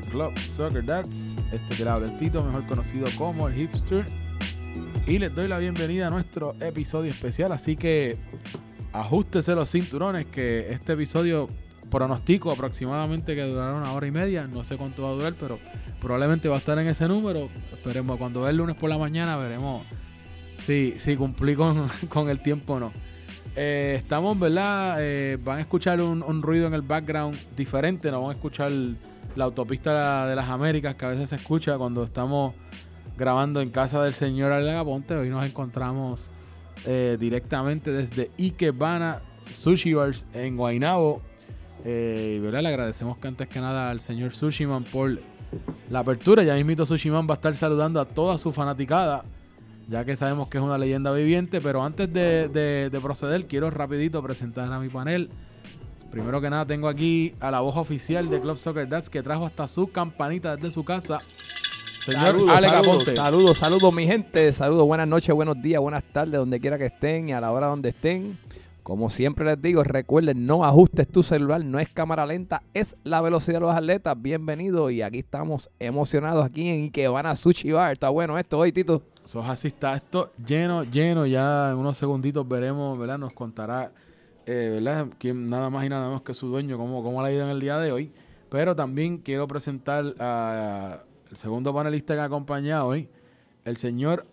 Club Soccer Dads. Este que le habla el Tito, mejor conocido como el Hipster. Y les doy la bienvenida a nuestro episodio especial. Así que ajustese los cinturones, que este episodio pronostico aproximadamente que durará una hora y media. No sé cuánto va a durar, pero probablemente va a estar en ese número. Esperemos, cuando vea el lunes por la mañana, veremos si, si cumplí con, con el tiempo o no. Eh, estamos, ¿verdad? Eh, van a escuchar un, un ruido en el background diferente. No van a escuchar la autopista de las Américas que a veces se escucha cuando estamos grabando en casa del señor Alega Ponte. Hoy nos encontramos eh, directamente desde Ikebana Sushi Bars en Guaynabo. Eh, y, ¿verdad? Le agradecemos que antes que nada al señor Sushiman por la apertura. Ya mismito Sushiman va a estar saludando a toda su fanaticada ya que sabemos que es una leyenda viviente, pero antes de- de proceder, quiero rapidito presentar a mi panel. Primero que nada, tengo aquí a la voz oficial de Club Soccer Dads que trajo hasta su campanita desde su casa. Señor Saludos, Ale saludos, saludos, saludos, mi gente. Saludos, buenas noches, buenos días, buenas tardes, donde quiera que estén y a la hora donde estén. Como siempre les digo, recuerden, no ajustes tu celular, no es cámara lenta, es la velocidad de los atletas. Bienvenidos y aquí estamos emocionados aquí en Ikebana Sushi Bar. Está bueno esto hoy, Tito. Sos así está esto lleno, lleno. Ya en unos segunditos veremos, ¿verdad? Nos contará, eh, ¿verdad? Quién, nada más y nada menos que su dueño, cómo, cómo le ha ido en el día de hoy. Pero también quiero presentar al segundo panelista que me acompaña hoy, el señor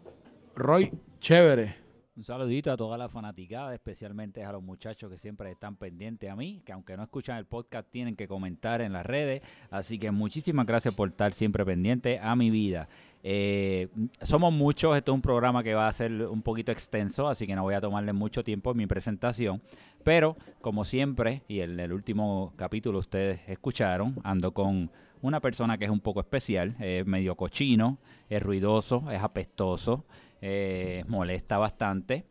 Roy Chévere. Un saludito a toda la fanaticada, especialmente a los muchachos que siempre están pendientes a mí, que aunque no escuchan el podcast tienen que comentar en las redes. Así que muchísimas gracias por estar siempre pendiente a mi vida. Eh, somos muchos, esto es un programa que va a ser un poquito extenso, así que no voy a tomarle mucho tiempo en mi presentación. Pero, como siempre, y en el último capítulo ustedes escucharon, ando con una persona que es un poco especial, es medio cochino, es ruidoso, es apestoso, eh, molesta bastante,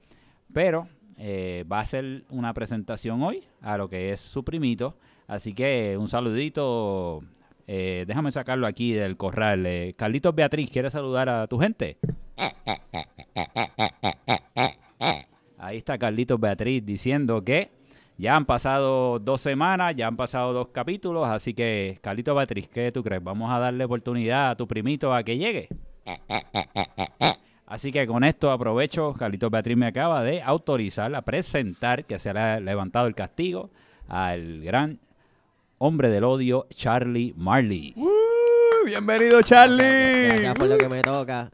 pero eh, va a hacer una presentación hoy a lo que es su primito. Así que un saludito. eh, déjame sacarlo aquí del corral. Eh, Carlitos Beatriz, ¿quieres saludar a tu gente? Ahí está Carlitos Beatriz diciendo que ya han pasado dos semanas, ya han pasado dos capítulos, así que Carlitos Beatriz, ¿qué tú crees? Vamos a darle oportunidad a tu primito a que llegue. Así que con esto aprovecho, Carlitos Beatriz me acaba de autorizar a presentar que se le ha levantado el castigo al gran hombre del odio, Charlie Marley. ¡Uh! bienvenido, Charlie. Gracias por lo que me toca,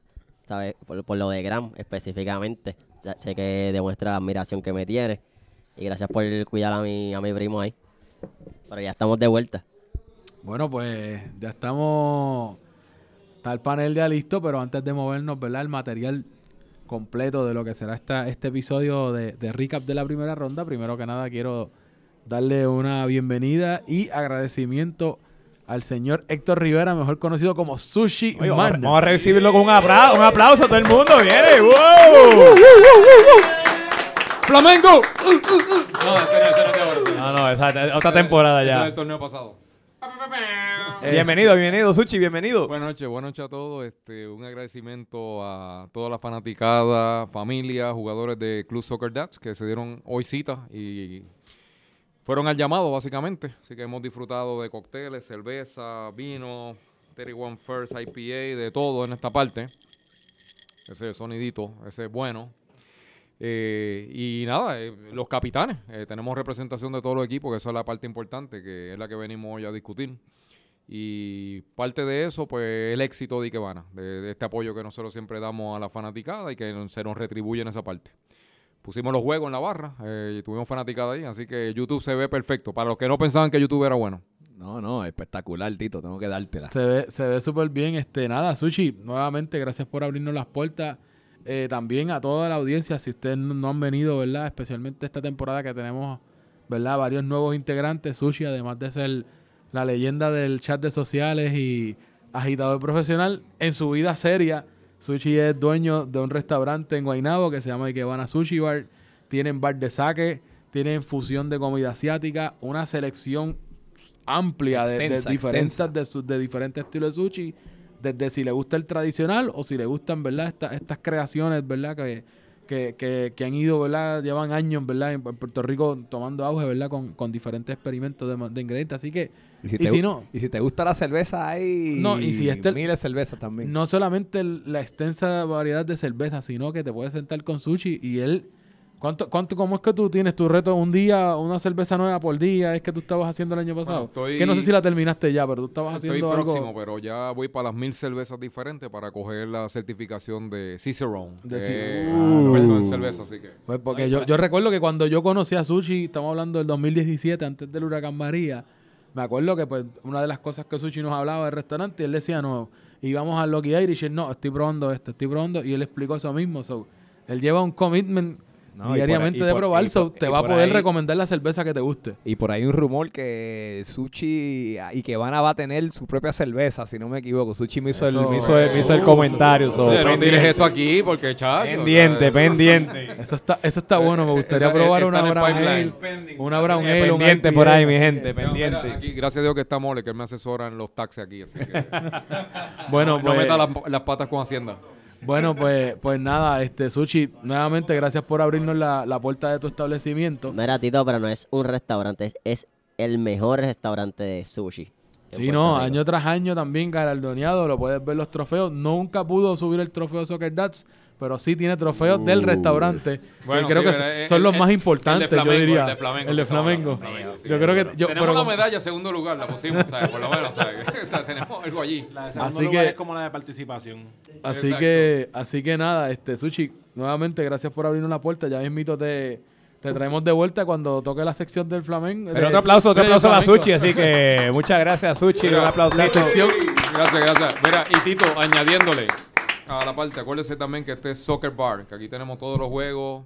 ¿sabes? Por, por lo de Gram específicamente. Ya sé que demuestra la admiración que me tiene. Y gracias por cuidar a mi, a mi primo ahí. Pero ya estamos de vuelta. Bueno, pues ya estamos. Está el panel ya listo, pero antes de movernos, ¿verdad? El material completo de lo que será esta, este episodio de, de recap de la primera ronda. Primero que nada, quiero darle una bienvenida y agradecimiento al señor Héctor Rivera, mejor conocido como Sushi Oye, vamos, a- Man. vamos a recibirlo con un aplauso, un aplauso a todo el mundo. Viene, wow. ¡Flamengo! No, ese no, no esa es otra temporada Ese es ya. del torneo pasado. Eh, Bienvenido, bienvenido, Sushi, bienvenido. Buenas noches, buenas noches a todos. Este, un agradecimiento a toda la fanaticada, familia, jugadores de Club Soccer Dads que se dieron hoy cita y fueron al llamado, básicamente. Así que hemos disfrutado de cócteles, cerveza, vino, 31 First IPA, de todo en esta parte. Ese sonidito, ese es bueno. Eh, y nada, eh, los capitanes. eh, tenemos representación de todos los equipos, que esa es la parte importante, que es la que venimos hoy a discutir. Y parte de eso, pues el éxito de Ikebana, de, de este apoyo que nosotros siempre damos a la fanaticada y que se nos retribuye en esa parte. Pusimos los juegos en la barra eh, y tuvimos fanaticada ahí, así que YouTube se ve perfecto. Para los que no pensaban que YouTube era bueno. No, no, espectacular, Tito, tengo que dártela. Se ve, se ve súper bien. Este, nada, Sushi, nuevamente, gracias por abrirnos las puertas. Eh, también a toda la audiencia, si ustedes no, no han venido, ¿verdad? Especialmente esta temporada que tenemos, ¿verdad? Varios nuevos integrantes. Sushi, además de ser la leyenda del chat de sociales y agitador profesional, en su vida seria, Sushi es dueño de un restaurante en Guaynabo que se llama Ikebana Sushi Bar. Tienen bar de sake, tienen fusión de comida asiática, una selección amplia de- diferentes, de, su- de diferentes estilos de sushi. Desde si le gusta el tradicional o si le gustan, ¿verdad? Esta- estas creaciones, ¿verdad? Que, que, que, que han ido, ¿verdad? Llevan años, ¿verdad? En, Puerto Rico tomando auge, ¿verdad? Con, con diferentes experimentos de, de ingredientes. Así que, Y si, y te, si no, y si te gusta la cerveza, hay No, y si este- miles de cervezas también. no solamente el- la extensa variedad de cerveza, sino que te puedes sentar con sushi y él... ¿Cuánto, cuánto, ¿Cómo es que tú tienes tu reto un día, una cerveza nueva por día? ¿Es que tú estabas haciendo el año pasado? estoy- Que no sé si la terminaste ya, pero tú estabas Estoy haciendo próximo, algo... pero ya voy para las mil cervezas diferentes para coger la certificación de Cicerone. De que Uh. en cerveza, así que. Pues porque yo, yo recuerdo que cuando yo conocí a Sushi, estamos hablando del 2017, antes del huracán María, me acuerdo que pues una de las cosas que Sushi nos hablaba del restaurante, él decía, no, íbamos a Lucky Irish, y él, no, estoy probando esto, estoy probando, y él explicó eso mismo. So, él lleva un commitment No, diariamente de probar, so, te va a poder ahí- recomendar la cerveza que te guste. Y por ahí un rumor que Sushi y Ikebana va a tener su propia cerveza, si no me equivoco. Sushi me hizo, el, me hizo el, me hizo el Uh, comentario. so, Oye, no pendiente, tires eso aquí porque, chacho. pendiente, pendiente. Eso está, eso está bueno, me gustaría Esa- probar una Brown. Ale, una Brown Ale, Pendiente por ahí, mi gente, que- no, mira, pendiente. aquí, gracias a Dios que está Mole, que él me asesora en los taxis aquí, así que Bueno, no pues, meta las, las patas con Hacienda. Bueno, pues, pues nada, este Sushi, nuevamente gracias por abrirnos la, la puerta de tu establecimiento. Mira, Tito, pero no es un restaurante, es, es el mejor restaurante de sushi. Sí, no, Rico. año tras año también galardoneado, lo puedes ver los trofeos. Nunca pudo subir el trofeo Soccer Dats, pero sí tiene trofeos del restaurante, Bueno, que creo sí, que son- El- los el- más de importantes, Flamengo, yo diría. el de Flamengo, El de que estamos Flamengo. hablando, Flamengo, sí, yo creo que yo, tenemos pero- la medalla segundo lugar, la pusimos, ¿sabes? Por lo menos, ¿sabes? O sea, tenemos algo allí. La de segundo Así lugar que- es como la de participación. así Exacto. que así que nada, este Sushi, nuevamente gracias por abrirnos la puerta. Ya mismito te te traemos de vuelta cuando toque la sección del Flamengo. Pero de- otro aplauso, otro aplauso a la flamenco. Sushi, así que muchas gracias Sushi, Mira, un aplauso. La sección Gracias, gracias. Mira, y Tito, añadiéndole a la parte, acuérdese también que este es Soccer Bar, que aquí tenemos todos los juegos,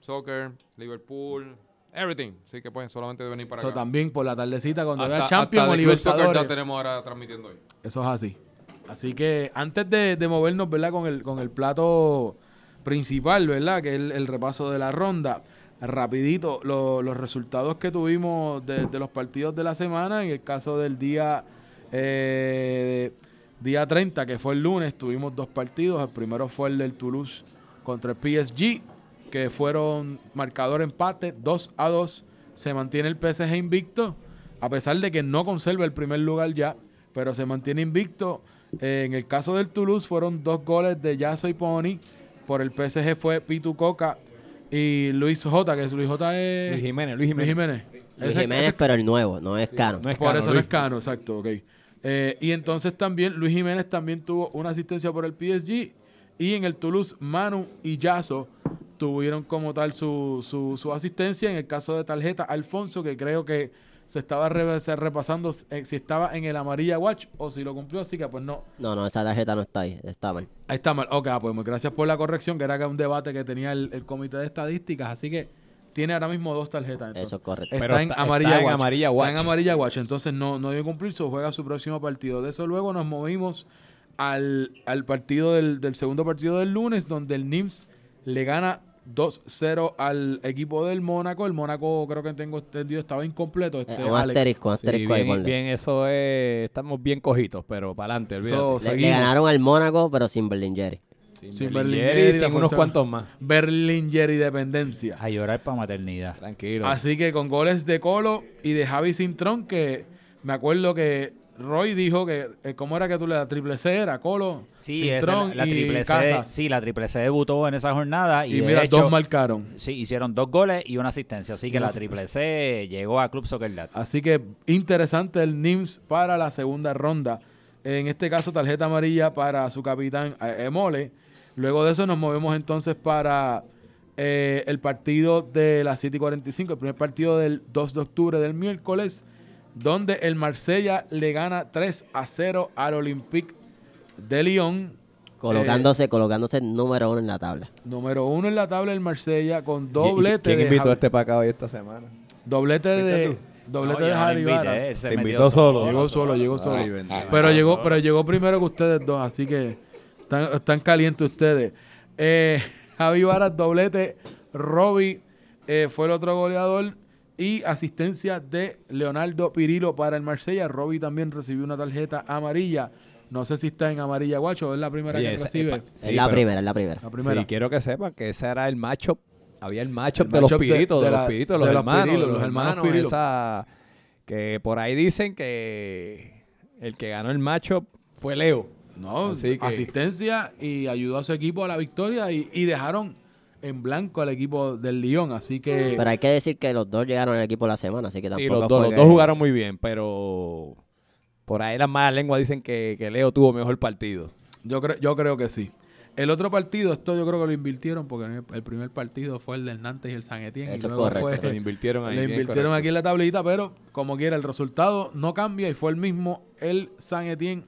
soccer, Liverpool, everything. Así que pues solamente de venir para Eso acá. también por la tardecita cuando vea hasta, Champions hasta o Libertadores. ya tenemos ahora transmitiendo hoy. Eso es así. Así que antes de, de movernos, ¿verdad? Con el, con el plato principal, ¿verdad? Que es el, el repaso de la ronda. Rapidito, lo- los resultados que tuvimos de los partidos de la semana. En el caso del día, eh, día 30, que fue el lunes, tuvimos dos partidos. El primero fue el del Toulouse contra el PSG, que fueron marcador empate, 2 a 2. Se mantiene el PSG invicto, a pesar de que no conserva el primer lugar ya, pero se mantiene invicto. Eh, en el caso del Toulouse fueron dos goles de Yaso y Pony. Por el PSG fue Pitu Coca y Luis J, que es Luis J es Luis Jiménez, Luis Luis Jiménez. Jiménez. Luis Ese- Jiménez, ese- pero el nuevo, no es Cano. No es por Cano, eso no es Cano, exacto, ok. Eh, y entonces también Luis Jiménez también tuvo una asistencia por el PSG y en el Toulouse Manu y Yaso tuvieron como tal su, su, su asistencia. En el caso de tarjeta, Alfonso, que creo que se estaba re- se repasando eh, si estaba en el amarilla watch o si lo cumplió, así que pues no. No, no, esa tarjeta no está ahí, está mal. Ahí está mal. Ok, ah, pues gracias por la corrección, que era que un debate que tenía el, el comité de estadísticas, así que tiene ahora mismo dos tarjetas. entonces. Eso es correcto. Está Pero en está- amarilla está en watch. amarilla Está en watch. amarilla watch. Entonces no, no dio cumplir, so juega su próximo partido. De eso luego nos movimos al, al partido del, del segundo partido del lunes, donde el NIMS le gana 2-0 al equipo del Mónaco. El Mónaco, creo que tengo entendido, estaba incompleto. Eh, Este, un Alex. asterisco, un Sí, asterisco ahí, bien, ponle. bien, eso es, estamos bien cojitos, pero para adelante, olvídate. So, Le, ganaron al Mónaco, pero sin Berlingeri. Sin sin Berlingeri, Berlingeri, sin unos fuerza- cuantos más. Berlinger y Dependencia. A llorar para maternidad. Tranquilo. Así que con goles de Colo y de Javi Cintrón, que me acuerdo que Roy dijo que, eh, ¿cómo era que tú le das? Triple C era Colo, Sí, esa Cintrón la, y triple C, Casas. sí, la triple C debutó en esa jornada y, Y, de mira, hecho, dos marcaron. sí, hicieron dos goles y una asistencia, así que la triple C llegó a Club Soccer Lat. Así que interesante el NIMS para la segunda ronda. En este caso, tarjeta amarilla para su capitán eh, Emole. Luego de eso nos movemos entonces para eh, el partido de la City 45, el primer partido del 2 de octubre del miércoles, donde el Marsella le gana 3 a 0 al Olympique de Lyon. Colocándose, colocándose número uno en la tabla. Número uno en la tabla el Marsella con ¿Y- y- doblete ¿Quién de invitó a este para acá hoy esta semana? doblete de doblete No, de Varas. se invitó solo. Llegó solo, llegó solo. Ay, bendito. Pero llegó, pero llegó primero que ustedes dos, así que están, están calientes ustedes. Eh, Javi Varas, doblete. Robbie eh, fue el otro goleador. Y asistencia de Leonardo Pirilo para el Marsella. Robbie también recibió una tarjeta amarilla. No sé si está en amarilla guacho es la primera Oye, que esa- recibe. sí, es la pero- primera, es la primera. La primera. Sí, quiero que sepan que ese era el matchup. Había el matchup El de los piritos, de, de los piritos, de de los los hermanos, pirilos, de los los hermanos esa- que por ahí dicen que el que ganó el matchup fue Leo. No, Así que- asistencia y ayudó a su equipo a la victoria y, y dejaron en blanco al equipo del Lyon. Así que Pero hay que decir que los dos llegaron al equipo la semana, así que Sí, tampoco los dos, fue los que- dos jugaron muy bien, pero por ahí las malas lenguas dicen que, que Leo tuvo mejor partido. yo, creo yo creo que sí. El otro partido, esto yo creo que lo invirtieron porque el- el primer partido fue el del Nantes y el San Etienne. Eso luego correcto. fue- Lo invirtieron ahí. Le bien invirtieron aquí en la tablita, pero como quiera, el resultado no cambia y fue el mismo. El San Etienne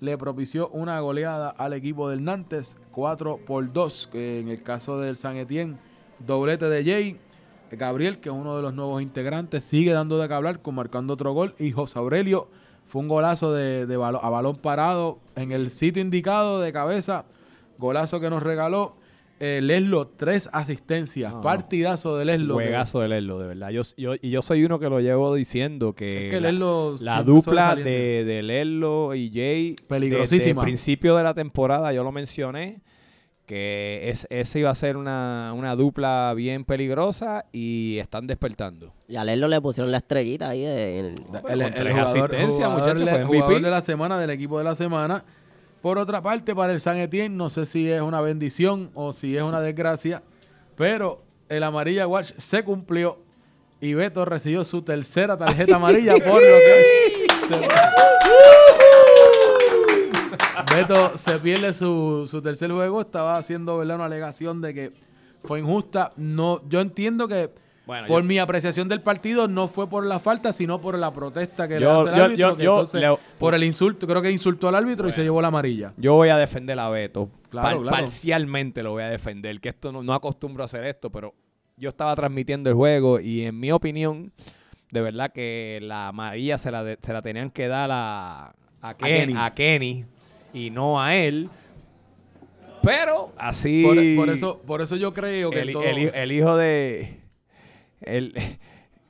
le propició una goleada al equipo del Nantes, 4 por 2. Que en el caso del San Etienne, doblete de Jay. Gabriel, que es uno de los nuevos integrantes, sigue dando de qué hablar, con marcando otro gol. Y José Aurelio fue un golazo de, de a balón parado en el sitio indicado de cabeza. Golazo que nos regaló. Eh, Leslo, tres asistencias. No, no. Partidazo de Leslo. que- Juegazo de Leslo, de verdad. Yo, yo, y yo soy uno que lo llevo diciendo que, Es que Leslo la dupla de, de Leslo y Jay, Peligrosísima. Desde el principio de la temporada, yo lo mencioné, que es, ese iba a ser una, una dupla bien peligrosa y están despertando. Y a Lerlo le pusieron la estrellita ahí de- el- El, el con tres jugador, asistencias, jugador muchachos, le- fue MVP. jugador de la semana, del equipo de la semana. Por otra parte, para el San Etienne, no sé si es una bendición o si es una desgracia, pero el amarilla watch se cumplió y Beto recibió su tercera tarjeta amarilla por lo que se- Beto se pierde su, su tercer juego, estaba haciendo ¿verdad? una alegación de que fue injusta. No, yo entiendo que Bueno, por yo- mi apreciación del partido no fue por la falta, sino por la protesta que le Yo- hace el árbitro. yo- que entonces, le- por el insulto, creo que insultó al árbitro y se llevó la amarilla. Yo voy a defender a Beto. Claro, Par- claro. Parcialmente lo voy a defender, que esto no, no acostumbro a hacer esto, pero yo estaba transmitiendo el juego y en mi opinión, de verdad que la amarilla se la, de- se la tenían que dar a, a, Ken- Kenny. a Kenny y no a él. Pero así... Por, por eso, por eso yo creo que el, todo- el hi- el hijo de... el-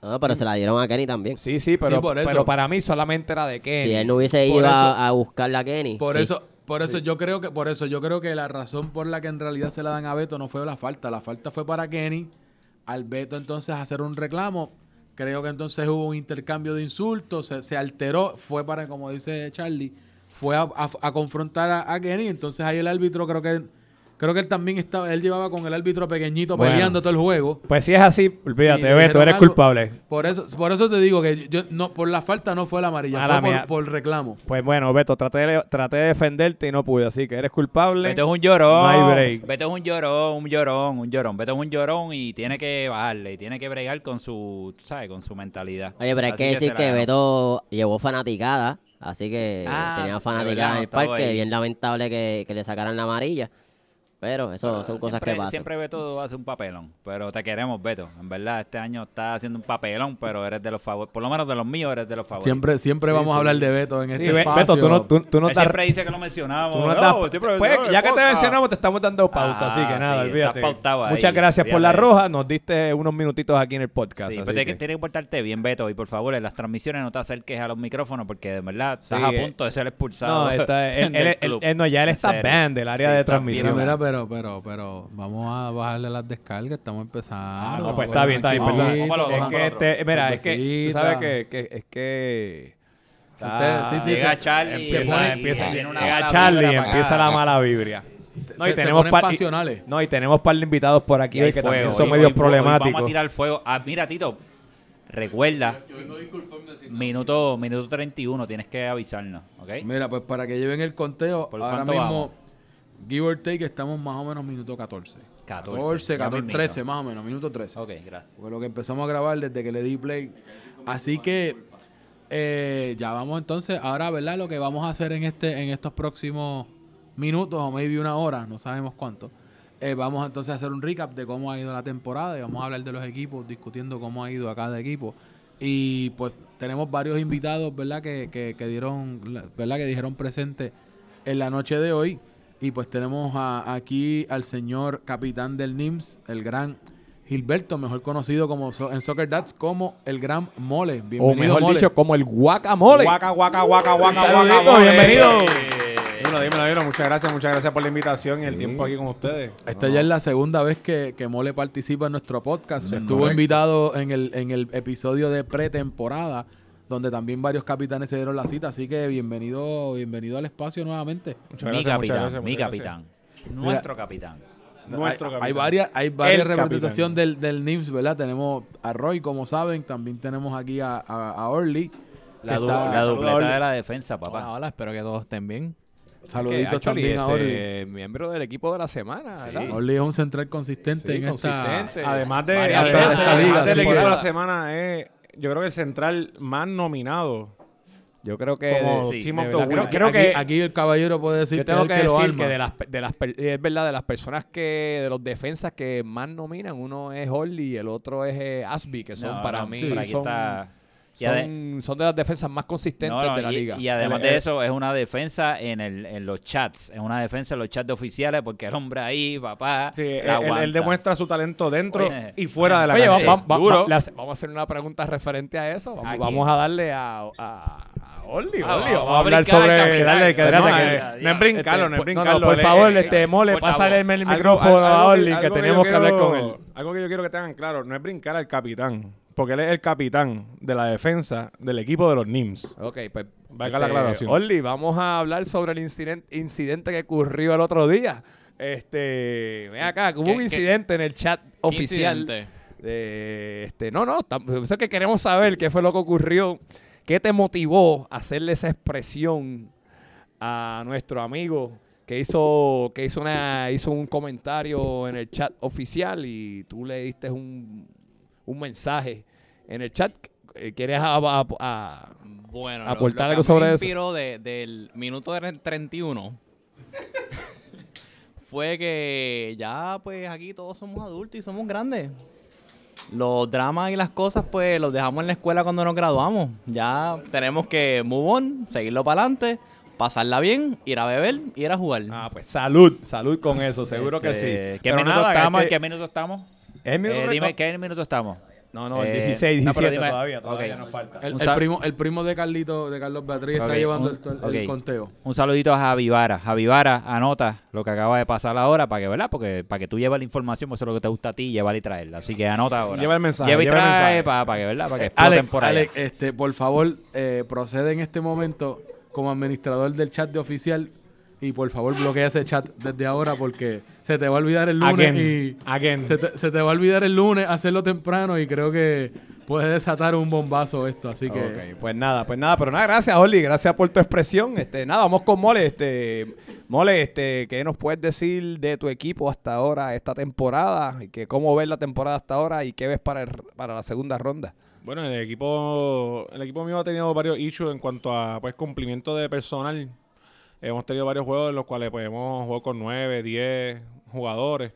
No, pero se la dieron a Kenny también. sí, sí, pero, por eso. pero para mí solamente era de Kenny. Si él no hubiese ido eso- a, a buscarla a Kenny. por sí. eso, por eso yo creo que, por eso yo creo que la razón por la que en realidad se la dan a Beto no fue la falta. La falta fue para Kenny. Al Beto entonces hacer un reclamo. Creo que entonces hubo un intercambio de insultos, se, se alteró, fue para, como dice Charlie, fue a, a- a confrontar a, a Kenny. Entonces ahí el árbitro creo que creo que él también estaba, él llevaba con el árbitro pequeñito Bueno. peleando todo el juego. Pues si es así, olvídate, dijeron eres algo. culpable. Por eso, por eso te digo que yo no, por la falta no fue la amarilla, Mala fue por, por reclamo. Pues bueno, Beto, traté de, traté de defenderte y no pude, así que eres culpable. Beto es un llorón. No hay break. Beto es un llorón, un llorón, un llorón. Beto es un llorón y tiene que bajarle, y tiene que bregar con su, ¿sabes? Con su mentalidad. Oye, pero hay que decir que. Beto llevó fanaticada, así que Ah, tenía fanaticada en el parque. ahí. Bien lamentable que, que le sacaran la amarilla. Pero eso son cosas siempre, que pasan. Siempre Beto hace un papelón, pero te queremos, Beto. En verdad, este año está haciendo un papelón, pero eres de los favoritos. Por lo menos de los míos, eres de los favoritos. Siempre, siempre Sí, vamos sí. a hablar de Beto en Sí, este Be- espacio. Beto, tú no, tú, tú no Él estás- siempre dice que lo mencionamos. tú no No, estás- siempre pues, mencionamos ya que te mencionamos, te estamos dando pauta, así que Ah, nada, sí, olvídate. estás pautado ahí, Muchas gracias por la roja, nos diste unos minutitos aquí en el podcast. Sí, pero tiene que, que- tiene que portarte bien, Beto. Y por favor, en las transmisiones no te acerques a los micrófonos porque de verdad estás Sí, a eh. punto de ser expulsado. No, está- él, del él- él- club. él no, ya él está banned del área de transmisión. Pero, pero, pero, vamos a bajarle las descargas, estamos empezando. Ah, no, pues está bien, está bien, perdón. Es que, este- mira, es que tú sabes que, que- es que... Usted- sí, sí, Llega se- Charlie y se empieza, pone- empieza- llega mala Charlie y empieza la mala vibra. No, y se- se tenemos ponen par- y- pasionales. No, y tenemos par de invitados por aquí Y hoy que fuego, también son medios hoy- hoy problemáticos. Vamos a tirar fuego. Ah, mira, Tito, recuerda. Minuto, minuto 31, tienes que avisarnos, ¿ok? Mira, pues para que lleven el conteo, ¿Por ahora mismo, vamos? Give or take, estamos más o menos minuto 14. 14, 14, ya 14, mismito. 13 más o menos, minuto 13. Ok, gracias. Fue lo que empezamos a grabar desde que le di play. Así que eh, ya vamos entonces, ahora, ¿verdad? Lo que vamos a hacer en este, en estos próximos minutos, o maybe una hora, no sabemos cuánto. eh, vamos entonces a hacer un recap de cómo ha ido la temporada y vamos a hablar de los equipos, discutiendo cómo ha ido a cada equipo. Y pues tenemos varios invitados, ¿verdad? Que, que, que dieron, ¿verdad? Que dijeron presente en la noche de hoy. Y pues tenemos a- aquí al señor capitán del NIMS, el gran Gilberto, mejor conocido como so- en Soccer Dats como el gran Mole. O Bienvenido, mejor Mole. dicho, como el guacamole. Guaca, guaca, guaca, guaca, guaca, Mole. bienvenido. Dímelo, dímelo, dímelo. Muchas gracias, muchas gracias por la invitación y el tiempo aquí con ustedes. Esta ya es la segunda vez que, que Mole participa en nuestro podcast. Estuvo correcto. invitado en el, en el episodio de pretemporada, donde también varios capitanes se dieron la cita. Así que bienvenido, bienvenido al espacio nuevamente. Muchas mi gracias, muchas capitán, gracias, mi capitán. Nuestro capitán. Nuestro hay, capitán. hay varias, hay varias representación del, del NIMS, ¿verdad? Tenemos a Roy, como saben. También tenemos aquí a, a, a Orly. La, du- está- la saludos, dupleta de la defensa, papá. hola, espero que todos estén bien. Saluditos también a Orly. este, miembro del equipo de la semana, ¿verdad? Orly es un central consistente Sí, en esta... consistente. Además, de, además, además liga, del sí. equipo de la semana, es, yo creo que el central más nominado Yo creo que como sí, Team de of the Week. creo- Aquí- creo que- aquí el caballero puede decir yo que tengo que, que lo decir arma. que de las, de las es verdad de las personas que de los defensas que más nominan uno es Orly y el otro es eh, Asby que son No, para no, mí por aquí son, está- son, son de las defensas más consistentes No, no, de la y, liga. y además El- de eso, es una defensa en, el, en los chats. Es una defensa en los chats de oficiales porque el hombre ahí, papá. Sí, él, la él- él aguanta. demuestra su talento dentro Oye. y fuera de la Oye, cancha. va- va- va- Duro. va- le hace- vamos a hacer una pregunta referente a eso. Vamos, ¿A vamos a darle a, a, Orly. Ah, Orly, vamos vamos a hablar brincar, sobre... Dale, que- no, que- eh, no es brincarlo, no es Este, brincarlo. por le- favor, eh, este, Mole, pásale el micrófono algo- a Orly, que tenemos que hablar quiero- con él. Algo que yo quiero que tengan claro, no es brincar al capitán, porque él es el capitán de la defensa del equipo de los NIMS. Ok, pues. Valga la aclaración. Orly, vamos a hablar sobre el incidente, incidente que ocurrió el otro día. Este, ven acá, hubo ¿Qué- un qué- incidente en el chat oficial. Incidente. de, este, no, no, eso es que queremos saber qué fue lo que ocurrió. ¿Qué te motivó a hacerle esa expresión a nuestro amigo que hizo, que hizo, una, hizo un comentario en el chat oficial y tú le diste un, un mensaje en el chat? Eh, ¿Quieres a- a- a- Bueno, lo- aportar lo, algo sobre me eso. inspiró de- del minuto de 31 fue que ya pues aquí todos somos adultos y somos grandes. Los dramas y las cosas pues los dejamos en la escuela cuando nos graduamos. Ya tenemos que move on, seguirlo para adelante, pasarla bien, ir a beber, ir a jugar. Ah, pues salud, salud con eso, seguro que Este, sí. ¿Qué Pero minuto nada, estamos? es ¿En que- qué minuto estamos? ¿Es minuto Eh, dime, ¿qué minuto estamos? No, no, el Eh, 16, no, pero 17 dime- todavía, todavía nos falta. El, primo, el primo de Carlito, de Carlos Beatriz, está llevando un- el, conteo. Un saludito a Javi Vara. Javi Vara, anota lo que acaba de pasar ahora para que, ¿verdad? Porque para que tú lleves la información, pues eso es lo que te gusta a ti, llevar y traerla. Así que anota ahora. Lleva el mensaje, Lleva y lleva el mensaje. para, para que, ¿verdad? Para que exploten Alex, por ahí. Alex, este, por favor, eh, procede en este momento como administrador del chat de oficial y por favor bloquea ese chat desde ahora porque se te va a olvidar el lunes Again, y again. se te, se te va a olvidar el lunes hacerlo temprano y creo que puede desatar un bombazo esto, así que pues nada, pues nada, pero nada, gracias, Oli, gracias por tu expresión. Este, nada, vamos con Mole, este, Mole, este, ¿qué nos puedes decir de tu equipo hasta ahora, esta temporada? Y que cómo ves la temporada hasta ahora y qué ves para, el- para la segunda ronda. Bueno, el equipo, el equipo mío ha tenido varios issues en cuanto a pues cumplimiento de personal. Hemos tenido varios juegos en los cuales pues, hemos jugado con 9, 10 jugadores.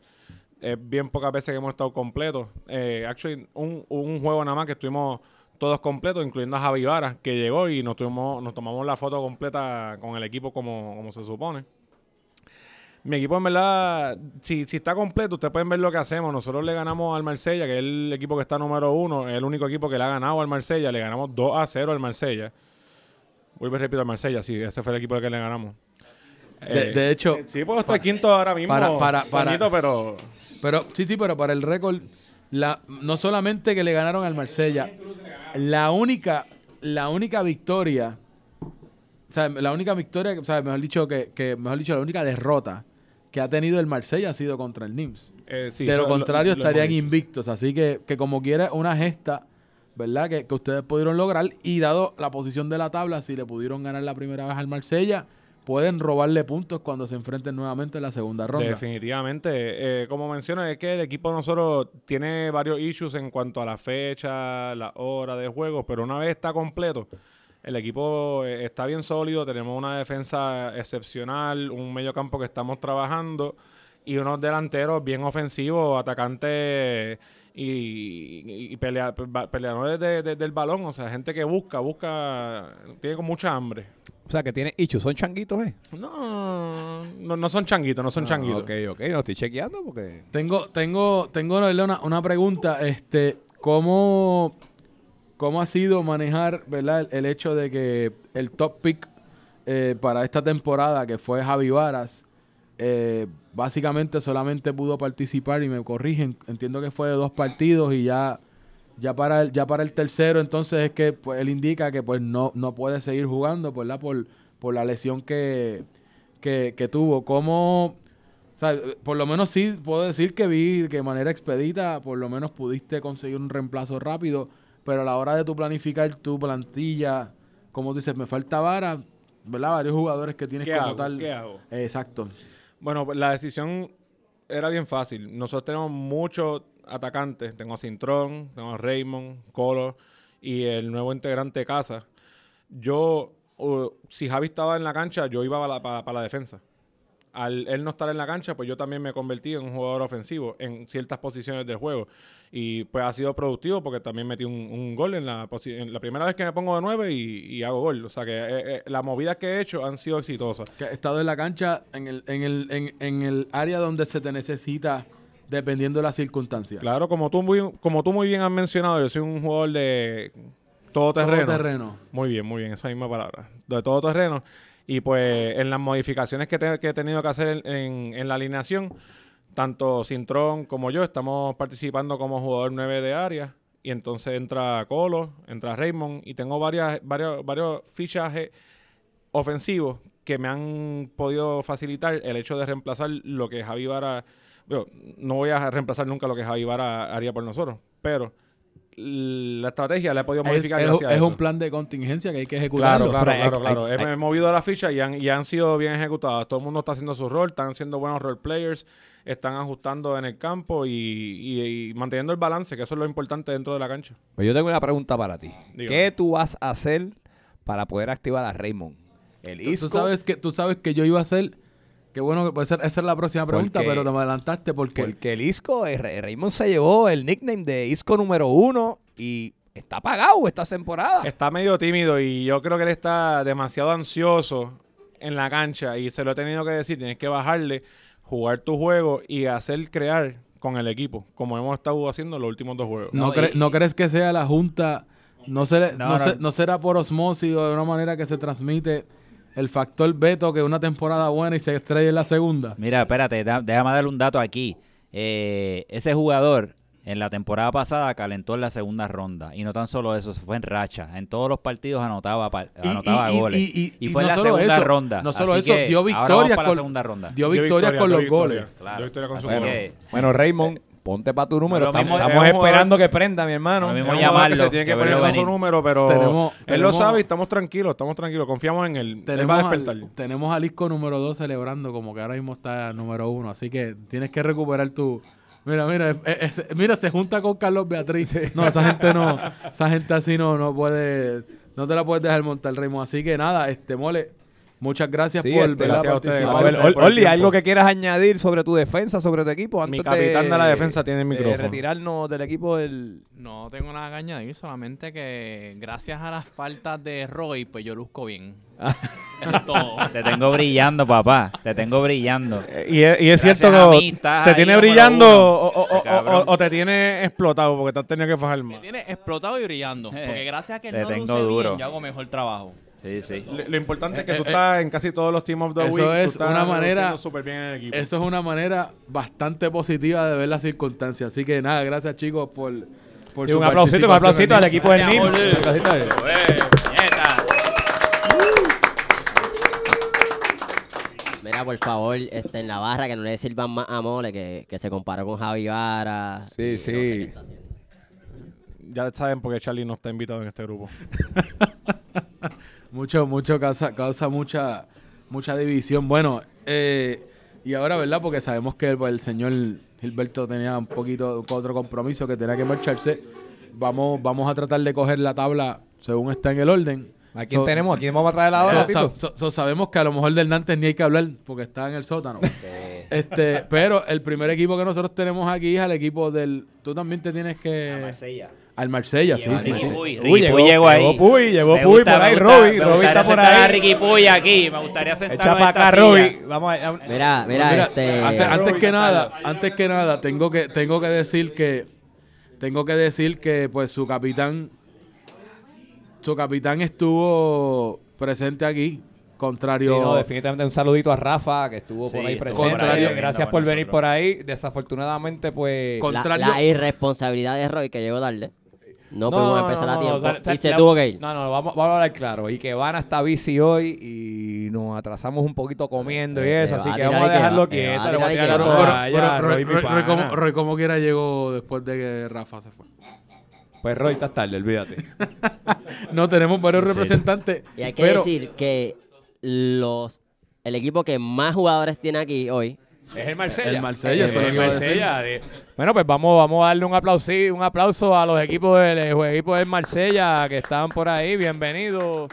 Es bien pocas veces que hemos estado completos. Eh, actually, un, juego nada más que estuvimos todos completos, incluyendo a Javi Vara, que llegó y nos, tuvimos, nos tomamos la foto completa con el equipo como, como se supone. Mi equipo, en verdad, si, si está completo, ustedes pueden ver lo que hacemos. Nosotros le ganamos al Marsella, que es el equipo que está número uno, es el único equipo que le ha ganado al Marsella. Le ganamos 2 a 0 al Marsella. Vuelvo y repito al Marsella, sí, ese fue el equipo que le ganamos. De, Eh, de hecho, sí, puedo estar quinto ahora mismo. para- para- para- pero pero sí, sí, pero para el récord, la, no solamente que le ganaron al Marsella, la única, la única victoria, o sea, la única victoria, o sea, mejor dicho, que, que mejor dicho, la única derrota que ha tenido el Marsella ha sido contra el NIMS. eh, sí, de lo contrario, lo estarían invictos. Así que, que como quiera, una gesta, ¿verdad? Que, que ustedes pudieron lograr. Y dado la posición de la tabla, si le pudieron ganar la primera vez al Marsella, pueden robarle puntos cuando se enfrenten nuevamente en la segunda ronda. Definitivamente. Eh, como menciono, es que el equipo nosotros tiene varios issues en cuanto a la fecha, la hora de juego, pero una vez está completo, el equipo eh, está bien sólido, tenemos una defensa excepcional, un medio campo que estamos trabajando y unos delanteros bien ofensivos, atacantes y, y pelea- peleadores de- de- del balón, o sea, gente que busca, busca, tiene con mucha hambre. O sea, que tiene Ichu, ¿son changuitos, eh? No, no, no son changuitos, no son changuitos. Ok, ok, no estoy chequeando porque... Tengo, tengo, tengo Noelia, una, una pregunta. Este, ¿cómo, ¿Cómo ha sido manejar, verdad, el, el hecho de que el top pick eh, para esta temporada, que fue Javi Varas, eh, básicamente solamente pudo participar y me corrigen, entiendo que fue de dos partidos y ya, ya, para, el, ya para el tercero entonces es que pues, él indica que pues no, no puede seguir jugando ¿verdad? Por, por la lesión que, que, que tuvo. ¿Cómo, o sea, por lo menos sí puedo decir que vi que de manera expedita, por lo menos pudiste conseguir un reemplazo rápido, pero a la hora de tu planificar tu plantilla, como dices, me falta vara, ¿verdad? Varios jugadores que tienes. ¿Qué hago? Exacto. Bueno, la decisión era bien fácil. Nosotros tenemos muchos atacantes. Tengo a Cintrón, tengo a Raymond, Colo y el nuevo integrante de casa. Yo, si Javi estaba en la cancha, yo iba para la, para la defensa. Al él no estar en la cancha, pues yo también me convertí en un jugador ofensivo en ciertas posiciones del juego. Y pues ha sido productivo porque también metí un, un gol en la, en la primera vez que me pongo de nueve y, y hago gol. O sea que eh, eh, las movidas que he hecho han sido exitosas. Que he estado en la cancha en el, en el, en, en el área donde se te necesita dependiendo de las circunstancias. Claro, como tú muy, como tú muy bien has mencionado, yo soy un jugador de todo terreno. terreno. Muy bien, muy bien, esa misma palabra. De todo terreno. Y pues en las modificaciones que, te- que he tenido que hacer en, en- en la alineación, tanto Cintrón como yo estamos participando como jugador 9 de área. Y entonces entra Colo, entra Raymond. Y tengo varias, varios, varios fichajes ofensivos que me han podido facilitar el hecho de reemplazar lo que Javi Vara. no voy a reemplazar nunca lo que Javi Vara haría por nosotros, pero la estrategia la he podido Es, modificar. es- a es eso. un plan de contingencia que hay que ejecutarlo. Claro, claro, hay- claro, claro. hay- He- movido la ficha y han, y han sido bien ejecutadas. Todo el mundo está haciendo su rol, están siendo buenos role players, están ajustando en el campo y, y- y manteniendo el balance, que eso es lo importante dentro de la cancha. Pues yo tengo una pregunta para ti. Dígame. ¿Qué tú vas a hacer para poder activar a Raymond? El Tú, tú Isco, sabes que, tú sabes que yo iba a hacer. Que bueno, que puede ser, esa es la próxima pregunta, Porque- pero te me adelantaste porque. porque el Isco, Ra- Raymond se llevó el nickname de Isco número uno y está pagado esta temporada. Está medio tímido y yo creo que él está demasiado ansioso en la cancha y se lo he tenido que decir, tienes que bajarle, jugar tu juego y hacer crear con el equipo, como hemos estado haciendo los últimos dos juegos. ¿No, No, cre- y- ¿No crees que sea la Junta? No, se le- No, se- no será por osmosis o de una manera que se transmite el factor veto que una temporada buena y se estrella en la segunda. Mira, espérate, da- déjame darle un dato aquí. Eh, ese jugador en la temporada pasada calentó en la segunda ronda. Y no tan solo eso, se fue en racha. En todos los partidos anotaba, anotaba y- y- goles. y- y- y fue en no la solo segunda eso, ronda. no solo Así eso, dio victorias para con- la segunda ronda. Dio Dio victorias victoria, con dio los victoria. goles. Claro. Dio victoria con su Así gol. que- Bueno, Raymond, ponte para tu número. Estamos, esperando que prenda, mi hermano. Lo mismo llamarlo, que se tiene que que poner con su número, pero Tenemos- él tenemos- lo sabe y estamos tranquilos, estamos tranquilos, confiamos en él. él va Tenemos, a al, despertar. tenemos al Isco número 2 celebrando como que ahora mismo está número 1. Así que tienes que recuperar tu... Mira, mira, es- es- mira, se junta con Carlos Beatriz. No, esa gente no, esa gente así no, no puede, no te la puedes dejar montar, Raymond. Así que nada, este mole, muchas gracias Sí, por este, gracias a ustedes. A ver, Ol- Oli. ¿algo que quieras añadir sobre tu defensa, sobre tu equipo? Mi capitán de la defensa tiene el de micrófono. retirarnos del equipo del... No tengo nada que añadir, solamente que gracias a las faltas de Roy, pues yo luzco bien. Eso es todo. Te tengo brillando, papá. Te tengo brillando. Eh, Y es, y es Gracias cierto que mí te tiene brillando o, o- o- Cabrón. o- o te tiene explotado porque te has tenido que fajar Me más. tiene explotado y brillando. Porque gracias a que Te no tengo luce duro. bien, yo hago mejor trabajo. Sí, sí. Lo, lo importante es que Eh, tú eh, estás en casi todos los Team of the eso Week. tú es estás una manera- bien en el equipo. Eso es una manera bastante positiva de ver las circunstancias. Así que nada, gracias chicos por, por Sí, su un aplausito, un aplausito al equipo del Gracias, NIMS. Oli. Un aplausito a él. Mira, por favor, este, en la barra que no le sirvan más a Mole, que, que se comparó con Javi Vara. Sí, y no sí. sé. Ya saben por qué Charlie no está invitado en este grupo. Mucho, mucho causa, causa mucha, mucha división. Bueno, eh, y ahora, ¿verdad? Porque sabemos que pues, el señor Gilberto tenía un poquito otro compromiso que tenía que marcharse. Vamos, vamos a tratar de coger la tabla según está en el orden. ¿A quién So- tenemos? ¿A quién vamos a traer ahora, So- so- so- sabemos que a lo mejor del Nantes ni hay que hablar porque está en el sótano. este, pero el primer equipo que nosotros tenemos aquí es al equipo del. Tú también te tienes que. Al Marsella, sí, sí, sí. Puy, Uy, llegó- Puy llegó ahí. llegó Puy, llegó Me Puy gusta, por ahí, gusta- Roby gustaría está por sentar a ahí. Ricky Puy aquí. Me gustaría sentarlo Echa para acá. Roby. Vamos a... Mira, mira, Mira, este. antes, que nada, antes que nada, tengo que, tengo que decir que tengo que decir que pues su capitán su capitán estuvo presente aquí Contrario. Sí, no, definitivamente un saludito a Rafa que estuvo Sí, por ahí presente. Contrario- Gracias por venir por ahí. Desafortunadamente, pues. Con- La, Contrario- la irresponsabilidad de Roy que llegó tarde. No, pudimos empezar a tiempo. o sea, o sea, y se la- tuvo que ir. No, no, vamos, vamos a hablar claro. Y que Van está bici hoy y nos atrasamos un poquito comiendo y Eh, eso. eh, Así va a que vamos a dejarlo eh, quieto. le a tirar la Roy, como, quiera llegó después de que Rafa se fue. Pues Roy, estás tarde, olvídate. No, tenemos varios representantes. Y hay que pero decir que los el equipo que más jugadores tiene aquí hoy Es el Marsella. El Marsella, eso Es el. Marsella. de- Bueno, pues vamos, vamos a darle un aplauso, un aplauso a los equipos del el equipo del Marsella que estaban por ahí. Bienvenidos.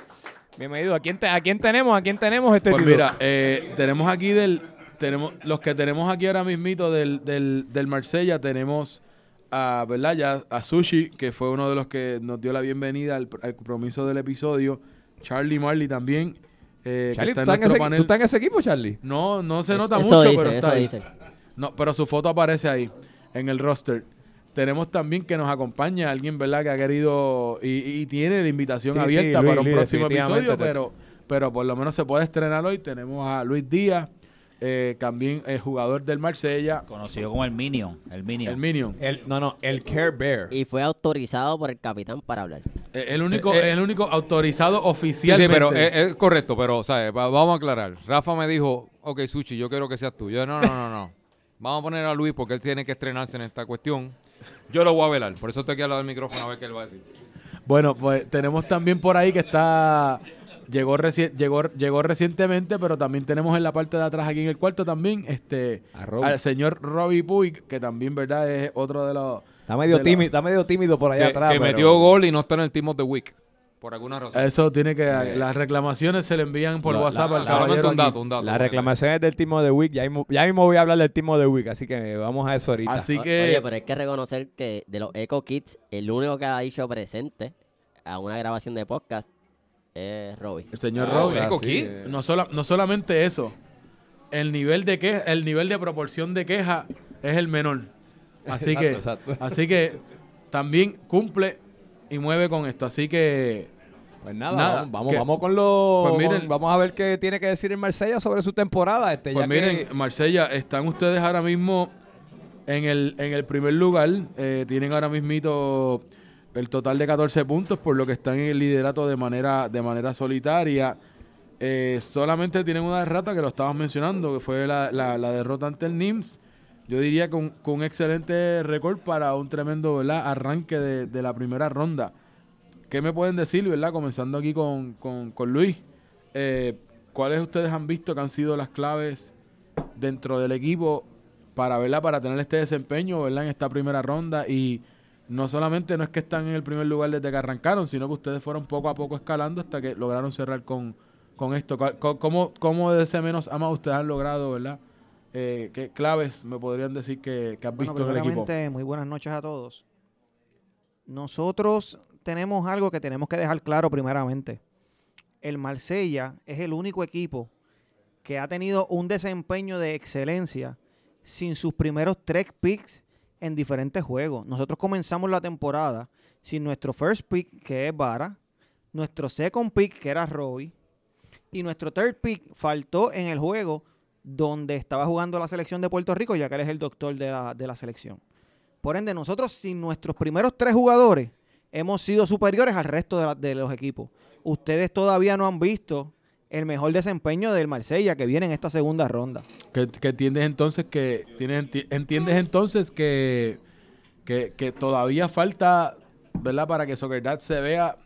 Bienvenidos. ¿A quién, te- ¿A quién tenemos? ¿A quién tenemos este Pues título? mira, eh, tenemos aquí del. Tenemos, los que tenemos aquí ahora mismito del, del, del Marsella, tenemos a, ¿verdad? Ya a Sushi, que fue uno de los que nos dio la bienvenida al, al compromiso del episodio. Charlie Marley también, eh, Charlie, que ¿tú en estás en, ese, panel. ¿tú estás en ese equipo, Charlie? No, no se Es- nota eso mucho, dice, pero está eso ahí. dice. No, pero su foto aparece ahí, en el roster. Tenemos también que nos acompaña alguien, ¿verdad? Que ha querido y, y tiene la invitación Sí, sí, abierta Luis, para un Luis, próximo definitivamente episodio, te- pero, pero por lo menos se puede estrenar hoy. Tenemos a Luis Díaz, eh, también eh, jugador del Marsella, Conocido como el Minion. El Minion. el Minion. El, no, no, el Care Bear. y fue autorizado por el capitán para hablar. Eh, el único, eh, el único autorizado Sí, sí, oficialmente. pero es, es correcto, pero, ¿sabes? Va- vamos a aclarar. Rafa me dijo, ok, Sushi, yo quiero que seas tú. Yo, no, no, no, no. Vamos a poner a Luis porque él tiene que estrenarse en esta cuestión. Yo lo voy a velar, por eso estoy aquí al lado del micrófono a ver qué él va a decir. Bueno, pues tenemos también por ahí que está. Llegó, reci- llegó, llegó recientemente, pero también tenemos en la parte de atrás, aquí en el cuarto también, este al señor Robbie Puig, que también, ¿verdad? Es otro de los. Está medio, tímido, está medio tímido por allá Que, atrás. que pero- metió gol y no está en el Team of the Week, por alguna razón. Eso tiene que. Las reclamaciones se le envían por La- WhatsApp la- al Solamente caballero. un dato, un dato. Las reclamaciones del Timo de Week, ya mismo, ya mismo voy a hablar del Timo de Week, así que vamos a eso ahorita. Así O- que. Oye, pero hay que reconocer que de los Eco Kids, el único que ha dicho presente a una grabación de podcast es Robbie. El señor Oh, Robbie. Sí, eh. No, sola- no solamente eso. El nivel de que, el nivel de proporción de queja es el menor. Así que, Exacto, exacto. así que también cumple y mueve con esto. Así que Pues nada, Nada, vamos, vamos, que- vamos con los. Pues miren- con- vamos a ver qué tiene que decir el Marsella sobre su temporada. Este, Pues ya miren, que- Marsella, están ustedes ahora mismo en el, en el primer lugar. Eh, tienen ahora mismito el total de 14 puntos, por lo que están en el liderato de manera, de manera solitaria. Eh, solamente tienen una derrota que lo estabas mencionando, que fue la, la- derrota ante el NIMS. Yo diría con, con un excelente récord para un tremendo ¿verdad? arranque de, de la primera ronda. ¿Qué me pueden decir, verdad? Comenzando aquí con, con- con Luis. Eh, ¿Cuáles ustedes han visto que han sido las claves dentro del equipo para, ¿verdad? para tener este desempeño ¿verdad? en esta primera ronda? Y no solamente no es que están en el primer lugar desde que arrancaron, sino que ustedes fueron poco a poco escalando hasta que lograron cerrar con, con esto. ¿Cuál- co- ¿Cómo, cómo de ese menos ama ustedes han logrado, verdad? Eh, ¿Qué claves me podrían decir que, que has Bueno, visto en el equipo? muy buenas noches a todos. Nosotros tenemos algo que tenemos que dejar claro primeramente. El Marsella es el único equipo que ha tenido un desempeño de excelencia sin sus primeros tres picks en diferentes juegos. Nosotros comenzamos la temporada sin nuestro first pick, que es Vara, nuestro second pick, que era Robbie, y nuestro third pick faltó en el juego donde estaba jugando la selección de Puerto Rico, ya que él es el doctor de la, de la selección. Por ende, nosotros sin nuestros primeros tres jugadores hemos sido superiores al resto de, los equipos. Ustedes todavía no han visto el mejor desempeño del Marsella que viene en esta segunda ronda. Que, que entiendes entonces que tienes enti- entiendes entonces que, que, que todavía falta, ¿verdad? Para que Soccer Dad se vea,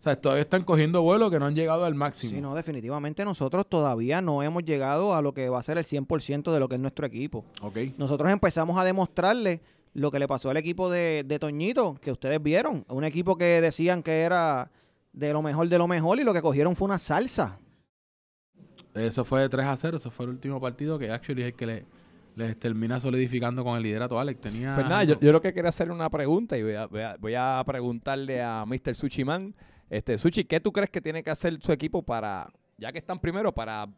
o sea, todavía están cogiendo vuelo que no han llegado al máximo. Sí, no, definitivamente nosotros todavía no hemos llegado a lo que va a ser el 100% de lo que es nuestro equipo. Ok. Nosotros empezamos a demostrarle lo que le pasó al equipo de, de Toñito, que ustedes vieron. Un equipo que decían que era de lo mejor de lo mejor y lo que cogieron fue una salsa. Eso fue 3 a 0, ese fue el último partido que actually es el que le, les termina solidificando con el liderato Alex. Tenía Pues nada, yo, yo lo que quería hacer una pregunta y voy a, voy a- voy a preguntarle a Mr. Sushi Man. Este, Sushi, ¿qué tú crees que tiene que hacer su equipo para, ya que están primero, para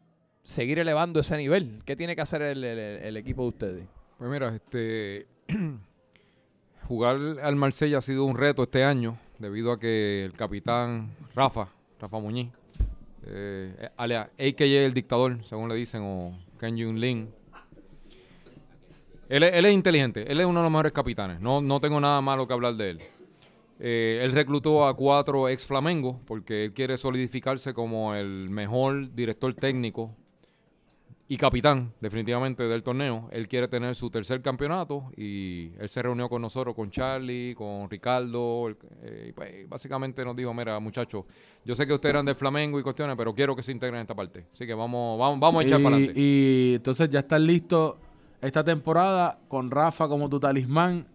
seguir elevando ese nivel? ¿Qué tiene que hacer el, el- el equipo de ustedes? Pues mira, este jugar al Marsella ha sido un reto este año debido a que el capitán Rafa, Rafa Muñiz, eh, alias AKA el dictador, según le dicen, o Ken Yun Lin. Él es inteligente, él es uno de los mejores capitanes, no, no tengo nada malo que hablar de él. Eh, él reclutó a cuatro ex Flamengo porque él quiere solidificarse como el mejor director técnico y capitán, definitivamente, del torneo. Él quiere tener su tercer campeonato y él se reunió con nosotros, con Charlie, con Ricardo. el- eh, y pues, básicamente nos dijo: Mira, muchachos, yo sé que ustedes eran de Flamengo y cuestiones, pero quiero que se integren en esta parte. Así que vamos, vamos, vamos a echar y, para adelante. y entonces ya estás listo esta temporada con Rafa como tu talismán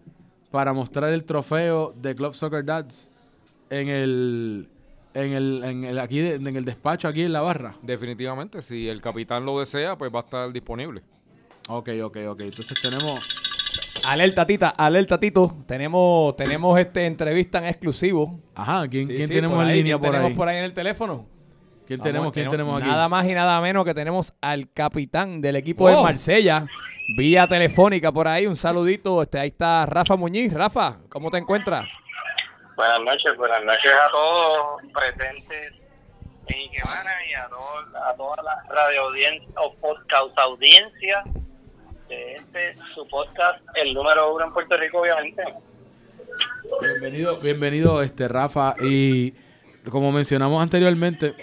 para mostrar el trofeo de Club Soccer Dads en el en el, en el aquí de- en el despacho aquí en la barra. Definitivamente, si el capitán lo desea, pues va a estar disponible. Ok, ok, ok. Entonces tenemos Alerta, Tita, alerta, Tito. Tenemos, tenemos este entrevista en exclusivo. Ajá, ¿quién, Sí, quién sí, tenemos por en ahí, línea ¿quién por tenemos ahí? por ahí en el teléfono? ¿Quién Vamos, tenemos? ¿Quién tenemos aquí? Nada más y nada menos que tenemos al capitán del equipo de. Marsella, vía telefónica por ahí. Un saludito. Este, ahí está Rafa Muñiz. Rafa, ¿cómo te encuentras? Buenas noches, buenas noches a todos presentes en Iquemana y a, todos- a toda la radio audiencia o podcast audiencia de este, su podcast, el número uno en Puerto Rico, obviamente. Bienvenido, bienvenido este Rafa y como mencionamos anteriormente,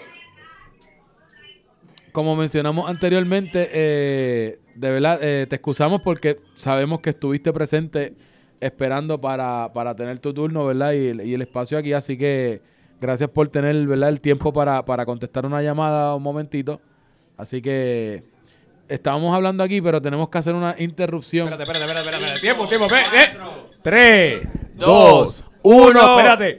como mencionamos anteriormente, eh, de verdad eh, te excusamos porque sabemos que estuviste presente esperando para, para tener tu turno, ¿verdad? Y, el- y el espacio aquí, así que gracias por tener, ¿verdad? El tiempo para, para contestar una llamada un momentito. Así que estábamos hablando aquí, pero tenemos que hacer una interrupción. Espérate, espérate, espérate, espérate. Tiempo, tiempo, eh. Tres, dos, uno, espérate.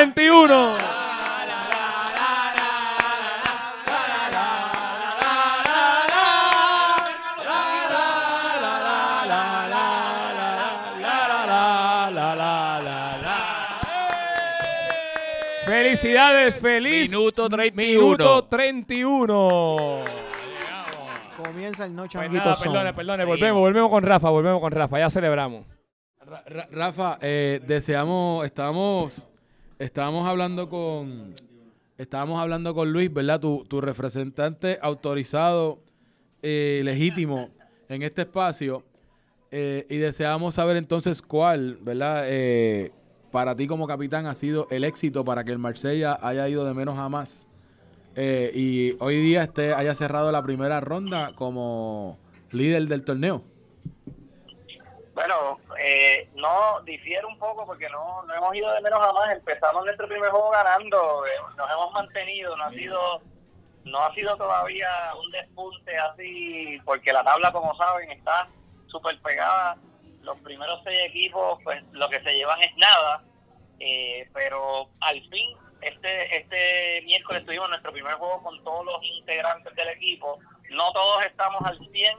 21. Felicidades, feliz. Minuto 31. Minuto 31. Comienza el no changuito pues Perdone, perdone, volvemos, volvemos con Rafa, volvemos con Rafa, ya celebramos. Rafa, eh, deseamos, estamos estábamos hablando con, estábamos hablando con Luis, ¿verdad? Tu, tu representante autorizado, eh, legítimo en este espacio, eh, y deseamos saber entonces cuál, ¿verdad? Eh, para ti como capitán ha sido el éxito para que el Marsella haya ido de menos a más eh, y hoy día este haya cerrado la primera ronda como líder del torneo. Bueno, eh, no difiere un poco porque no, no hemos ido de menos a más. Empezamos nuestro primer juego ganando, eh, nos hemos mantenido, no ha sido no ha sido todavía un despunte así, porque la tabla, como saben, está súper pegada. Los primeros seis equipos, pues lo que se llevan es nada, eh, pero al fin, este este miércoles tuvimos nuestro primer juego con todos los integrantes del equipo. No todos estamos al 100,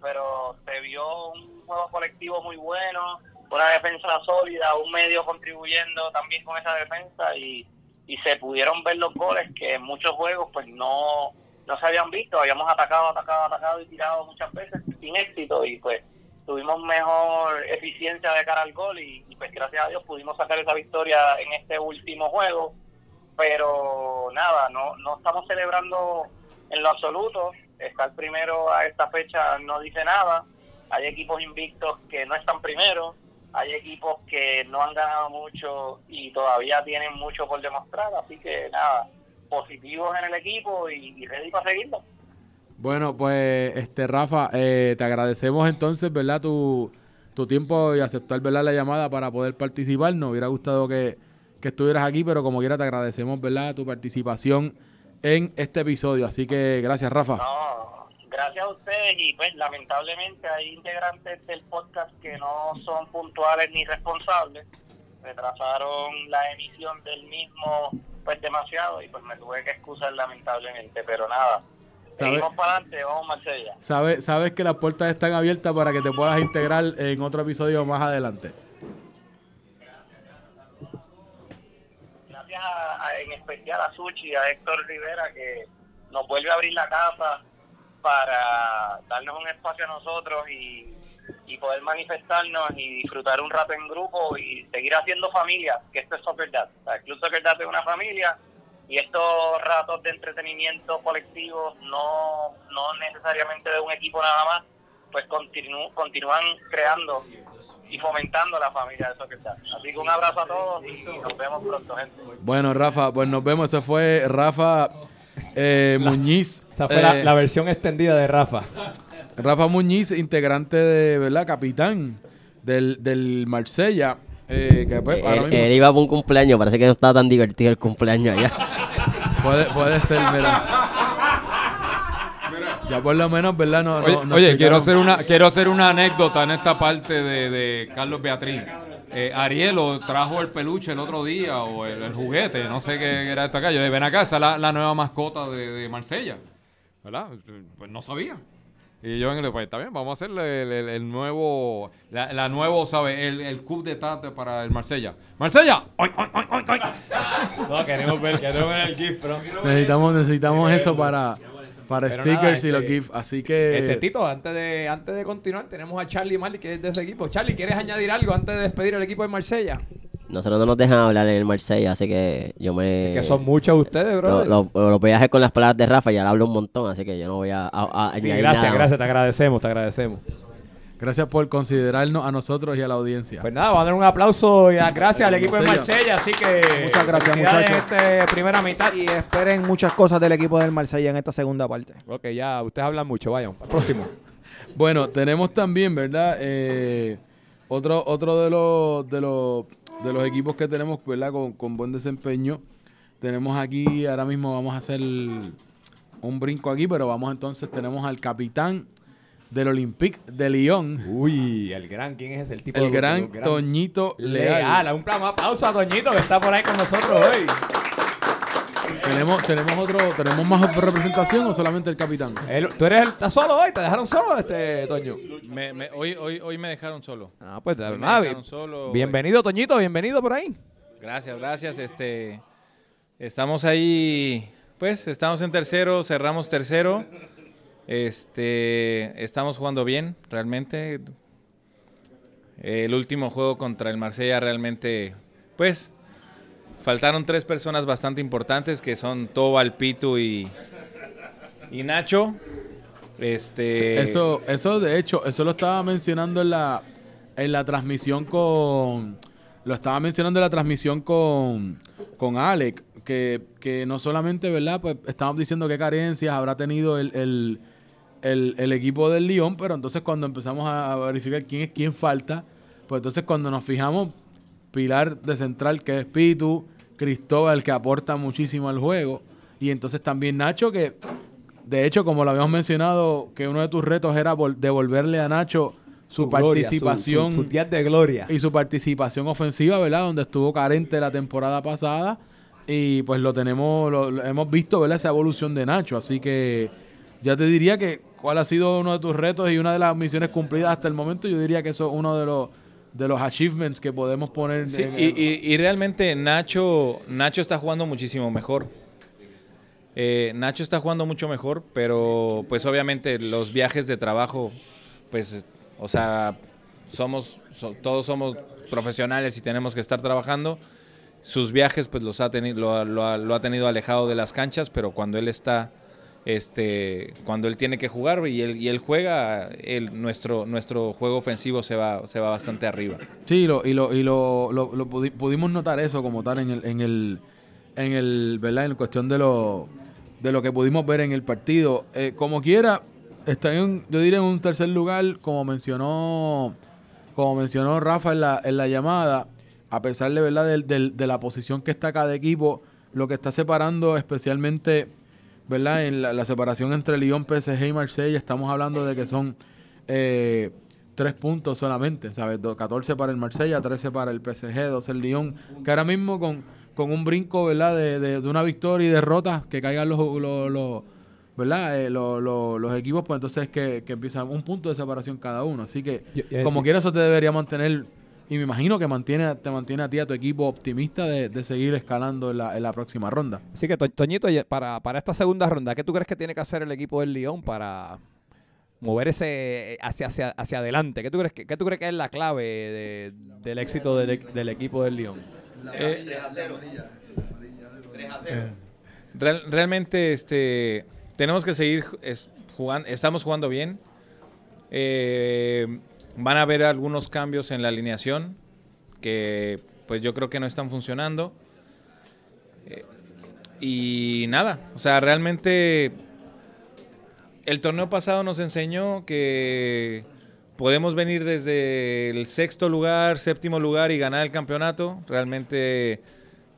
pero se vio un juego colectivo muy bueno, una defensa sólida, un medio contribuyendo también con esa defensa y, y se pudieron ver los goles que en muchos juegos pues no, no se habían visto, habíamos atacado, atacado, atacado y tirado muchas veces sin éxito y pues tuvimos mejor eficiencia de cara al gol y, y, pues gracias a Dios pudimos sacar esa victoria en este último juego, pero nada, no, no estamos celebrando en lo absoluto, estar primero a esta fecha no dice nada, hay equipos invictos que no están primero, hay equipos que no han ganado mucho y todavía tienen mucho por demostrar, así que nada, positivos en el equipo y, y ready para seguirlo. Bueno, pues, este Rafa, eh, te agradecemos entonces, ¿verdad? Tu, tu tiempo y aceptar, ¿verdad? La llamada para poder participar. Nos hubiera gustado que, que estuvieras aquí, pero como quiera te agradecemos, ¿verdad? Tu participación en este episodio. Así que gracias, Rafa. No, gracias a ustedes y pues lamentablemente hay integrantes del podcast que no son puntuales ni responsables. Retrasaron la emisión del mismo pues demasiado y pues me tuve que excusar lamentablemente, pero nada. ¿Sabe- Seguimos para adelante, vamos Marsella. Sabes sabes que las puertas están abiertas para que te puedas integrar en otro episodio más adelante. Gracias a- a- en especial a Suchi y a Héctor Rivera que nos vuelve a abrir la casa para darnos un espacio a nosotros y, y poder manifestarnos y disfrutar un rato en grupo y seguir haciendo familia, que esto es Soccer Dad. O sea, el Club Soccer Dad es una familia y estos ratos de entretenimiento colectivos, no, no necesariamente de un equipo nada más, pues continu- continúan creando y fomentando la familia de Soccer Dad. Así que un abrazo a todos y nos vemos pronto, gente. Bueno, Rafa, pues nos vemos. Ese fue Rafa eh, Muñiz. Esa fue la, Eh, la versión extendida de Rafa. Rafa Muñiz, integrante de, ¿verdad? Capitán del, del Marsella. eh, que pues, ahora Él, mismo él iba para un cumpleaños, parece que no estaba tan divertido el cumpleaños allá. puede, puede ser, mira. Ya por lo menos, ¿verdad? No, Oye, no- no oye, quiero hacer una quiero hacer una anécdota en esta parte de, de Carlos Beatriz. Eh, Arielo trajo el peluche el otro día o el, el juguete, no sé qué era esto acá. Yo dije, ven acá, esa es la, la nueva mascota de, de Marsella, ¿verdad? Pues no sabía. Y yo en el, pues está bien, vamos a hacerle el, el- el nuevo, la, la nuevo, ¿sabes? El, el coup de tate para el Marsella. ¡Marsella! ¡Oy, oy, oy, oy, oy! No, queremos ver, queremos ver el GIF, pero... Necesitamos, necesitamos eso para, para Pero stickers nada, y este- los GIFs. Así que. Este Tito, antes de, antes de continuar, tenemos a Charlie Marley, que es de ese equipo. Charlie, ¿quieres añadir algo antes de despedir el equipo de Marsella? Nosotros no nos dejan hablar en el Marsella, así que yo me... que son muchos ustedes, Lo, bro. lo, lo voy a hacer con las palabras de Rafa, ya le hablo un montón, así que yo no voy a, a- a Sí, añadir gracias, nada. gracias, te agradecemos, te agradecemos. Gracias por considerarnos a nosotros y a la audiencia. Pues nada, vamos a dar un aplauso y las gracias al equipo de Marsella, así que... Muchas gracias, muchachos. en esta primera mitad. Y esperen muchas cosas del equipo del Marsella en esta segunda parte. Ok, ya, ustedes hablan mucho, vayan, para el próximo. Bueno, tenemos también, ¿verdad? Eh, otro otro de los, de los de los equipos que tenemos, ¿verdad? Con, con buen desempeño. Tenemos aquí, ahora mismo vamos a hacer un brinco aquí, pero vamos entonces, tenemos al capitán del Olympique de Lyon, Uy, el gran, ¿quién es ese? El tipo el de- gran de- Toñito Leal. Leal. Un plan- aplauso a Toñito que está por ahí con nosotros hoy. Tenemos, tenemos otro, tenemos más representación o solamente el capitán. ¿Tú eres el, estás solo hoy? ¿Te dejaron solo, este Toño? Me- me- hoy, hoy, hoy me dejaron solo. Ah, pues Hoy me nada, dejaron solo. bienvenido Toñito, bienvenido por ahí. Gracias, gracias. Este, estamos ahí, pues, estamos en tercero, cerramos tercero. Este, estamos jugando bien, realmente. El último juego contra el Marsella realmente, pues, faltaron tres personas bastante importantes que son Tobal, Pitu y, y Nacho. Este, Eso, eso de hecho, eso lo estaba mencionando en la, en la transmisión con, lo estaba mencionando en la transmisión con, con Alec, que, que no solamente, ¿verdad? Pues estábamos diciendo qué carencias habrá tenido el, el, el, el equipo del Lyon, pero entonces cuando empezamos a, verificar quién es quién falta, pues entonces cuando nos fijamos, Pilar de central, que es Pitu, Cristóbal, que aporta muchísimo al juego, y entonces también Nacho, que de hecho, como lo habíamos mencionado, que uno de tus retos era vol- devolverle a Nacho su, participación su- días de gloria. y su participación ofensiva, ¿verdad? Donde estuvo carente la temporada pasada y pues lo tenemos, lo, lo hemos visto, ¿verdad? Esa evolución de Nacho, así que ya te diría que cuál ha sido uno de tus retos y una de las misiones cumplidas hasta el momento, yo diría que eso es uno de los de los achievements que podemos poner Sí, en- y, y- y realmente Nacho, Nacho está jugando muchísimo mejor. Eh, Nacho está jugando mucho mejor, pero pues obviamente los viajes de trabajo, pues, o sea, somos, so- todos somos profesionales y tenemos que estar trabajando. Sus viajes, pues, los ha tenido, lo ha tenido alejado de las canchas, pero cuando él está, este, cuando él tiene que jugar y él, y él juega, nuestro, nuestro juego ofensivo se va, se va bastante arriba. Sí, lo, y, lo, y lo, lo- lo pudi- pudimos notar eso como tal en el, en el, en el, ¿verdad? En cuestión de lo, de lo que pudimos ver en el partido. Eh, como quiera, está en, yo diría en un tercer lugar, como mencionó, como mencionó Rafa en la, en la llamada, a pesar de verdad del- de, la posición que está cada equipo, lo que está separando especialmente, ¿verdad? En la, la separación entre Lyon, PSG y Marsella, estamos hablando de que son eh, tres puntos solamente, ¿sabes? Do- 14 para el Marsella, 13 para el PSG, 12 el Lyon, que ahora mismo con, con un brinco, ¿verdad? De, de- de una victoria y derrota, que caigan los, los, los- ¿verdad? Eh, los, los- los equipos, pues entonces que, que empiezan un punto de separación cada uno. Así que, Yo- yo- como yo- quiera, eso te debería mantener Y me imagino que mantiene, te mantiene a ti, a tu equipo optimista de, de seguir escalando en la, en la próxima ronda. Así que, To- Toñito, para, para esta segunda ronda, ¿qué tú crees que tiene que hacer el equipo del León para mover ese hacia, hacia, hacia adelante? ¿Qué tú, crees que, qué tú crees que es la clave de- del éxito del, del equipo del León? Eh, Real- realmente este tenemos que seguir jugando, estamos jugando bien. Eh, van a haber algunos cambios en la alineación que pues yo creo que no están funcionando. Eh, y nada, o sea, realmente el torneo pasado nos enseñó que podemos venir desde el sexto lugar, séptimo lugar y ganar el campeonato. Realmente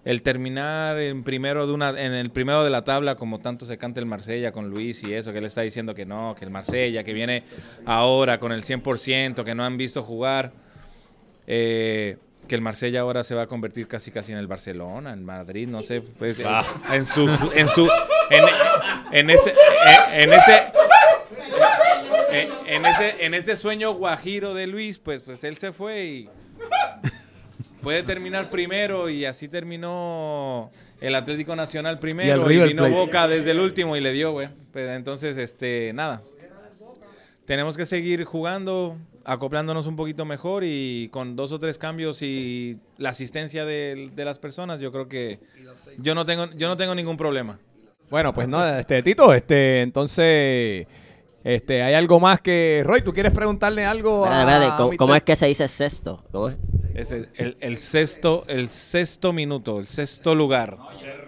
el terminar en primero de una en el primero de la tabla como tanto se canta el Marsella con Luis y eso que él está diciendo que no, que el Marsella que viene ahora con el 100%, que no han visto jugar eh, que el Marsella ahora se va a convertir casi casi en el Barcelona, en Madrid, no sé, pues, eh, en su en su en, en ese en, en ese en, en ese en ese sueño guajiro de Luis, pues pues él se fue y puede terminar primero y así terminó el Atlético Nacional primero y, River vino Plate. Boca desde el último y le dio, güey. Pues, entonces, este, nada. Tenemos que seguir jugando, acoplándonos un poquito mejor y con dos o tres cambios y la asistencia de, de las personas, yo creo que yo no tengo yo no tengo ningún problema. Bueno, pues no, este Tito, este, entonces, este, hay algo más que Roy, ¿tú quieres preguntarle algo a ¿cómo, es que se dice sexto? ¿Cómo es? Es el, el- el sexto el sexto minuto, el sexto lugar.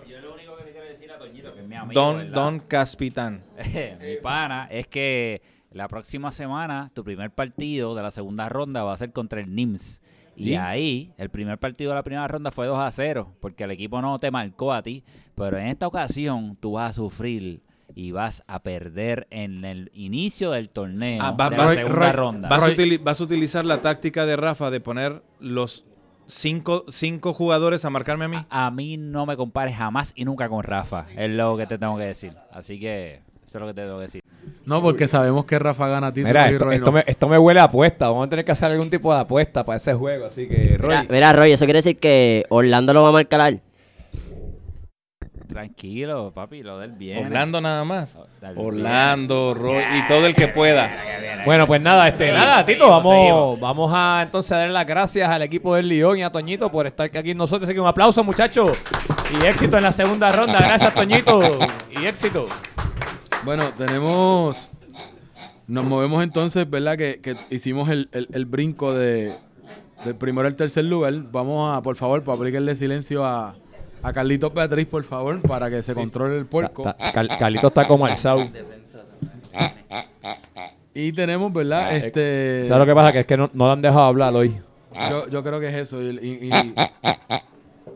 Yo lo único que le quiero decir a Toñito, que es mi amigo, Don ¿verdad? Don Caspitán. mi pana, es que la próxima semana tu primer partido de la segunda ronda va a ser contra el NIMS. Y ¿Sí? ahí, el primer partido de la primera ronda fue 2 a 0, porque el equipo no te marcó a ti. Pero en esta ocasión tú vas a sufrir y vas a perder en el inicio del torneo Ah, va- de la Roy- segunda Roy, ronda. Vas, a utili- vas a utilizar la táctica de Rafa de poner los cinco, cinco jugadores a marcarme a mí. A mí no me compares jamás y nunca con Rafa, es lo que te tengo que decir. Así que eso es lo que te tengo que decir. No, porque sabemos que Rafa gana a ti. Mira, esto, esto me, esto me huele a apuesta. Vamos a tener que hacer algún tipo de apuesta para ese juego. Así que, Roy. Mira, mira, Roy, eso quiere decir que Orlando lo va a marcar a él. Tranquilo, papi, lo del bien. Orlando nada más. Del Orlando, Roy y todo el que pueda. Bueno, pues nada, este, nada, Tito, vamos, seguimos. vamos a entonces a dar las gracias al equipo del León y a Toñito por estar aquí con nosotros. Así que un aplauso, muchachos. Y éxito en la segunda ronda. Gracias, Toñito. Y éxito. Bueno, tenemos. Nos movemos entonces, ¿verdad? Que, que hicimos el, el- el brinco de, del primero al tercer lugar. Vamos a, por favor, para aplicarle silencio a, a Carlitos Beatriz, por favor, para que se controle el puerco. Ta- ta- Cal- Carlito está como alzado. Y tenemos, ¿verdad? Este. ¿Sabes lo que pasa? Que es que no, no lo han dejado hablar hoy. Yo, yo creo que es eso. Y, y- y-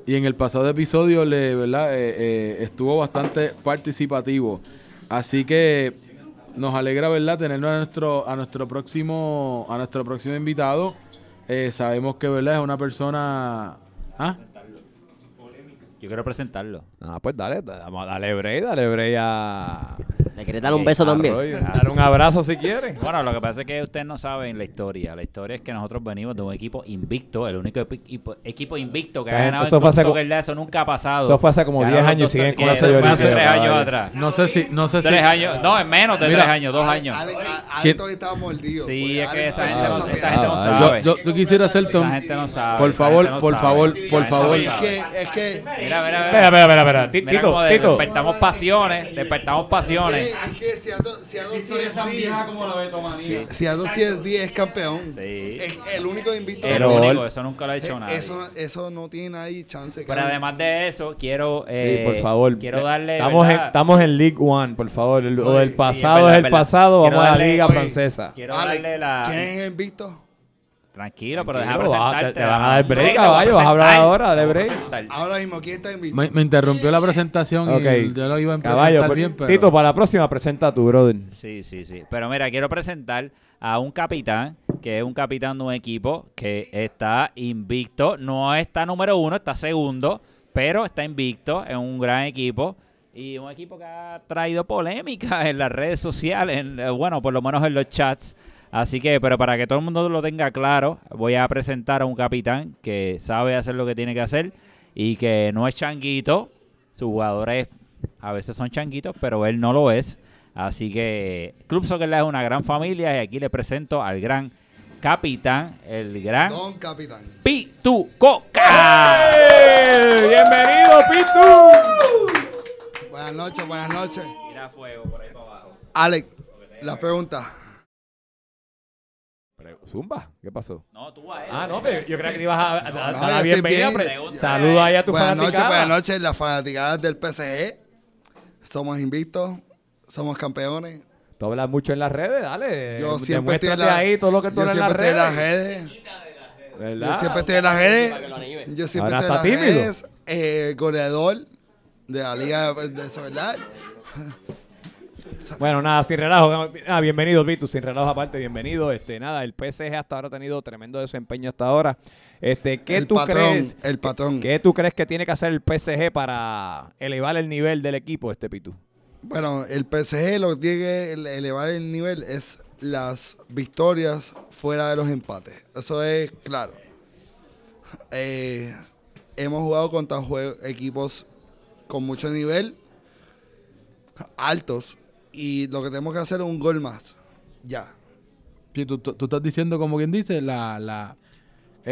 y en el pasado episodio le, ¿verdad? Eh, eh, estuvo bastante participativo. Así que nos alegra, ¿verdad? Tenernos a nuestro, a nuestro próximo, a nuestro próximo invitado. Eh, sabemos que, ¿verdad? Es una persona. ¿Ah? Yo quiero presentarlo. Ah, pues dale, dale break, dale break a... ¿Le quieres dar un beso también? Dale un abrazo si quieres. Bueno, lo que pasa es que ustedes no saben la historia. La historia es que nosotros venimos de un equipo invicto, el único equipo, equipo invicto que ha ganado eso el fue hace Soccer League. Eso nunca ha pasado. Eso fue hace como Ganaron 10 los años y dos siguen con eh, esa eso fue lloriquera, hace tres años atrás. No sé si. No sé si Tres años. No, en menos de Mira, tres años, dos años. Ale, Ale- Ale ¿Quién? todavía estaba mordido. Sí, porque es que esa Ale gente, no gente no Ah, sabe. Yo, yo, yo quisiera hacerte un. Gente no sabe. Por esa favor, no por sabe. favor, Esa por gente favor. Es sabe. que, es que, Mira, mira, mira. Espera, espera, espera, espera. Ti- Mira Tito, cómo de- Tito. despertamos pasiones, despertamos pasiones. Es que Seattle Seattle CSD, Si- Seattle CSD es campeón. Sí. Es el único invicto. El Pero- único, eso nunca lo ha hecho Eh, nadie. Eso, eso no tiene nadie chance. Pero cabrón. además de eso, quiero. Sí, eh, por favor. Quiero darle. Estamos en, estamos en League One, por favor. El- Lo del sí, pasado verdad, es es el verdad. pasado. Quiero Vamos a la Liga Oye, Francesa. Quiero Ale, darle la. ¿Quién es el invicto? Tranquilo, pero deja presentarte. te- van a dar break, caballo, vas a hablar ahora, a break. Ahora mismo, ¿quién está invicto? Me, me interrumpió la presentación Ok. y yo lo iba a presentar Caballo, pues, bien, pero. Tito, para la próxima presenta tu brother. Sí, sí, sí. Pero mira, quiero presentar a un capitán, que es un capitán de un equipo que está invicto. No está número uno, está segundo, pero está invicto. Es un gran equipo. Y un equipo que ha traído polémica en las redes sociales, en- eh, bueno, por lo menos en los chats. Así que, pero para que todo el mundo lo tenga claro, voy a presentar a un capitán que sabe hacer lo que tiene que hacer y que no es changuito. Sus jugadores a veces son changuitos, pero él no lo es. Así que Club Soccer es una gran familia y aquí le presento al gran capitán, el gran Don Capitán. Pitu Coca. ¡Bienvenido, Pitu! Buenas noches, buenas noches. Tira fuego por ahí para abajo. Alex, la pregunta. Zumba, ¿qué pasó? No, tú a él. Ah, no, pero yo creía que ibas a, a- a No, dar yo la estoy bienvenida. bien. pero Saluda ahí a tu Buenas noches, fanaticada. buenas noches, las fanaticadas del PSG. Somos invictos, somos campeones. Tú hablas mucho en las redes, dale. Yo siempre estoy en demuéstrate la- ahí todo lo que tú Yo hablas en las siempre estoy en redes. las redes. ¿Verdad? Yo siempre estoy en las redes. Yo siempre Ahora estoy en las está tímido. redes. Eh, goleador de la Liga de, de Soledad. Bueno, nada, sin relajo. Ah, bienvenido, Pitu, sin relajo aparte, bienvenido. Este, nada, el PSG hasta ahora ha tenido tremendo desempeño hasta ahora. Este, ¿qué El tú patrón, crees? el patrón. ¿Qué tú crees que tiene que hacer el PSG para elevar el nivel del equipo, este Pitu? Bueno, el PSG lo que tiene que ele- elevar el nivel es las victorias fuera de los empates. Eso es claro. Eh, hemos jugado contra equipos con mucho nivel, altos, y lo que tenemos que hacer es un gol más. Ya. Sí, tú, tú- tú estás diciendo, como quien dice, la, la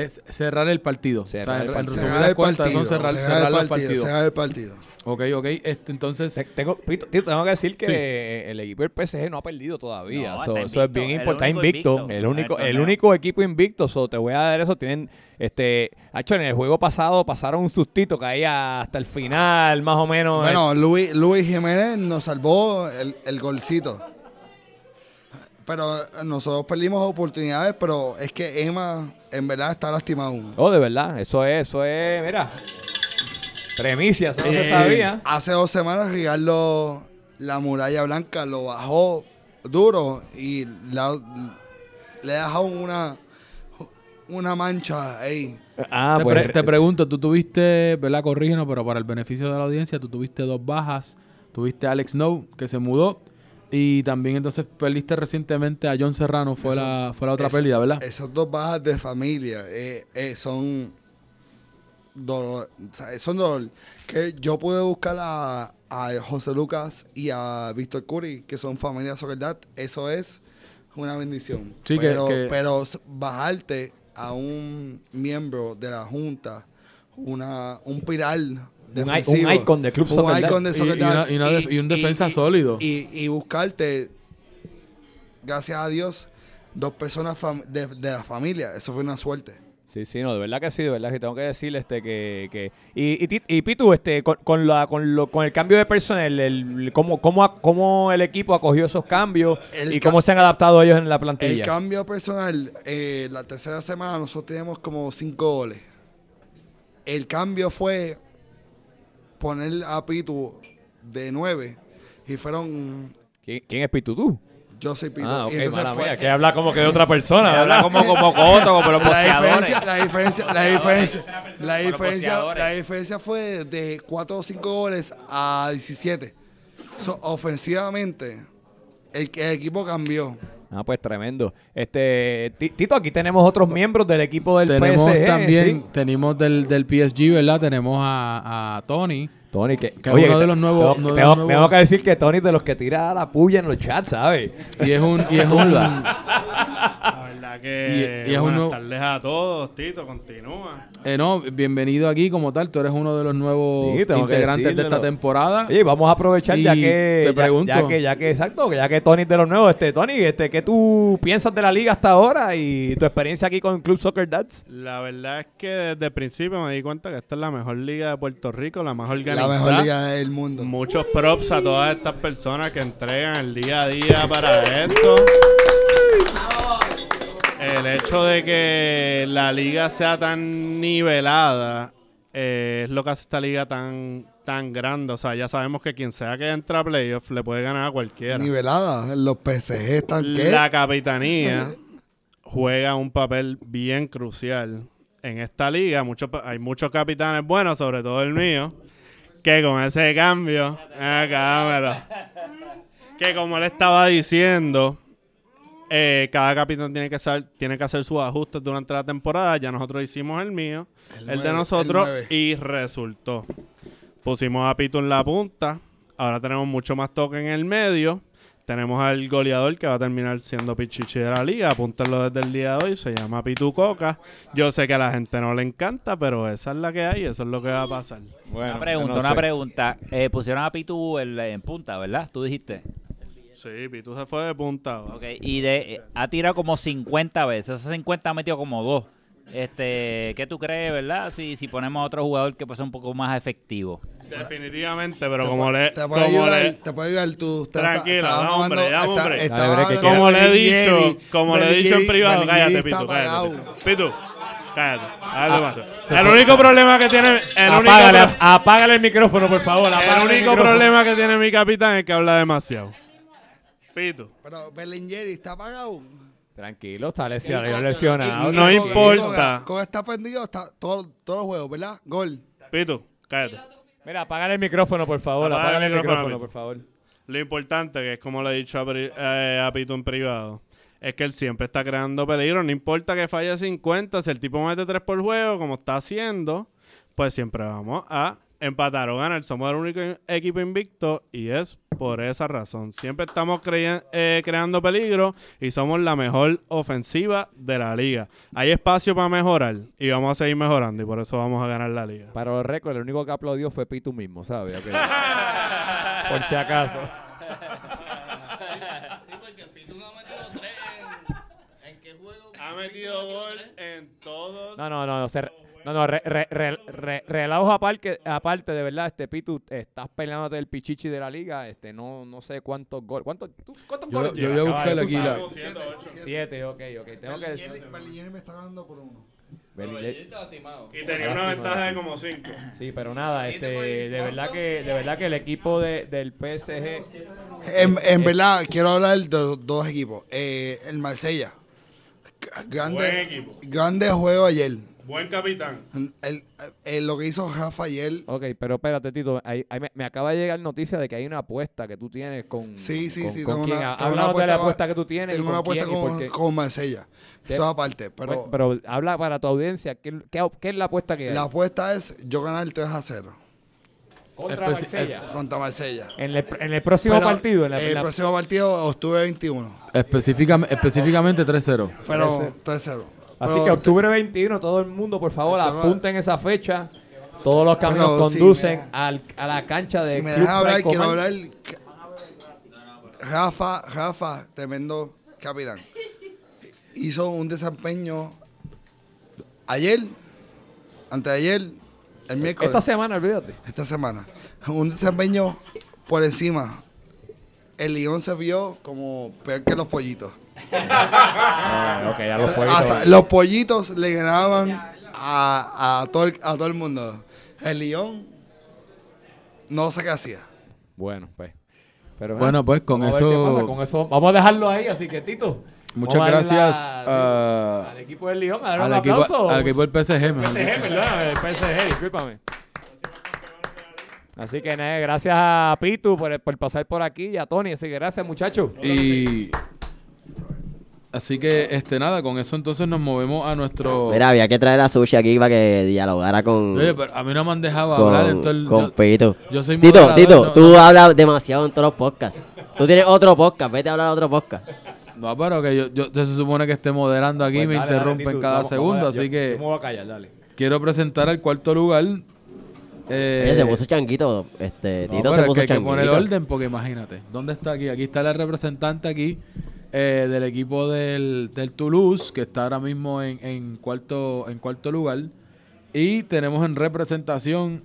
es cerrar el partido. Cerrar el partido. Cerrar el partido. cerrar, el partido. partidos. cerrar el partido. Ok, ok. Este, entonces, Te- Tengo, Pitu, Tito, tengo que decir que Sí. el equipo del PSG no ha perdido todavía. No, So, eso es bien importante. Está invicto. invicto El único, el único equipo invicto. So, te voy a dar eso. Tienen, este, hecho en el juego pasado pasaron un sustito que ahí hasta el final, más o menos. Bueno, Luis, Luis Jiménez nos salvó el, el golcito. Pero eh, nosotros perdimos oportunidades, pero es que Emma en verdad está lastimado aún. Oh, de verdad. Eso es, eso es, mira. Premicia, eso no se Eh, sabía. Hace dos semanas Ricardo la muralla blanca lo bajó duro y la- le ha dejado una, una mancha ahí. Ah, te, pues. pre- te pregunto, tú tuviste, ¿verdad? Corrígenos, pero para el beneficio de la audiencia, tú tuviste dos bajas. Tuviste a Alex Snow, que se mudó. Y también entonces perdiste recientemente a John Serrano, fue, Eso- la, fue la otra pérdida, ¿verdad? Esas dos bajas de familia eh, eh, son dolor, o sea, son dolor. Que yo pude buscar a, a José Lucas y a Víctor Curry, que son familia Soledad, eso es una bendición. Sí, pero, que- pero bajarte a un miembro de la Junta, una, un pilar Un, icon de Club un icon de Y- y Soccer una- y una def- y un defensa sólido. Y, y buscarte, gracias a Dios, dos personas de, de la familia. Eso fue una suerte. Sí, sí, no, de verdad que sí, de verdad que tengo que decirle este que, que y, y, Ti- y Pitu, este, con, con la, con, lo, con el cambio de personal, el, cómo, cómo, cómo el equipo acogió esos cambios El y ca- cómo se han adaptado ellos en la El plantilla. cambio personal, eh, la tercera semana nosotros teníamos como cinco goles. El cambio fue poner a Pitu de nueve y fueron, ¿Quién, quién es Pitu tú? yo soy Pitu. Ah, ok, y entonces mala fue- mía, que habla como que de otra persona, Habla como, como Coto, como los la boxeadores. diferencia, la diferencia, la diferencia, la diferencia, la diferencia fue de 4 o 5 goles a 17. So, ofensivamente, el, el equipo cambió. Ah, pues tremendo. Este, Ti- Tito, aquí tenemos otros miembros del equipo del tenemos PSG. también, ¿sí? tenemos del, del PSG, ¿verdad? Tenemos a, a Tony. Tony, que, Que es uno de los nuevos- Tengo, nuevos- que decir que Tony es de los que tira la puya en los chats, ¿sabes? Y es un, y es un, La verdad que Y- y es un buenas tardes a todos, Tito, continúa. eh, no, bienvenido aquí como tal. Tú eres uno de los nuevos Sí, integrantes de esta temporada. Oye, vamos a aprovechar ya que, te ya- pregunto. ya, que, ya que, exacto, ya que Tony es de los nuevos, este, Tony, este, ¿qué tú piensas de la liga hasta ahora y tu experiencia aquí con Club Soccer Dads? La verdad es que desde el principio me di cuenta que esta es la mejor liga de Puerto Rico, la más La mejor liga del mundo. Muchos props a todas estas personas que entregan el día a día para esto. El hecho de que la liga sea tan nivelada eh, es lo que hace esta liga tan, tan grande. O sea, ya sabemos que quien sea que entre a playoff le puede ganar a cualquiera. Nivelada. Los PSG están qué? La capitanía juega un papel bien crucial en esta liga. Hay muchos capitanes buenos, sobre todo el mío, que con ese cambio, acá dámelo. que como le estaba diciendo, eh, cada capitán tiene que, hacer, tiene que hacer sus ajustes durante la temporada. Ya nosotros hicimos el mío, el, El de nosotros, el y resultó. Pusimos a Pito en la punta. Ahora tenemos mucho más toque en el medio. Tenemos al goleador que va a terminar siendo Pichichi de la liga. Apúntenlo desde el día de hoy. Se llama Pitu Coca. Yo sé que a la gente no le encanta, pero esa es la que hay. Eso es lo que va a pasar. Bueno, una pregunta, no una sé. pregunta. Eh, pusieron a Pitu en, en punta, ¿verdad? Tú dijiste. Sí, Pitu se fue de punta. Ok, y de, eh, ha tirado como 50 veces. Esas 50 ha metido como dos. Este, ¿Qué tú crees, verdad? Si, si ponemos a otro jugador que puede ser un poco más efectivo. Definitivamente, pero Te como le. Te puede como ayudar, le- te puede ayudar tú. Tranquilo, está- Dale, break, que hablando como le he dicho, como le he dicho en privado, cállate, Pitu, cállate. Pitu, cállate. cállate, macho. El único problema que tiene. El único, Apágale, pro- apágale el micrófono, por favor. el único problema que tiene mi capitán es que habla demasiado. Pitu. Pero Bellingheri está apagado. Tranquilo, está lesionado. Lesionado. y- No y- importa. Con, con está perdido está todo, todos los juegos, ¿verdad? Gol. Pitu, cállate. Mira, apágale el micrófono, por favor. Apaga el el micrófono, por favor. Lo importante, que es como le he dicho a, eh, a Pito en privado, es que él siempre está creando peligro. No importa que falle 50, si el tipo mete 3 por juego, como está haciendo, pues siempre vamos a empatar o ganar. Somos el único equipo invicto y es por esa razón. Siempre estamos eh, creando peligro y somos la mejor ofensiva de la liga. Hay espacio para mejorar y vamos a seguir mejorando y por eso vamos a ganar la liga. Para los récords, el único que aplaudió fue Pitu mismo, ¿sabes? Por si acaso. Ha metido gol en todos. No, no, no, no, se re- no, no, re, re, re, re- relajos aparte, aparte, de verdad, este Pitu, estás peleándote el pichichi de la liga, este, no, no sé cuántos goles, ¿cuántos, tú, cuántos Yo- goles yo voy a aquí la-. Siete, siete. Siete, ok, ok, tengo que me está ganando por uno. Y tenía una ventaja de como 5. Sí, pero nada, este, de verdad que, de verdad que el equipo de, del PSG, En, en verdad, quiero hablar de do- dos equipos. Eh, el Marsella. Grande, Buen equipo. grande juego ayer. Buen capitán. El- el- lo que hizo Rafa ayer. ok, pero espérate, Tito, ahí- ahí me, me acaba de llegar noticia de que hay una apuesta que tú tienes con, Sí, sí, con, sí. con tengo quién. una, tengo una Háblanos de la apuesta apuesta que tú tienes y Tengo con una apuesta quién con, con Marsella. ¿Qué? Eso aparte. Pero Bueno, pero habla para tu audiencia, ¿qué, qué, qué es la apuesta que hay? la apuesta es yo ganar 3 a 0 Contra Marsella. contra Marsella. En el, en el próximo Pero partido, en la, en el la- próximo partido, octubre 21. Específicamente, específicamente 3-0. Pero 3 0. Así que octubre 21, todo el mundo, por favor, apunten esa fecha. Todos los caminos conducen al- a la cancha de Si me dejas hablar, quiero hablar. Rafa, Rafa, tremendo capitán. Hizo un desempeño ayer, antes de ayer, el miércoles, Esta esta, semana, olvídate. semana. Un desempeño por encima. El León se vio como peor que los pollitos. Ah, ya los jueguitos. Hasta los pollitos le ganaban a, a, todo, el, a todo el mundo. El León no sé qué hacía. Bueno, pues. Pero, Bueno, pues, con eso- Con eso vamos a dejarlo ahí, así que Tito. Muchas vamos a darle gracias la- a- al equipo del. A dar al, un equipo, aplauso. al equipo del PSG. PSG, perdóname, el PSG, discúlpame. Así que nada, gracias a Pitu por, por pasar por aquí y a Tony. Así que gracias, muchachos. Y así que este nada, con eso entonces nos movemos a nuestro. Mira, había que traer a Sushi aquí para que dialogara con, Oye, pero a mí no me han dejado con, hablar en todo el. con yo- Pito. yo soy Tito, moderador, Tito, no- tú no- hablas demasiado en todos los podcasts. Tú tienes otro podcast, vete a hablar a otro podcast. No, pero que yo, yo, yo se supone que esté moderando aquí, Pues me dale, dale, interrumpen Tito, cada vamos- segundo, así yo- que Yo me voy a callar, dale. quiero presentar al cuarto lugar. Eh, Oye, se puso changuito, este, no, Tito se es puso que hay que poner orden porque imagínate, ¿dónde está aquí? Aquí está la representante aquí eh, del equipo del, del Toulouse, que está ahora mismo en, en cuarto, en cuarto lugar. Y tenemos en representación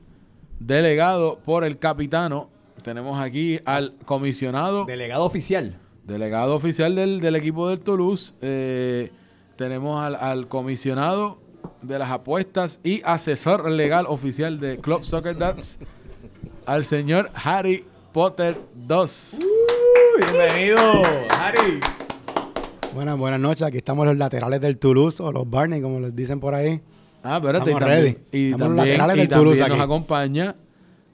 delegado por el capitano. Tenemos aquí al comisionado. Delegado oficial. Delegado oficial del, del equipo del Toulouse. eh, tenemos al, al comisionado de las apuestas y asesor legal oficial de Club Soccer Dads, al señor Harry Potter 2. Bienvenido, Harry. Buenas, buenas noches. Aquí estamos los laterales del Toulouse o los Barney, como les dicen por ahí. Ah, espérate, y Estamos también, ready. y Estamos los también, laterales y del Toulouse también nos aquí. acompaña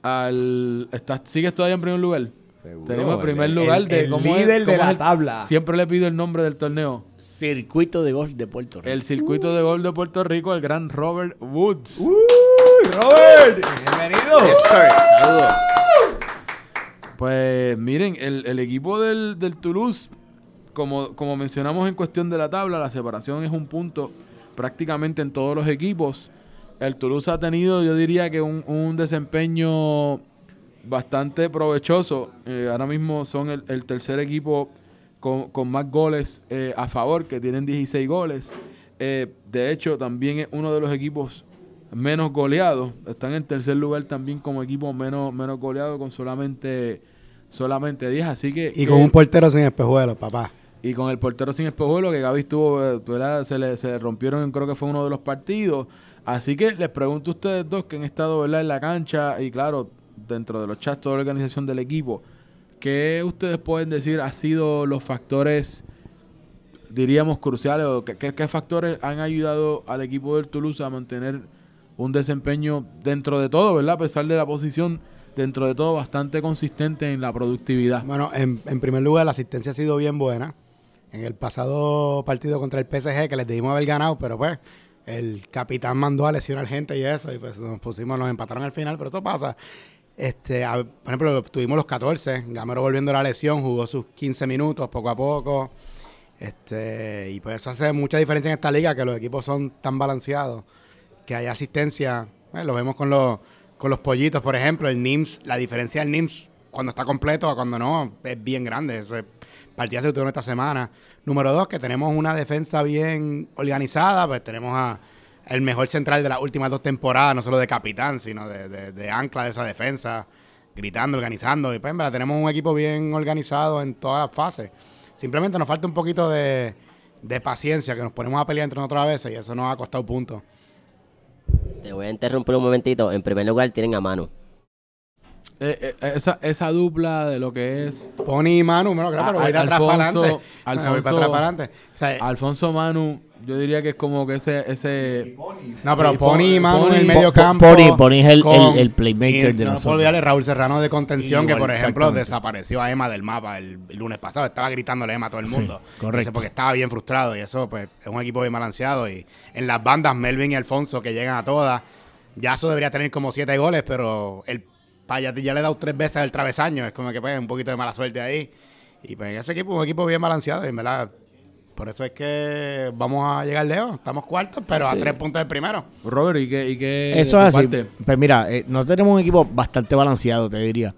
al... ¿estás, ¿Sigues todavía en primer lugar? Seguro, Tenemos el primer lugar el- de el cómo es- líder de cómo es la el- tabla. Siempre le pido el nombre del torneo. Circuito de golf de Puerto Rico. El circuito de gol de Puerto Rico, el gran Robert Woods. ¡Uy, Robert! ¡Bienvenido! Saludos. Pues miren, el, el equipo del, del Toulouse, como, como mencionamos en cuestión de la tabla, la separación es un punto prácticamente en todos los equipos. El Toulouse ha tenido, yo diría que un, un desempeño bastante provechoso. Eh, ahora mismo son el, el tercer equipo con, con más goles eh, a favor, que tienen 16 goles. Eh, de hecho, también es uno de los equipos menos goleados. Están en tercer lugar también como equipo menos, menos goleado con solamente, solamente 10. Así que, Y que- con un portero sin espejuelos, papá. y con el portero sin espejuelo, que Gaby estuvo, eh, ¿verdad? Se le, se le rompieron, creo que fue uno de los partidos. Así que les pregunto a ustedes dos que han estado ¿verdad? en la cancha y claro, dentro de los chats, toda la organización del equipo, ¿qué ustedes pueden decir ha sido los factores, diríamos, cruciales o qué- qué factores han ayudado al equipo del Toulouse a mantener un desempeño dentro de todo, ¿verdad? A pesar de la posición, dentro de todo bastante consistente en la productividad. Bueno, en, primer lugar, la asistencia ha sido bien buena. En el pasado partido contra el PSG, que les debimos haber ganado, pero pues el capitán mandó a lesionar gente y eso, y pues nos pusimos, nos empataron al final, pero esto pasa. Este, por ejemplo, tuvimos los 14, Gamero volviendo a la lesión, jugó sus 15 minutos poco a poco. Este, y pues eso hace mucha diferencia en esta liga, que los equipos son tan balanceados, que hay asistencia. eh, lo vemos con los, con los pollitos, por ejemplo, el NIMS, la diferencia del NIMS cuando está completo a cuando no, es bien grande. Eso es partida se esta semana. Número dos, que tenemos una defensa bien organizada, pues tenemos a el mejor central de las últimas dos temporadas, no solo de capitán, sino de, de- de ancla de esa defensa, gritando, organizando. Y pues, en verdad, tenemos un equipo bien organizado en todas las fases. Simplemente nos falta un poquito de, de paciencia, que nos ponemos a pelear entre nosotros a veces y eso nos ha costado puntos. Te voy a interrumpir un momentito. En primer lugar, tienen a Manu. Eh, eh, esa, esa dupla de lo que es Pony y Manu, bueno, claro, pero voy de Al- atrás para Alfonso- adelante. Voy Alfonso, para atrás para adelante. O sea, Alfonso Manu, yo diría que es como que ese... ese No, pero Pony y Manu en el Pony- medio Po- campo. Pony- Pony es el- con- el- el playmaker y de no nosotros. puedo olvidarle Raúl Serrano de contención, que por ejemplo desapareció a Emma del mapa el, el lunes pasado. Estaba gritándole Emma a todo el Sí, mundo. correcto. Porque estaba bien frustrado y eso pues es un equipo bien balanceado. Y en las bandas, Melvin y Alfonso que llegan a todas. Ya eso debería tener como siete goles, pero el Paya ya le ha dado tres veces el travesaño. Es como que pues un poquito de mala suerte ahí. Y pues ese equipo es un equipo bien balanceado y en verdad... Por eso es que vamos a llegar lejos. Estamos cuartos, pero a tres puntos del primero. Robert, ¿y qué, y qué de Eso es así. parte? Pues mira, eh, nosotros tenemos un equipo bastante balanceado, te diría.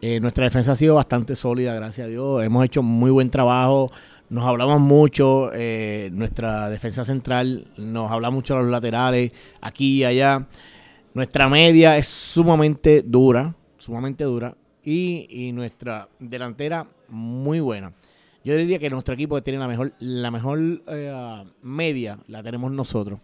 Eh, nuestra defensa ha sido bastante sólida, gracias a Dios. Hemos hecho muy buen trabajo. Nos hablamos mucho. eh, nuestra defensa central nos habla mucho a los laterales, aquí y allá. Nuestra media es sumamente dura, sumamente dura. Y, y nuestra delantera muy buena. Yo diría que nuestro equipo tiene la mejor, la mejor eh, media, la tenemos nosotros.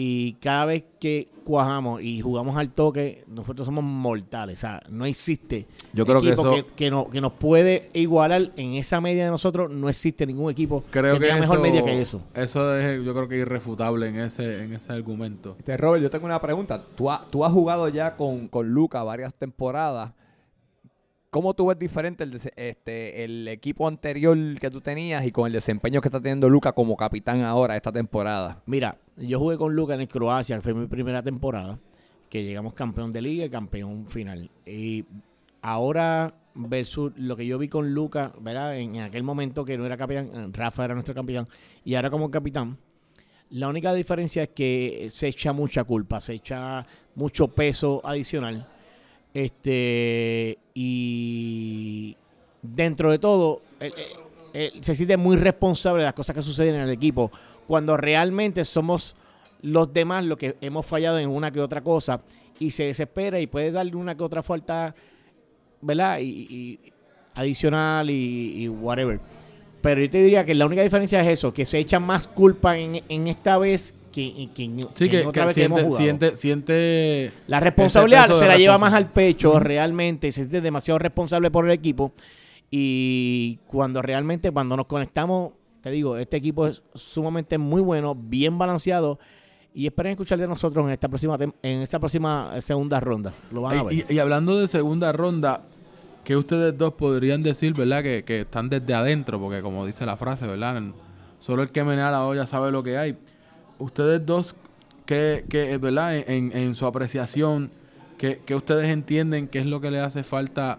Y cada vez que cuajamos y jugamos al toque, nosotros somos mortales. O sea, no existe Yo creo que equipo eso- que, no- que nos puede igualar en esa media de nosotros. No existe ningún equipo Creo que que, tenga mejor media que eso. Eso es, yo creo que irrefutable en ese, en ese argumento. Este, Robert, yo tengo una pregunta. Tú, ha- tú has jugado ya con, con Luca varias temporadas. ¿Cómo tú ves diferente este, el equipo anterior que tú tenías y con el desempeño que está teniendo Luca como capitán ahora esta temporada? Mira, yo jugué con Luca en el Croacia, fue mi primera temporada, que llegamos campeón de liga y campeón final. Y ahora versus lo que yo vi con Luca, ¿verdad? En aquel momento que no era capitán, eh, Rafa era nuestro capitán, y ahora como capitán, la única diferencia es que se echa mucha culpa, se echa mucho peso adicional. Este, y dentro de todo, él- se siente muy responsable de las cosas que suceden en el equipo, cuando realmente somos los demás los que hemos fallado en una que otra cosa y se desespera y puede darle una que otra falta, ¿verdad? Y, adicional y, whatever. Pero yo te diría que la única diferencia es eso, que se echa más culpa en esta vez que, que en, Sí, que que, otra que vez que hemos siente, siente, siente La responsabilidad se la lleva más al pecho realmente, se siente demasiado responsable por el equipo y cuando realmente cuando nos conectamos, te digo, este equipo es sumamente muy bueno, bien balanceado y esperen escuchar de nosotros en esta próxima en esta próxima eh, segunda ronda. Lo van a ver. Y, y hablando de segunda ronda, ¿qué ustedes dos podrían decir, verdad? Que, que están desde adentro, porque como dice la frase, ¿verdad? Solo el que menea la olla sabe lo que hay. Ustedes dos, ¿qué, qué, verdad? En, en su apreciación, ¿qué, qué ustedes entienden que es lo que le hace falta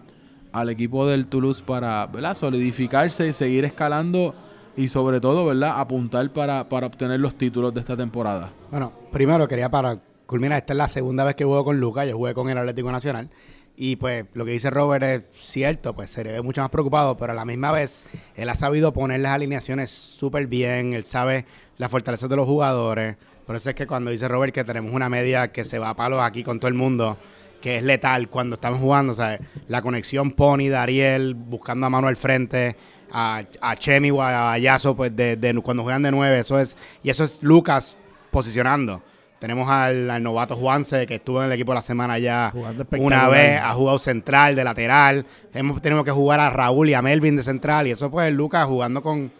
al equipo del Toulouse para, ¿verdad? Solidificarse y seguir escalando y sobre todo, ¿verdad? Apuntar para, para obtener los títulos de esta temporada. Bueno, primero quería para culminar, esta es la segunda vez que juego con Lucas, yo jugué con el Atlético Nacional. Y pues lo que dice Robert es cierto, pues se le ve mucho más preocupado, pero a la misma vez él ha sabido poner las alineaciones súper bien, él sabe las fortalezas de los jugadores. Por eso es que cuando dice Robert que tenemos una media que se va a palos aquí con todo el mundo, que es letal cuando estamos jugando, ¿sabes? La conexión Pony, Dariel, buscando a mano al frente, a, a Chemi o a Yaso, pues de, de- cuando juegan de nueve, eso es, y eso es Lucas posicionando. Tenemos al, al novato Juanse, que estuvo en el equipo la semana ya una vez, ha jugado central, de lateral. Hemos tenido que jugar a Raúl y a Melvin de central, y eso pues Lucas jugando con,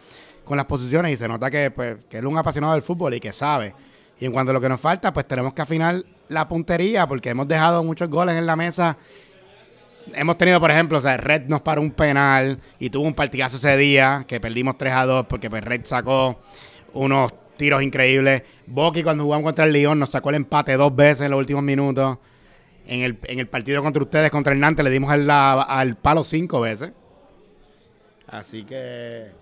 con las posiciones, y se nota que, pues, que él es un apasionado del fútbol y que sabe. Y en cuanto a lo que nos falta, pues tenemos que afinar la puntería, porque hemos dejado muchos goles en la mesa. Hemos tenido, por ejemplo, o sea, Red nos paró un penal y tuvo un partidazo ese día, que perdimos 3 a 2, porque pues Red sacó unos tiros increíbles. Boki cuando jugamos contra el León nos sacó el empate dos veces en los últimos minutos. En el, en el partido contra ustedes, contra el Nantes, le dimos al, al palo cinco veces. Así que...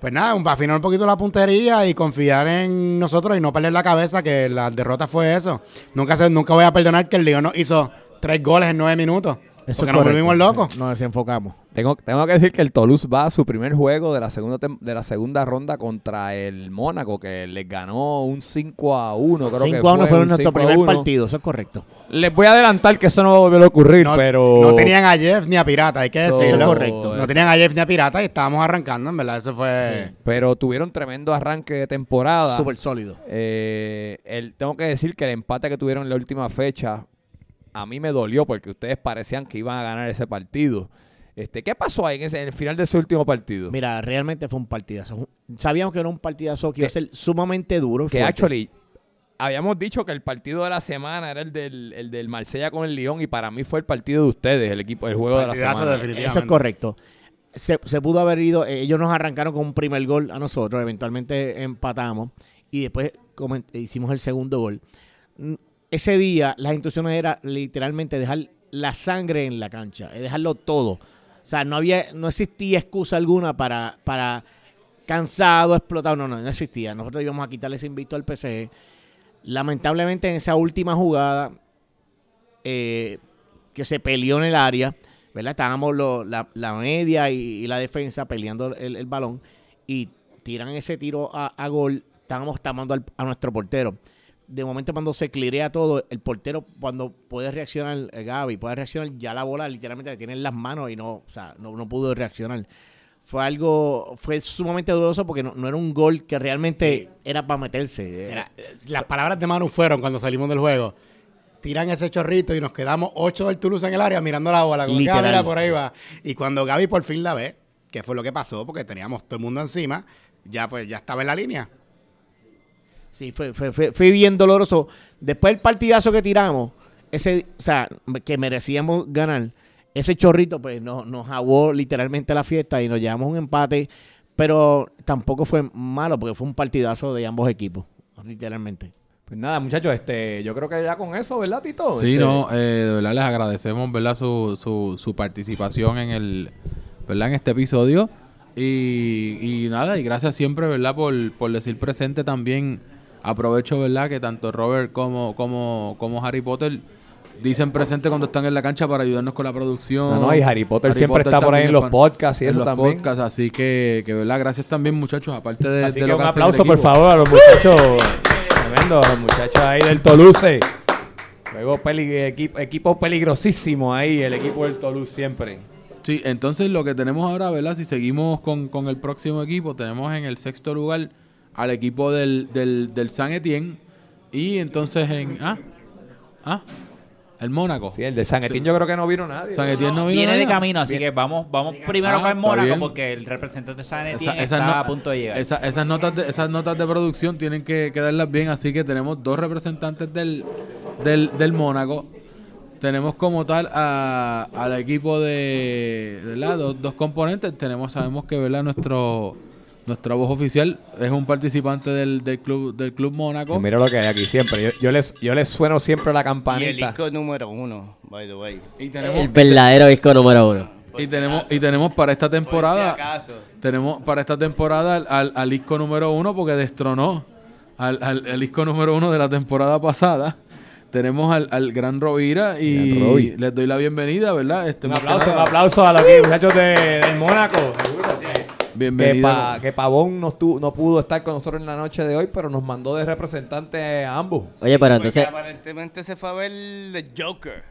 Pues nada, afinar un poquito la puntería y confiar en nosotros y no perder la cabeza que la derrota fue eso. Nunca, se, nunca voy a perdonar que el León nos hizo tres goles en nueve minutos. Eso porque es nos volvimos locos. Nos desenfocamos. Tengo, tengo que decir que el Toulouse va a su primer juego de la segunda de la segunda ronda contra el Mónaco, que les ganó un 5 a 1. Creo 5 que a 1 fue, fue un nuestro 5 a primer 1. partido, eso es correcto. Les voy a adelantar que eso no va a volver a ocurrir, No, pero. no tenían a Jeff ni a Pirata, hay que decirlo. correcto. No tenían a Jeff ni a Pirata y estábamos arrancando, en verdad. Eso fue. Pero tuvieron tremendo arranque de temporada. Súper sólido. Eh, el, tengo que decir que el empate que tuvieron en la última fecha a mí me dolió porque ustedes parecían que iban a ganar ese partido. Este, ¿Qué pasó ahí en, ese- en el final de ese último partido? Mira, realmente fue un partidazo. Sabíamos que era un partidazo que iba a ser sumamente duro. que fuerte. actually habíamos dicho que el partido de la semana era el del, el del Marsella con el Lyon y para mí fue el partido de ustedes, el equipo, el juego de la semana. definitivamente. Eso es correcto. Se, se pudo haber ido, eh, ellos nos arrancaron con un primer gol a nosotros, eventualmente empatamos y después hicimos el segundo gol. Ese día las instrucciones eran literalmente dejar la sangre en la cancha, es dejarlo todo. O sea, no había, no existía excusa alguna para, para cansado, explotado, no, no, no existía. Nosotros íbamos a quitarle ese invito al PSG. Lamentablemente en esa última jugada eh, que se peleó en el área, ¿verdad? Estábamos la, la media y, y la defensa peleando el, el balón y tiran ese tiro a, a gol. Estábamos tamando al- a nuestro portero. De momento, cuando se clirea todo, el portero, cuando puede reaccionar, eh, Gaby, puede reaccionar, ya la bola literalmente la tiene en las manos y no, o sea, no, no pudo reaccionar. Fue algo, fue sumamente doloroso porque no, no era un gol que realmente era para meterse. Mira, las palabras de Manu fueron cuando salimos del juego. Tiran ese chorrito y nos quedamos ocho del Toulouse en el área mirando la bola. Como que, ah, por ahí va. Y cuando Gaby por fin la ve, que fue lo que pasó, porque teníamos todo el mundo encima, ya pues ya estaba en la línea. Sí, fue, fue, fue, fue bien doloroso. Después del partidazo que tiramos, ese, o sea, que merecíamos ganar, ese chorrito pues nos, nos aguó literalmente la fiesta y nos llevamos un empate, pero tampoco fue malo porque fue un partidazo de ambos equipos, literalmente. Pues nada, muchachos, este, yo creo que ya con eso, ¿verdad, Tito? Sí, Este, no, eh, de verdad les agradecemos, ¿verdad? Su, su, su participación en el, ¿verdad? En este episodio. Y, y nada, y gracias siempre, ¿verdad? Por, por decir presente también. Aprovecho, ¿verdad? Que tanto Robert como, como, como Harry Potter dicen presente cuando están en la cancha para ayudarnos con la producción. No, no, y Harry Potter siempre está por ahí en los podcasts y en eso los también. podcasts, así que, que, ¿verdad? Gracias también, muchachos, aparte de, Así de que lo un que aplauso, por favor, a los muchachos. Tremendo, a los muchachos ahí del Toulouse. Luego equipo, equipo peligrosísimo ahí, el equipo del Toulouse siempre. Sí, entonces lo que tenemos ahora, ¿verdad? Si seguimos con, con el próximo equipo, tenemos en el sexto lugar al equipo del, del, del San Etienne. Y entonces en. Ah, ah. El Mónaco. Sí, el de San Etienne yo creo que no vino nadie. San Etienne no vino Viene de nadie. camino, así que vamos, vamos primero Ah, con el Mónaco bien. porque el representante de San Esa- Etienne esas está no- a punto de llegar. esa- esas, notas de, esas notas de producción tienen que quedarlas bien, así que tenemos dos representantes del, del, del Mónaco. Tenemos como tal a- al equipo de ¿verdad? Dos, dos componentes. Tenemos, sabemos que ¿verdad? nuestro nuestra voz oficial es un participante del, del club del club Mónaco. Mira lo que hay aquí siempre. Yo, yo les, yo les sueno siempre la Y el campanita. disco número uno, by the way. Y El verdadero disco número uno. y tenemos y tenemos para esta temporada acaso. tenemos para esta temporada al, al, al disco número uno porque destronó al, al, al disco número uno de la temporada pasada. Tenemos al, al gran Rovira y Gran les doy la bienvenida, ¿verdad? Este, Un aplauso, un aplauso a los muchachos de, del Mónaco. Que, Bienvenido. pa- que Pavón no, no pudo estar con nosotros en la noche de hoy, pero nos mandó de representante a ambos. Oye, pero Porque entonces, aparentemente se fue a ver The Joker.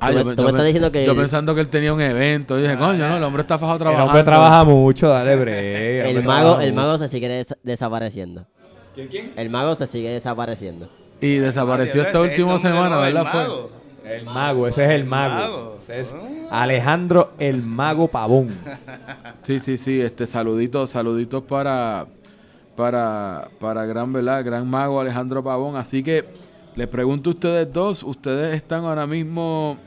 Ah, tú yo, me- pe- tú yo me estás diciendo que yo el- pensando que él tenía un evento. Yo dije, coño, no, el hombre está fajado El trabajando. hombre trabaja mucho, dale bre. el mago, el mago se sigue des- desapareciendo. ¿Quién, quién? El mago se sigue desapareciendo. Y desapareció Ese esta es el última semana, el ¿verdad? Fue. El mago, ese es el mago. Ese es Alejandro el mago Pavón. Sí, sí, sí, este saluditos, saluditos para para para gran verdad, gran mago Alejandro Pavón, así que les pregunto a ustedes dos, ustedes están ahora mismo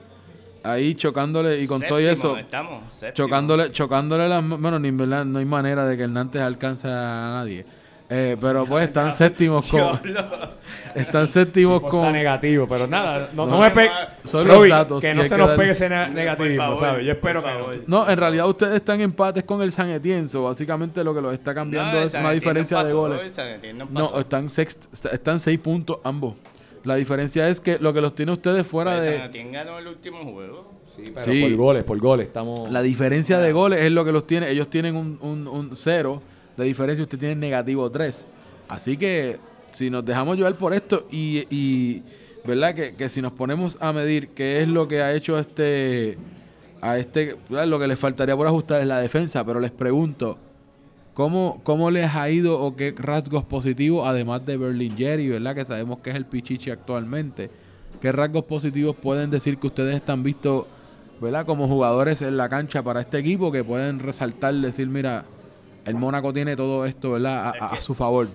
ahí chocándole y con todo eso Estamos, séptimo. chocándole chocándole las bueno, ni en verdad no hay manera de que el Nantes alcance a nadie. Eh, pero pues están séptimos con están séptimos Está con negativo, pero nada, no, No, no me pegue. son los datos, Que no se que nos dar- pegue ese ne- negativismo, ¿sabes? Yo espero que no. favor. No, en realidad ustedes están en empates con el San Etienne, so básicamente lo que los está cambiando No, es San una diferencia no de pasó, goles. San no No, pasó. están, sext- están seis puntos ambos. La diferencia es que lo que los tiene ustedes fuera El San de... Etienne ganó el último juego. Sí, pero Sí. por goles, por goles. Estamos. La diferencia de goles es lo que los tiene. Ellos tienen un, un, un cero de diferencia, usted tiene negativo tres. Así que si nos dejamos llevar por esto y, ¿verdad? Que, que si nos ponemos a medir qué es lo que ha hecho este... A este, lo que les faltaría por ajustar es la defensa, pero les pregunto, ¿Cómo, ¿Cómo les ha ido o qué rasgos positivos, además de Berlingeri, ¿verdad? Que sabemos que es el Pichichi actualmente. ¿Qué rasgos positivos pueden decir que ustedes están vistos, ¿verdad? Como jugadores en la cancha para este equipo que pueden resaltar, decir, mira, el Mónaco tiene todo esto, ¿verdad? A, a- a su favor.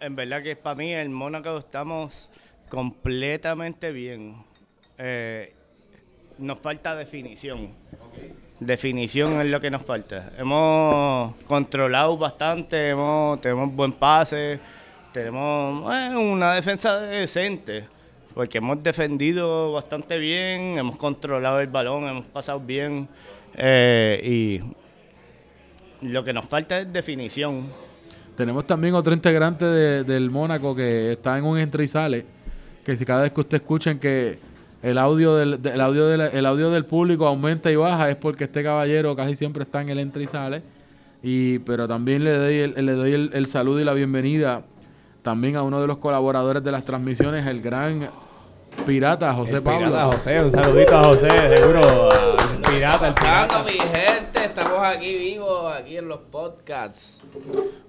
En verdad que para mí el Mónaco estamos completamente bien. Eh, nos falta definición. Definición es lo que nos falta. Hemos controlado bastante, hemos, tenemos buen pase, tenemos eh, una defensa decente, porque hemos defendido bastante bien, hemos controlado el balón, hemos pasado bien eh, y lo que nos falta es definición. Tenemos también otro integrante de- del Mónaco que está en un entre y sale. Que si cada vez que usted escuchen que el audio del, de- el audio del, el audio del público aumenta y baja es porque este caballero casi siempre está en el entre y sale. Y, pero también le doy, el, le doy el, el saludo y la bienvenida también a uno de los colaboradores de las transmisiones, el gran pirata José El Pablo. pirata José, un saludito a José, seguro. Pirata, el pirata. Mi gente, estamos aquí vivos, aquí en los podcasts.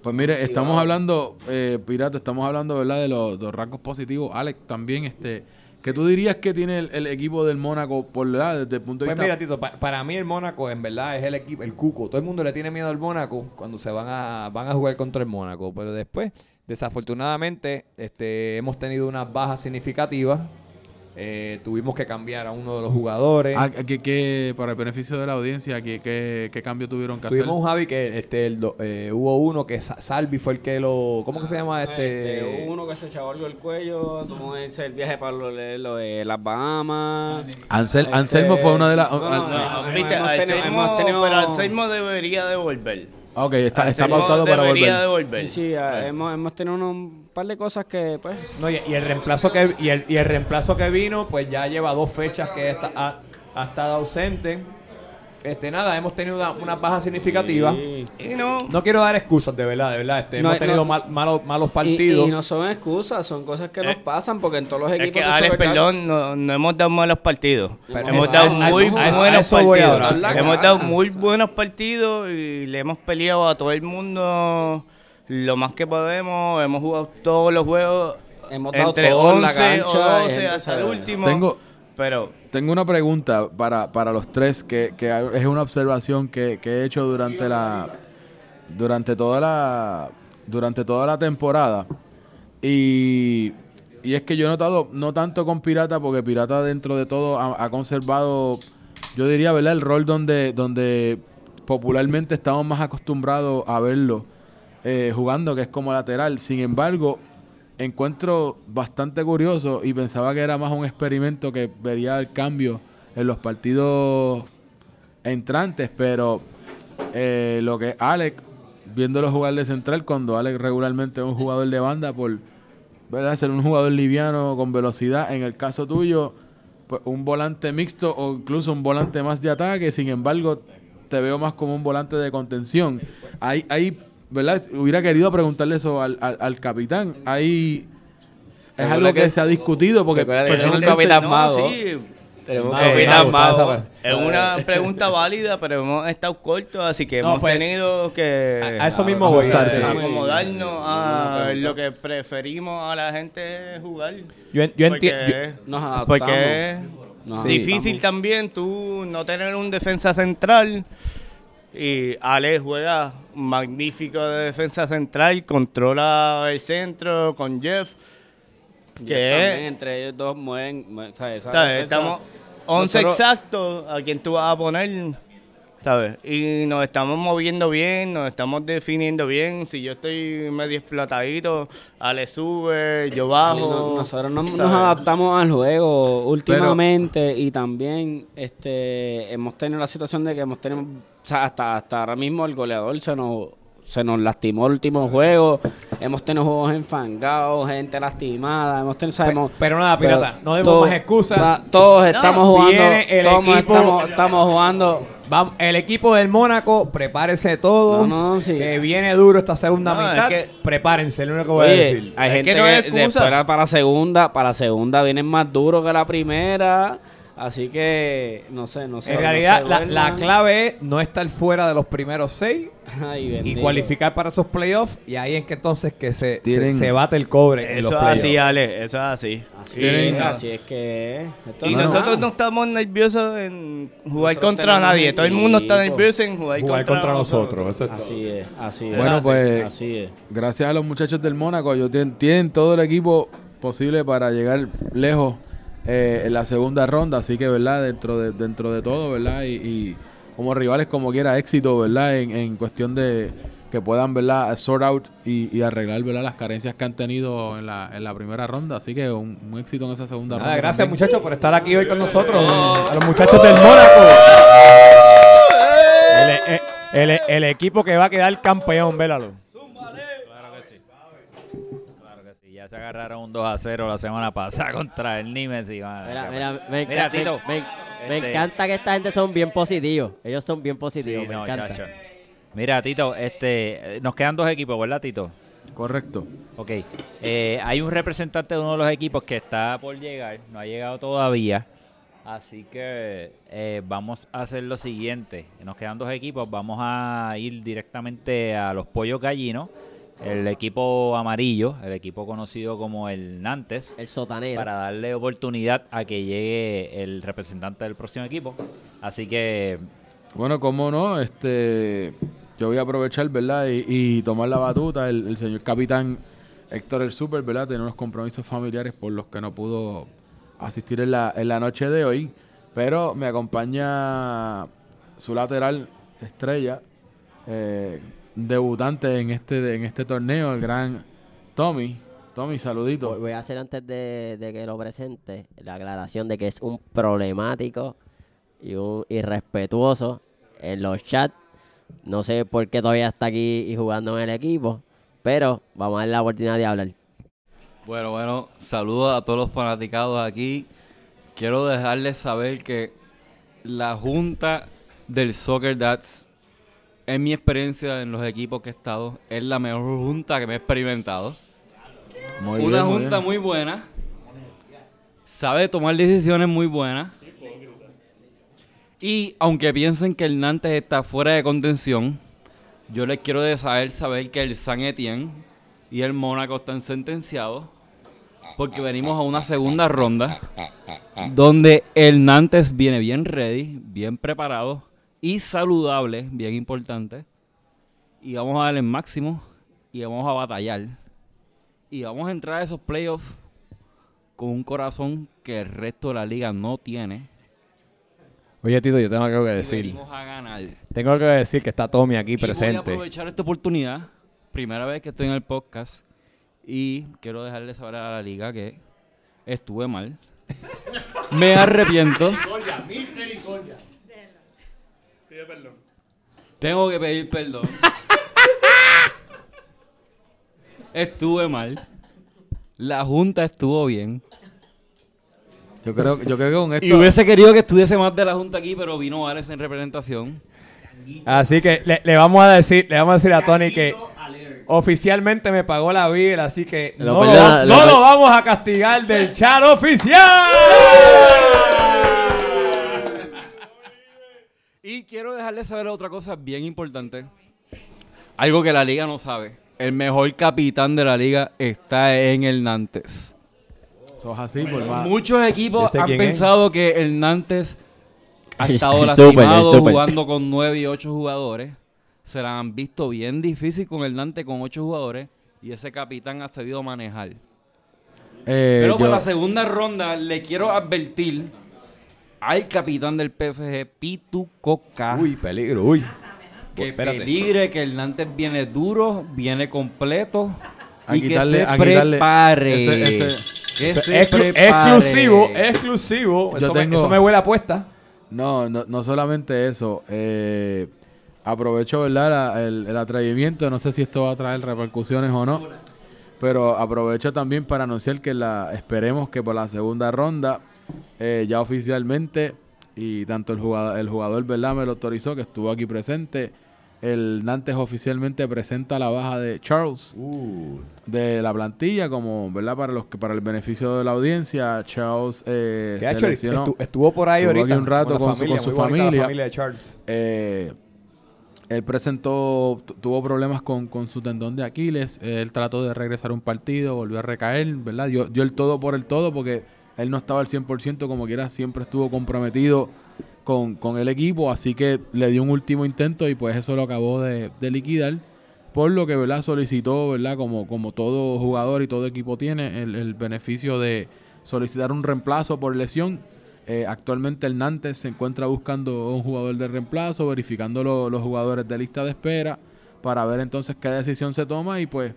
Pues mire, estamos hablando, eh, Pirata, estamos hablando, ¿verdad? De los, de los rasgos positivos. Alex, también, este, ¿qué tú dirías que tiene el, el equipo del Mónaco por la desde el punto de Pues vista? mira, Tito, pa- para mí el Mónaco en verdad es el equipo, el cuco. Todo el mundo le tiene miedo al Mónaco cuando se van a, van a jugar contra el Mónaco. Pero después, desafortunadamente, este, hemos tenido unas bajas significativas. Eh, tuvimos que cambiar a uno de los jugadores. Ah, ¿qué- qué- para el beneficio de la audiencia, ¿qué, qué, qué cambio tuvieron que hacer? Tuvimos un Javi que este, el do- eh, hubo uno que Sa- Salvi fue el que lo. ¿Cómo que se llama este? Este, hubo uno que se algo el cuello, tomó ese el viaje para lo, lo de las Bahamas. Ansel- Este, Anselmo fue una de las... no, no, al- no, No, viste, hemos tenido- Anselmo- hemos tenido- pero Anselmo debería devolver. Ok, está, está pautado para debería volver. devolver. Sí, sí, ah, hemos, hemos tenido unos- un par de cosas que, pues, No, y, y el reemplazo que y el, y el reemplazo que vino, pues ya lleva dos fechas que está- ha, ha estado ausente. Este nada, hemos tenido una, significativas. Sí. Y no, No quiero dar excusas, de verdad, de verdad. Este, No, hemos tenido no. mal- malos, malos partidos. y no son excusas, son cosas que nos pasan porque en todos los es equipos que de Alex, perdón, no, no hemos dado malos partidos. Pero hemos dado a eso- muy a eso- a buenos partidos. Hemos dado muy buenos partidos y le hemos peleado a todo el mundo lo más que podemos. Hemos jugado todos los juegos Hemos dado entre todo en la 11 cancha, o y 12 gente hasta el último. Tengo, Pero Tengo una pregunta para, para los tres, que, que es una observación que, que he hecho durante la durante toda la durante toda la temporada. Y, y es que yo he notado, no tanto con Pirata, porque Pirata dentro de todo ha, ha conservado, yo diría, ¿verdad? El rol donde, donde popularmente estamos más acostumbrados a verlo eh, jugando, que es como lateral. Sin embargo, encuentro bastante curioso y pensaba que era más un experimento que vería el cambio en los partidos entrantes, pero eh, lo que Alex, viéndolo jugar de central, cuando Alex regularmente es un jugador de banda por ¿verdad? ser un jugador liviano con velocidad, en el caso tuyo, pues un volante mixto o incluso un volante más de ataque, sin embargo, te veo más como un volante de contención. Hay, hay ¿verdad? Hubiera querido preguntarle eso al, al, al capitán. Hay es algo que, que- se ha discutido porque que personalmente- capitán No, sí. Tenemos Eh, capitán mago. ¿sabes? Es una pregunta válida, pero hemos estado cortos, así que No, hemos pues, tenido que a- a eso mismo voy. Sí. acomodarnos a lo que preferimos a la gente jugar. Yo en- yo Porque- Nos es difícil también tú no tener un defensa central. Y Ale juega magnífico de defensa central, controla el centro con Jeff. Jeff Que también, es- entre ellos dos mueven, mueven- o sea, esa ¿sabes? defensa- Estamos 11 nosotros- exactos a quien tú vas a poner, ¿sabes? Y nos estamos moviendo bien, nos estamos definiendo bien. Si yo estoy medio explotadito, Ale sube, yo Sí, bajo. no- nosotros no- nos adaptamos al juego últimamente y también este hemos tenido la situación de que hemos tenido, o sea, hasta, hasta ahora mismo el goleador se nos, se nos lastimó el último juego, hemos tenido juegos enfangados, gente lastimada, hemos tenido, sabemos, pero nada, Pirata, no demos todo- más excusas. Todos estamos jugando, el todos equipo- estamos, estamos jugando. Vamos, el equipo del Mónaco, prepárense todos. No, no, sí. Que viene duro esta segunda No, es mitad. que- prepárense, lo único que voy a decir. hay Es gente que que, es después para la segunda, para la segunda vienen más duros que la primera, así que no sé, no sé. En no realidad, la, clave es no estar fuera de los primeros seis Ay, y cualificar para esos playoffs. Y ahí en que entonces que se, se, bate el cobre en los Eso es playoffs. así, Ale, eso es así. Así, Tienen- es, así es que esto Y no es nosotros nada. no estamos nerviosos en jugar Nosotros contra nadie. Todo el mundo está nervioso en jugar, Jugar contra nosotros. Eso es todo. Así es, así es. Bueno, pues- así es. gracias a los muchachos del Mónaco, ellos tienen, tienen todo el equipo posible para llegar lejos eh, en la segunda ronda, así que, ¿verdad? Dentro de, dentro de todo, ¿verdad? Y, y como rivales, como quiera, éxito, ¿verdad? En, en cuestión de que puedan, ¿verdad? Sort out y, y arreglar, ¿verdad? Las carencias que han tenido en la, en la primera ronda, así que un, un éxito en esa segunda Nada, ronda. gracias también. muchachos por estar aquí hoy con nosotros. A los muchachos del Mónaco. El, el- el- el equipo que va a quedar campeón, vélalo. Claro que sí. Claro que sí. Ya se agarraron un 2 a 0 la semana pasada contra el Nimes. Y, madre, Mira, mira, me, Mira, enca- Tito. me- me- me este- encanta que esta gente son bien positivos. Ellos son bien positivos, Sí, me no, encanta. chacho. Mira, Tito, este, nos quedan dos equipos, ¿verdad, Tito? Correcto. Ok. Eh, hay un representante de uno de los equipos que está por llegar, no ha llegado todavía. Así que eh, vamos a hacer lo siguiente. Nos quedan dos equipos. Vamos a ir directamente a los pollos gallinos. El equipo amarillo, el equipo conocido como el Nantes. El sotanero. Para darle oportunidad a que llegue el representante del próximo equipo. Así que Bueno, cómo no, este, yo voy a aprovechar, ¿verdad? Y, y tomar la batuta. El, el señor capitán Héctor el Super, ¿verdad? Tiene unos compromisos familiares por los que no pudo asistir en la, en la noche de hoy. Pero me acompaña su lateral estrella, eh, debutante en este, en este torneo, el gran Tommy. Tommy, saludito. Voy a hacer antes de, de que lo presente la aclaración de que es un problemático y un irrespetuoso en los chats. No sé por qué todavía está aquí y jugando en el equipo, pero vamos a darle la oportunidad de hablar. Bueno, bueno, saludos a todos los fanaticados aquí. Quiero dejarles saber que la junta del Soccer Dads, en mi experiencia en los equipos que he estado, es la mejor junta que me he experimentado. Muy Una bien, muy junta bien. muy buena. Sabe tomar decisiones muy buenas. Y aunque piensen que el Nantes está fuera de contención, yo les quiero de saber, saber que el San Etienne y el Mónaco están sentenciados porque venimos a una segunda ronda donde el Nantes viene bien ready, bien preparado y saludable, bien importante. Y vamos a darle el máximo y vamos a batallar. Y vamos a entrar a esos playoffs con un corazón que el resto de la liga no tiene. Oye, Tito, yo tengo algo que Y decir. a ganar. Tengo algo que decir que está Tommy aquí Y Voy a presente. aprovechar esta oportunidad, primera vez que estoy en el podcast, y quiero dejarle saber a la liga que estuve mal. Me arrepiento. Pide perdón. Tengo que pedir perdón. Estuve mal. La junta estuvo bien. Yo creo, yo creo que con esto. Y hubiese querido que estuviese más de la junta aquí, pero vino Ares en representación. Así que le, le vamos a decir, le vamos a decir a Tony que oficialmente me pagó la bill, así que Lo no, perdona, lo, lo no per- lo vamos a castigar del chat oficial. Y quiero dejarles saber otra cosa bien importante. Algo que la liga no sabe. El mejor capitán de la liga está en el Nantes. Sos así, por más. Muchos equipos ¿Ese han es? pensado que el Nantes ha estado el lastimado super, el super. jugando con 9 y 8 jugadores. Se la han visto bien difícil con el Nantes con 8 jugadores. Y ese capitán ha sabido manejar. Eh, Pero para yo- la segunda ronda le quiero advertir al capitán del PSG, Pitu Coca. Uy, peligro, uy. Que Espérate. peligre, que el Nantes viene duro, viene completo. A y quitarle- que se prepare. ese- ese- que Eso- se exclu- prepare. exclusivo, exclusivo. Yo Eso, me, tengo- eso me huele a apuesta. No, no, no solamente eso. eh, aprovecho, ¿verdad? la- el, el atrevimiento. No sé si esto va a traer repercusiones o no. Pero aprovecho también para anunciar que la esperemos que por la segunda ronda, eh, ya oficialmente, y tanto el jugador, el jugador, ¿verdad? Me lo autorizó, que estuvo aquí presente. El Nantes oficialmente presenta la baja de Charles de la plantilla, como, ¿verdad? Para los que para el beneficio de la audiencia, Charles eh, se ha hecho, lesionó. estuvo por ahí Estuvo ahorita. aquí un rato con, su- familia, con su familia. familia de Charles. Eh, él presentó, tu- tuvo problemas con, con su tendón de Aquiles. Él trató de regresar a un partido, volvió a recaer, ¿verdad? Dio, dio el todo por el todo porque él no estaba al 100%, como quiera, siempre estuvo comprometido con, con el equipo. Así que le dio un último intento y pues eso lo acabó de, de liquidar. Por lo que, ¿verdad? Solicitó, ¿verdad? Como, como todo jugador y todo equipo tiene, el, el beneficio de solicitar un reemplazo por lesión. Eh, actualmente el Nantes se encuentra buscando un jugador de reemplazo, verificando lo- los jugadores de lista de espera para ver entonces qué decisión se toma y pues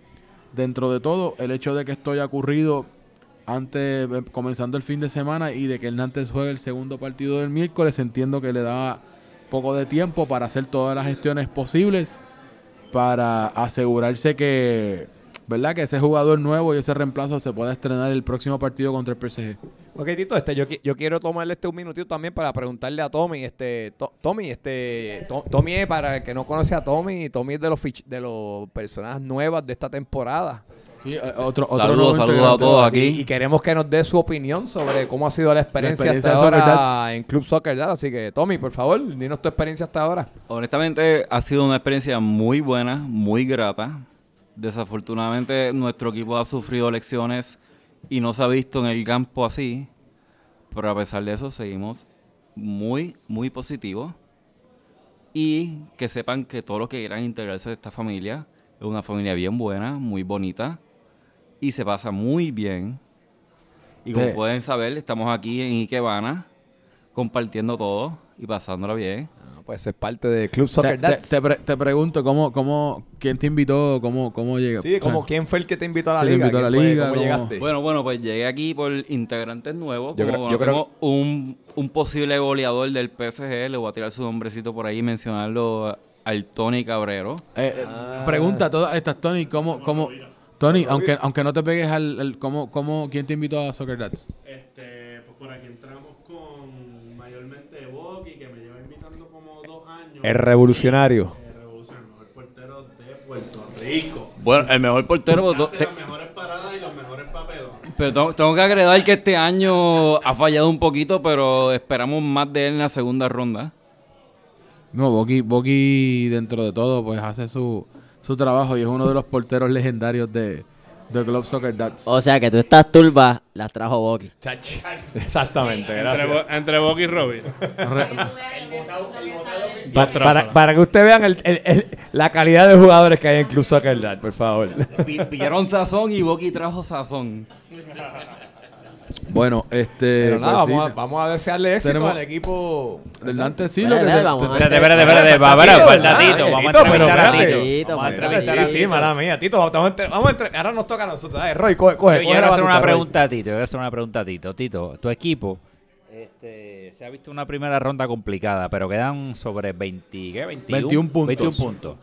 dentro de todo el hecho de que esto haya ocurrido antes, eh, comenzando el fin de semana y de que Nantes juegue el segundo partido del miércoles, entiendo que le da poco de tiempo para hacer todas las gestiones posibles para asegurarse que, ¿verdad? Que ese jugador nuevo y ese reemplazo se pueda estrenar el próximo partido contra el PSG. Ok, Tito, este, yo, yo quiero tomarle este un minutito también para preguntarle a Tommy, este, To- Tommy, este, To- Tommy es para el que no conoce a Tommy, Tommy es de los fich- de los personas nuevas de esta temporada. Sí, eh, otro, otro Saludos, nuevo saludos a todos aquí. Y queremos que nos dé su opinión sobre cómo ha sido la experiencia, experiencia hasta ahora en Club Soccer. Así que, Tommy, por favor, dinos tu experiencia hasta ahora. Honestamente, ha sido una experiencia muy buena, muy grata. Desafortunadamente, nuestro equipo ha sufrido lecciones y no se ha visto en el campo así. Pero a pesar de eso, seguimos muy, muy positivos. Y que sepan que todos los que quieran integrarse a esta familia es una familia bien buena, muy bonita. Y se pasa muy bien. Y como pueden saber, estamos aquí en Ikebana compartiendo todo y pasándola bien. Pues es parte de Club Soccer te- Dads. te pre- te pregunto, ¿cómo, cómo, ¿quién te invitó? ¿Cómo, cómo llega? Sí, como quién fue el que te invitó a la ¿Quién te liga. invitó a la liga? ¿Cómo ¿Cómo? llegaste? Bueno, bueno, pues llegué aquí por integrantes nuevos. Yo como creo- yo creo un, un posible goleador del PSG, le voy a tirar su nombrecito por ahí y mencionarlo al Tony Cabrero. eh, eh, Pregunta todas estas, Tony, ¿cómo, cómo, Tony, aunque, aunque no te pegues al, al- ¿cómo, cómo, ¿quién te invitó a Soccer Dads? Este, pues por aquí entramos con mayormente Boki, que me lleva invitando como dos años. El revolucionario. El revolucionario, el mejor portero de Puerto Rico. Bueno, el mejor portero... pues, Hace te- las mejores paradas y los mejores papelones. pero tengo, tengo que agregar que este año ha fallado un poquito, pero esperamos más de él en la segunda ronda. No, Boki, Boki dentro de todo, pues hace su, su trabajo y es uno de los porteros legendarios de, de Globe Soccer Dads. O sea que tú estás turba, las trajo Boki. Exactamente, Entre, gracias. Entre Boca y Robin. Pa- para, para que ustedes vean el- el- el- la calidad de jugadores que hay en Club Soccer Dad, por favor. Pi- Pillaron sazón y Boqui trajo sazón. Bueno, este. Pero nada, pues, sí, vamos, a, vamos a desearle éxito tenemos- al equipo del Nantes, sí, lo que espérate, vamos Espérate, espérate, espérate. Va a Tito, falta ¿verdad? Tito. Vamos a entrevistar a. Tito. Vamos a entrevistar Sí, a sí, Tito. mala mía. Tito, vamos a, entre- vamos a entre- ahora nos toca a nosotros. Dale, Roy, coge, coge. Yo quiero hacer una pregunta a Tito. Yo quiero hacer una pregunta a Tito. Tito, tu equipo este, se ha visto una primera ronda complicada, pero quedan sobre 20, ¿qué? 21, 21 puntos. 21 puntos.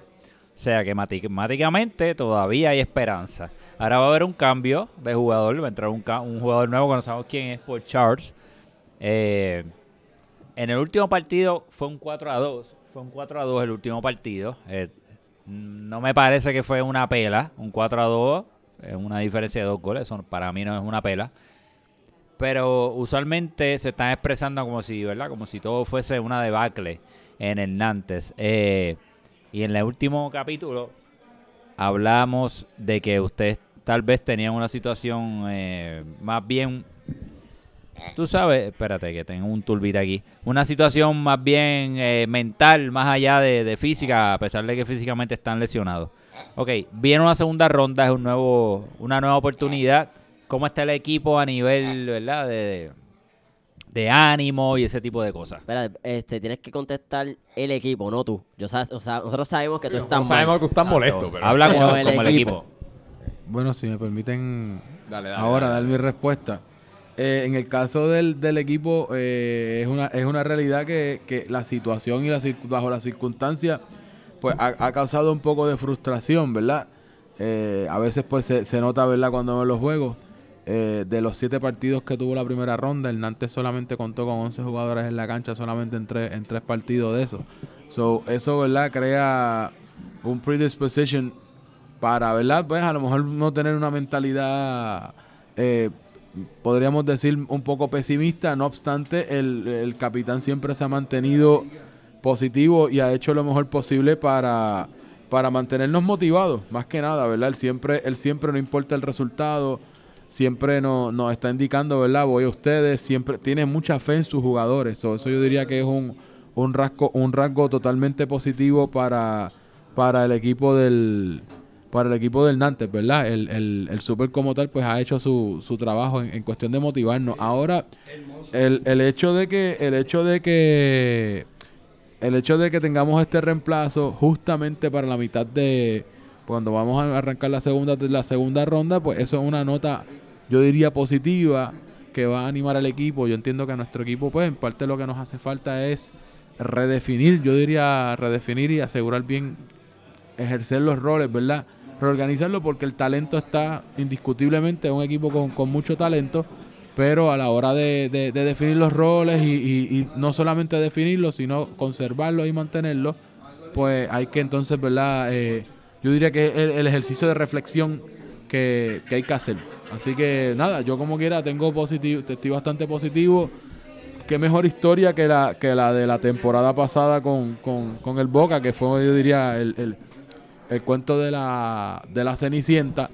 O sea que matemáticamente todavía hay esperanza. Ahora va a haber un cambio de jugador. Va a entrar un, un jugador nuevo que no sabemos quién es por Charles. Eh, en el último partido fue un 4 a 2. Fue un 4 a 2 el último partido. Eh, no me parece que fue una pela. Un 4 a 2 es una diferencia de dos goles. Eso para mí no es una pela. Pero usualmente se están expresando como si, ¿verdad? Como si todo fuese una debacle en el Nantes. Eh, y en el último capítulo hablamos de que ustedes tal vez tenían una situación eh, más bien Tú sabes, espérate que tengo un turbito aquí. Una situación más bien eh, mental, más allá de, física, a pesar de que físicamente están lesionados. Ok, viene una segunda ronda, es un nuevo, una nueva oportunidad. ¿Cómo está el equipo a nivel, verdad, de, de ánimo y ese tipo de cosas? Espera, este, tienes que contestar el equipo, no tú. Yo o sea, nosotros sabemos que tú estás mal. sabemos que tú estás molesto, pero- Habla Pero como, el como el equipo. Bueno, si me permiten Dale, dale, ahora dale. dar mi respuesta. Eh, en el caso del, del equipo, eh, es, una, es una realidad que, que la situación y la, bajo las circunstancias pues ha, ha causado un poco de frustración, ¿verdad? Eh, a veces pues se, se nota, ¿verdad? Cuando ven los juegos. Eh, de los siete partidos que tuvo la primera ronda, el Nantes solamente contó con 11 jugadores en la cancha, solamente en tres, en tres partidos de eso. So, eso, ¿verdad? Crea un predisposition para, ¿verdad? Pues a lo mejor no tener una mentalidad, eh, podríamos decir, un poco pesimista. No obstante, el, el capitán siempre se ha mantenido positivo y ha hecho lo mejor posible para, para mantenernos motivados, más que nada, ¿verdad? Él siempre, él siempre no importa el resultado, siempre nos, nos está indicando, ¿verdad? Voy a ustedes, siempre tiene mucha fe en sus jugadores. So, eso yo diría que es un, un rasgo, un rasgo totalmente positivo para, para el equipo del para el equipo del Nantes, ¿verdad? El, el, el Super como tal, pues ha hecho su, su trabajo en, en cuestión de motivarnos. Ahora, el, el hecho de que, el hecho de que, el hecho de que tengamos este reemplazo justamente para la mitad de cuando vamos a arrancar la segunda la segunda ronda, pues eso es una nota, yo diría positiva que va a animar al equipo. Yo entiendo que a nuestro equipo, pues, en parte lo que nos hace falta es redefinir, yo diría redefinir y asegurar bien ejercer los roles, ¿verdad? Reorganizarlo porque el talento está indiscutiblemente es un equipo con, con mucho talento, pero a la hora de, de- de definir los roles y, y- y no solamente definirlos, sino conservarlos y mantenerlos, pues hay que entonces, ¿verdad? Eh, yo diría que es el, ejercicio de reflexión que, hay que hacer. Así que nada, yo como quiera tengo positivo, estoy bastante positivo. Qué mejor historia que la, que la de la temporada pasada con, con, con el Boca, que fue, yo diría, el, el, el cuento de la, de la Cenicienta,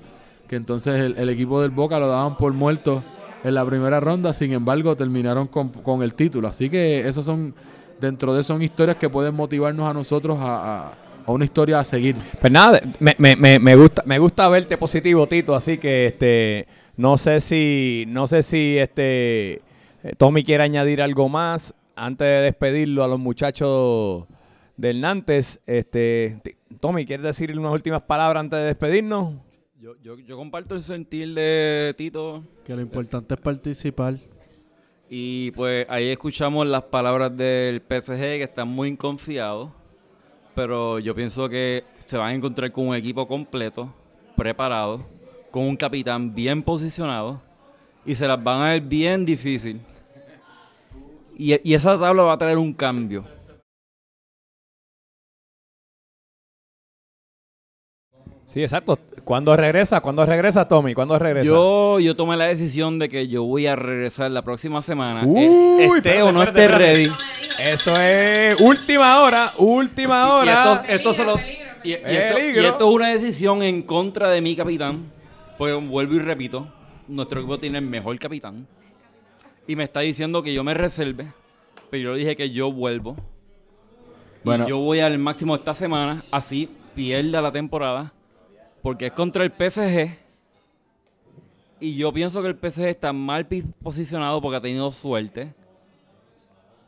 que entonces el, el equipo del Boca lo daban por muerto en la primera ronda, sin embargo terminaron con, con el título. Así que esos son, dentro de eso son historias que pueden motivarnos a nosotros a, a- a una historia a seguir. Pues nada, me, me, me, me gusta, me gusta verte positivo, Tito, así que este no sé si, no sé si este Tommy quiere añadir algo más antes de despedirlo a los muchachos del Nantes. Este, Tommy, ¿quieres decir unas últimas palabras antes de despedirnos? Yo, yo, yo comparto el sentir de Tito. Que lo importante es participar. Y pues ahí escuchamos las palabras del PSG que están muy confiados. Pero yo pienso que se van a encontrar con un equipo completo, preparado, con un capitán bien posicionado. Y se las van a ver bien difícil. Y, y esa tabla va a traer un cambio. Sí, exacto. ¿Cuándo regresa? ¿Cuándo regresa, Tommy? ¿Cuándo regresa? Yo, yo tomé la decisión de que yo voy a regresar la próxima semana. Uy, eh, esté espérate, o no esté ready. Eso es última hora, última hora. Y esto, esto se lo- y- y esto- Peligro. y esto es una decisión en contra de mi capitán. Pues vuelvo y repito, nuestro equipo tiene el mejor capitán. Y me está diciendo que yo me reserve. Pero yo le dije que yo vuelvo. Bueno. Y yo voy al máximo esta semana. Así pierda la temporada. Porque es contra el PSG. Y yo pienso que el PSG está mal posicionado porque ha tenido suerte.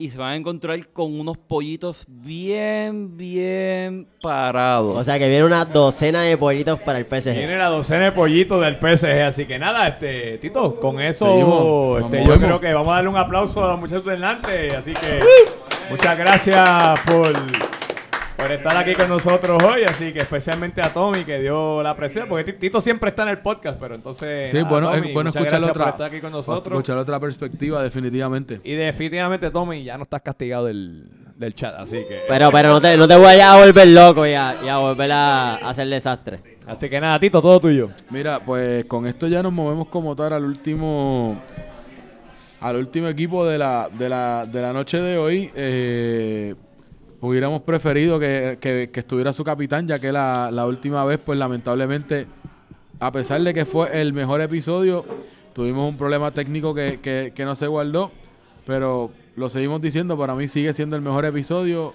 Y se van a encontrar con unos pollitos bien, bien parados. O sea que viene una docena de pollitos para el PSG. Tiene la docena de pollitos del PSG, así que nada, este, Tito, con eso Seguimos, este, yo creo que vamos a darle un aplauso a los muchachos del Nantes, así que muchas gracias por, por estar aquí con nosotros hoy, así que especialmente a Tommy que dio la presencia, porque Ti- Tito siempre está en el podcast, pero entonces Sí, bueno, Tommy, es bueno escuchar otra, estar aquí con nosotros. escuchar otra perspectiva, definitivamente. Y definitivamente Tommy ya no estás castigado del, del chat, así que Pero, pero no te, no te vayas a volver loco y a, y a volver a, a hacer desastre. Así que nada, Tito, todo tuyo. Mira, pues con esto ya nos movemos como tal al último al último equipo de la, de la, de la noche de hoy. Eh, hubiéramos preferido que, que- que estuviera su capitán, ya que la, la última vez, pues lamentablemente, a pesar de que fue el mejor episodio, tuvimos un problema técnico que, que- que no se guardó. Pero lo seguimos diciendo, para mí sigue siendo el mejor episodio.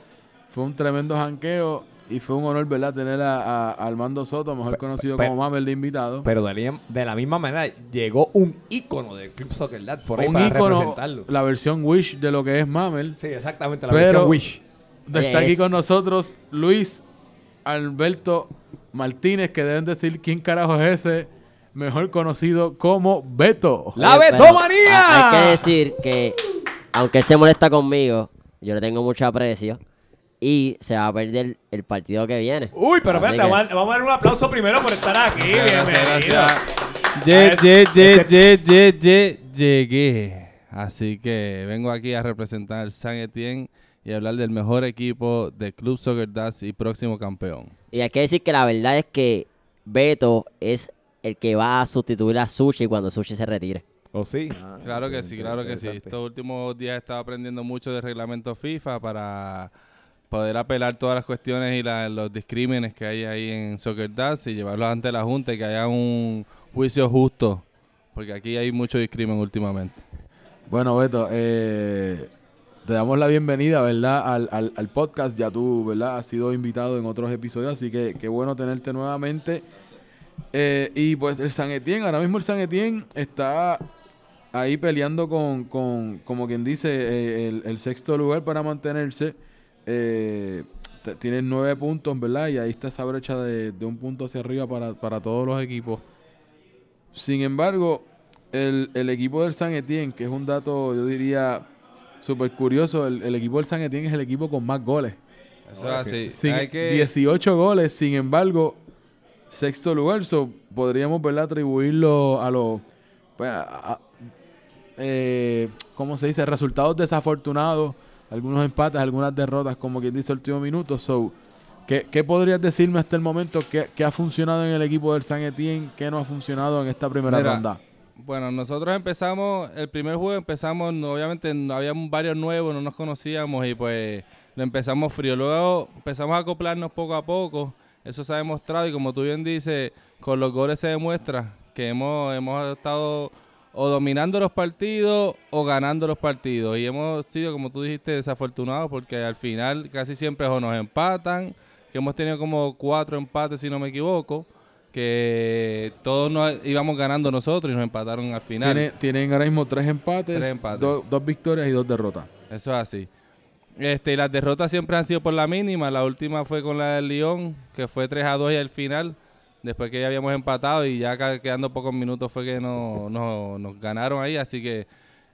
Fue un tremendo janqueo y fue un honor, ¿verdad?, tener a, a Armando Soto, mejor conocido como Mamel de invitado. Pero de, la- de la misma manera, llegó un ícono del Club Soccer Dad por ahí un para ícono, representarlo. la versión Wish de lo que es Mamel. Sí, exactamente, la Pero versión Wish. Está Oye, aquí con nosotros Luis Alberto Martínez, que deben decir quién carajo es ese, mejor conocido como Beto. ¡La Oye, ha- Hay que decir que, aunque él se molesta conmigo, yo le tengo mucho aprecio y se va a perder el partido que viene. Uy, pero Así espérate, que- vamos a, dar un aplauso primero por estar aquí. Bienvenido. gracias. Ye, ye, ye, ye, ye, ye, llegué. Así que vengo aquí a representar San Etienne y hablar del mejor equipo del Club Soccer Dats y próximo campeón. Y hay que decir que la verdad es que Beto es el que va a sustituir a Sushi cuando Sushi se retire. ¿O sí? Claro que sí, claro que sí. Estos últimos días he estado aprendiendo mucho del reglamento FIFA para poder apelar todas las cuestiones y la- los discrímenes que hay ahí en Soccer Dats y llevarlos ante la Junta y que haya un juicio justo. Porque aquí hay mucho discrimen últimamente. Bueno, Beto, eh, te damos la bienvenida, ¿verdad? Al, al- podcast. Ya tú, ¿verdad? Has sido invitado en otros episodios, así que qué bueno tenerte nuevamente. Eh, y pues el San Etienne, ahora mismo el San Etienne está ahí peleando con, con como quien dice, eh, el, sexto lugar para mantenerse. Eh, tienen nueve puntos, ¿verdad? Y ahí está esa brecha de, de un punto hacia arriba para, para todos los equipos. Sin embargo, el, el equipo del San Etienne, que es un dato, yo diría, súper curioso, el, el equipo del San Etienne es el equipo con más goles. Eso es así. Sin- Hay que- 18 goles, sin embargo, sexto lugar, so, podríamos ¿verdad? atribuirlo a los, pues, a- a- eh, ¿cómo se dice? Resultados desafortunados, algunos empates, algunas derrotas, como quien dice, el último minuto. So, ¿qué, qué podrías decirme hasta el momento? ¿Qué, qué ha funcionado en el equipo del San Etienne? ¿Qué no ha funcionado en esta primera Mira, ronda? Bueno, nosotros empezamos, el primer juego empezamos, obviamente había varios nuevos, no nos conocíamos y pues lo empezamos frío. Luego empezamos a acoplarnos poco a poco. Eso se ha demostrado y como tú bien dices, con los goles se demuestra que hemos, hemos estado o dominando los partidos o ganando los partidos. Y hemos sido, como tú dijiste, desafortunados porque al final casi siempre o nos empatan, que hemos tenido como cuatro empates si no me equivoco, que todos nos íbamos ganando nosotros y nos empataron al final. Tiene- tienen ahora mismo tres empates, Tres empates. do- dos victorias y dos derrotas. Eso es así. Este, y las derrotas siempre han sido por la mínima. La última fue con la del Lyon, que fue 3 a 2 y al final, después que ya habíamos empatado y ya quedando pocos minutos fue que no, no- nos ganaron ahí. Así que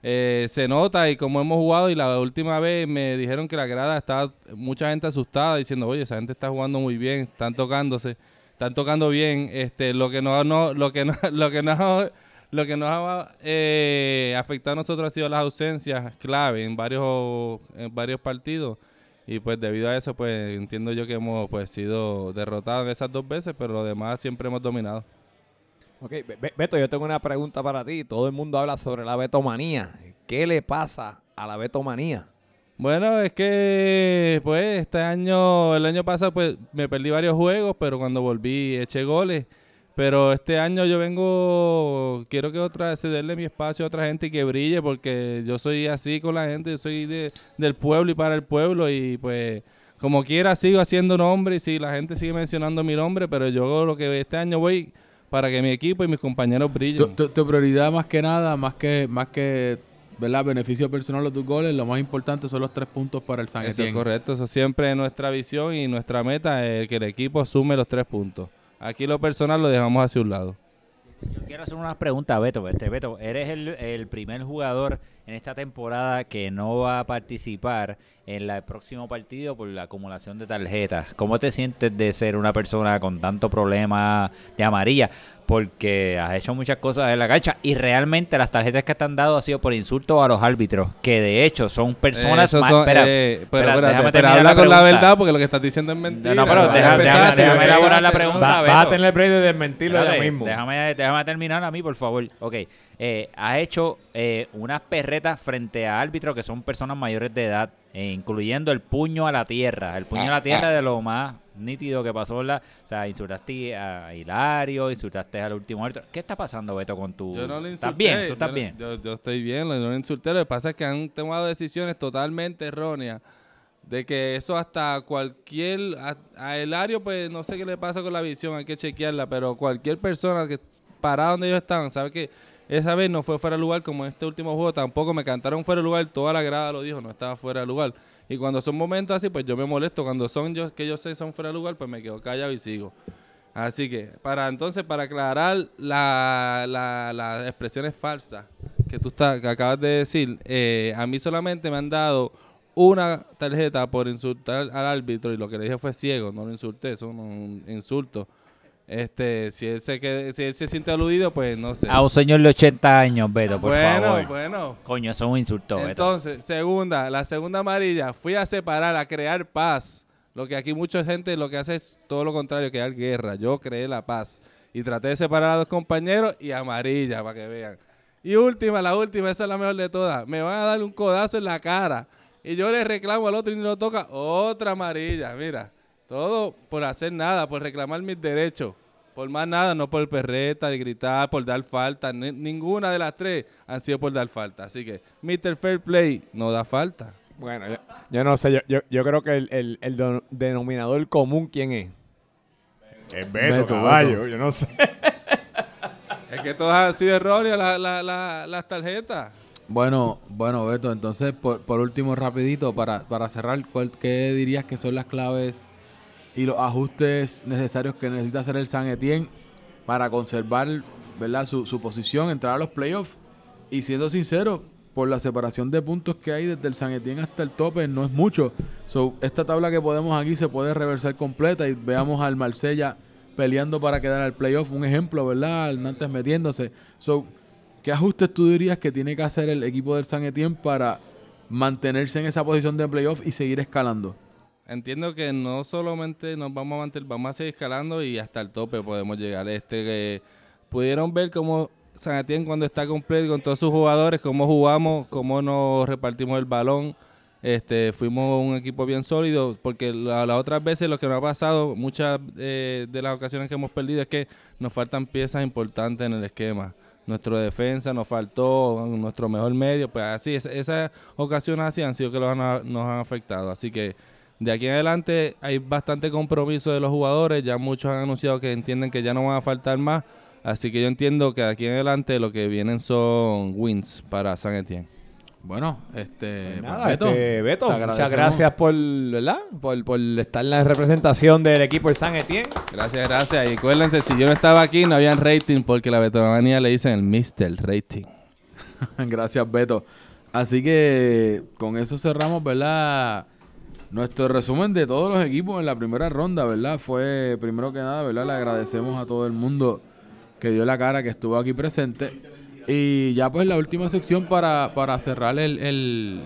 eh, se nota y como hemos jugado y la última vez me dijeron que la grada estaba mucha gente asustada diciendo, oye, esa gente está jugando muy bien, están tocándose, están tocando bien. Este, lo que no, no, lo que no, lo que no lo que nos ha eh, afectado a nosotros ha sido las ausencias clave en varios, en varios partidos. Y pues debido a eso, pues entiendo yo que hemos pues sido derrotados esas dos veces, pero lo demás siempre hemos dominado. Ok, Be- Be- Beto, yo tengo una pregunta para ti. Todo el mundo habla sobre la betomanía. ¿Qué le pasa a la betomanía? Bueno, es que pues este año, el año pasado pues me perdí varios juegos, pero cuando volví eché goles. Pero este año yo vengo, quiero que otra cederle mi espacio a otra gente y que brille, porque yo soy así con la gente, yo soy de, del pueblo y para el pueblo, y pues como quiera sigo haciendo nombre y sí, la gente sigue mencionando mi nombre, pero yo lo que este año voy para que mi equipo y mis compañeros brillen. Tu- tu prioridad más que nada, más que, más que ¿verdad? beneficio personal de tus goles, lo más importante son los tres puntos para el San Eso es correcto, eso siempre es nuestra visión y nuestra meta es que el equipo sume los tres puntos. Aquí lo personal lo dejamos hacia un lado. Yo quiero hacer unas preguntas, Beto. Este, Beto, eres el, el primer jugador en esta temporada que no va a participar en la- el próximo partido por la acumulación de tarjetas. ¿Cómo te sientes de ser una persona con tanto problema de amarilla? Porque has hecho muchas cosas en la cancha y realmente las tarjetas que te han dado ha sido por insulto a los árbitros, que de hecho son personas más... son, espera, eh, pero, espera, déjame pero terminar habla con la verdad porque lo que estás diciendo es mentira. No, pero Ya deja- déjame, elaborar la pregunta. Va- vas a tener el break de desmentirlo Espérate, mismo. Déjame, déjame terminar a mí, por favor. Ok. Eh, has hecho eh, unas perretas frente a árbitros que son personas mayores de edad, eh, incluyendo el puño a la tierra. El puño a la tierra de lo más nítido que pasó. La, o sea, insultaste a Hilario, insultaste al último árbitro. ¿Qué está pasando, Beto, con tu... Yo no le ¿Estás insulté. bien? ¿Tú estás yo, bien? Yo, yo estoy bien, no le insulté. Lo que pasa es que han tomado decisiones totalmente erróneas. De que eso hasta cualquier... A, a Hilario, pues no sé qué le pasa con la visión, hay que chequearla. Pero cualquier persona que parada donde ellos estaban, sabe que esa vez no fue fuera de lugar como en este último juego. Tampoco me cantaron fuera de lugar. Toda la grada lo dijo, no estaba fuera de lugar. Y cuando son momentos así, pues yo me molesto. Cuando son yo que yo sé son fuera de lugar, pues me quedo callado y sigo. Así que, para entonces, para aclarar la, la- las expresiones falsas que tú estás, que acabas de decir, eh, a mí solamente me han dado una tarjeta por insultar al árbitro y lo que le dije fue ciego, no lo insulté, eso no es un insulto. Este, si él se quede- si él se siente aludido, pues no sé. A un señor de 80 años, Beto, por bueno, favor. bueno. Coño, eso es un insulto, Beto. Entonces, segunda, la segunda amarilla, fui a separar, a crear paz. Lo que aquí mucha gente lo que hace es todo lo contrario, crear guerra. Yo creé la paz y traté de separar a dos compañeros y amarilla para que vean. Y última, la última, esa es la mejor de todas. Me van a dar un codazo en la cara y yo le reclamo al otro y ni lo toca, otra amarilla. Mira, todo por hacer nada, por reclamar mis derechos. Por más nada, no por perreta, de gritar, por dar falta. Ni- ninguna de las tres han sido por dar falta. Así que, Mr. Fair Play no da falta. Bueno, yo, yo no sé, yo, yo, yo creo que el, el, el do- denominador común, ¿quién es? Es Beto, Beto, caballo, Beto. yo no sé. Es que todas han sido erróneas la- la- la- las tarjetas. Bueno, bueno, Beto, entonces por, por último, rapidito, para, para cerrar, ¿cuál, ¿qué dirías que son las claves y los ajustes necesarios que necesita hacer el San Etienne para conservar ¿verdad? Su, su posición, entrar a los playoffs? Y siendo sincero, por la separación de puntos que hay desde el San Etienne hasta el tope, no es mucho. So, esta tabla que podemos aquí se puede reversar completa y veamos al Marsella peleando para quedar al playoff. Un ejemplo, ¿verdad? El Nantes metiéndose. So, ¿Qué ajustes tú dirías que tiene que hacer el equipo del San Etienne para mantenerse en esa posición de playoff y seguir escalando? Entiendo que no solamente nos vamos a mantener, vamos a seguir escalando y hasta el tope podemos llegar. Este que pudieron ver cómo San Etienne cuando está completo con todos sus jugadores, cómo jugamos, cómo nos repartimos el balón. Este, fuimos un equipo bien sólido, porque la- las otras veces lo que nos ha pasado, muchas eh, de las ocasiones que hemos perdido es que nos faltan piezas importantes en el esquema. Nuestro defensa nos faltó, nuestro mejor medio, pues así, es- esas ocasiones así han sido que nos han afectado. Así que de aquí en adelante hay bastante compromiso de los jugadores, ya muchos han anunciado que entienden que ya no van a faltar más, así que yo entiendo que de aquí en adelante lo que vienen son wins para San Etienne. Bueno, este. Pues nada, pues, este, Beto, te muchas gracias por, ¿verdad? Por, por estar en la representación del equipo de San Etienne. Gracias, gracias. Y acuérdense, si yo no estaba aquí, no habían rating, porque la Betomanía le dicen el Mister Rating. Gracias, Beto. Así que con eso cerramos, ¿verdad? Nuestro resumen de todos los equipos en la primera ronda, ¿verdad? Fue, primero que nada, ¿verdad? Le agradecemos a todo el mundo que dio la cara, que estuvo aquí presente. Y ya pues la última sección para, para cerrar el, el,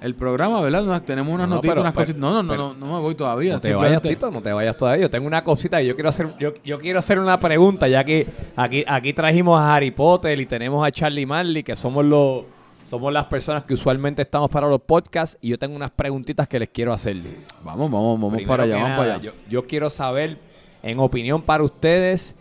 el programa, ¿verdad? Nos- tenemos unas No, notitas, pero- unas pero- cositas. No, no, no, pero- no, no me voy todavía. No te vayas, Tito, no te vayas todavía. Yo tengo una cosita y yo quiero hacer, yo, yo quiero hacer una pregunta, ya que aquí, aquí trajimos a Harry Potter y tenemos a Charlie Marley, que somos los, somos las personas que usualmente estamos para los podcasts, y yo tengo unas preguntitas que les quiero hacer. Vamos, vamos, vamos Primero para allá, vamos nada, para allá. Yo, yo quiero saber, en opinión para ustedes,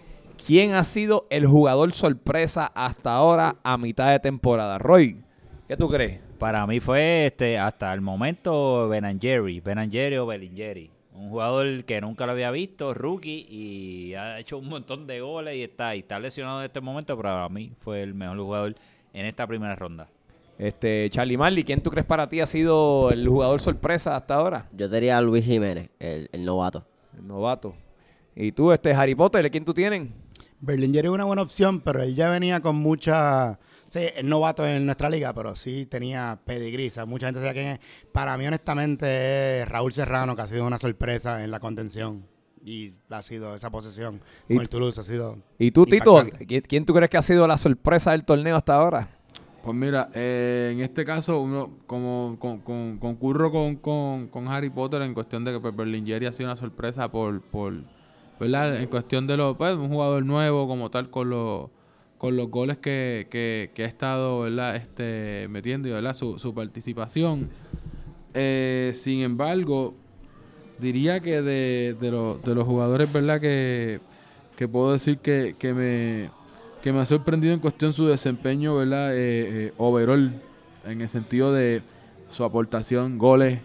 ¿quién ha sido el jugador sorpresa hasta ahora a mitad de temporada? Roy, ¿qué tú crees? Para mí fue este hasta el momento Benangeri, Benangeri o Belingeri. Un jugador que nunca lo había visto, rookie, y ha hecho un montón de goles y está, y está lesionado en este momento, pero para mí fue el mejor jugador en esta primera ronda. Este, Charlie Marley, ¿quién tú crees para ti ha sido el jugador sorpresa hasta ahora? Yo diría a Luis Jiménez, el, el novato. El novato. ¿Y tú, este Harry Potter, quién tú tienes? Berlinger es una buena opción, pero él ya venía con mucha... Sí, es novato en nuestra liga, pero sí tenía sea, mucha gente sabe quién es. Para mí, honestamente, es Raúl Serrano, que ha sido una sorpresa en la contención. Y ha sido esa posesión ¿Y con el tú- Toulouse. Ha sido ¿Y tú, Tito, impactante. ¿quién- quién tú crees que ha sido la sorpresa del torneo hasta ahora? Pues mira, eh, en este caso, uno como con, con- concurro con, con, con Harry Potter en cuestión de que pues, Berlingeri ha sido una sorpresa por, por ¿verdad? En cuestión de los, pues, un jugador nuevo como tal con los con los goles que, que, que ha estado, ¿verdad? Este, metiendo y, ¿verdad? Su, su participación. Eh, sin embargo, diría que de, de, los- de los jugadores, ¿verdad? Que, que puedo decir que, que me que me ha sorprendido en cuestión su desempeño, ¿verdad? Eh, eh, overall, en el sentido de su aportación, goles,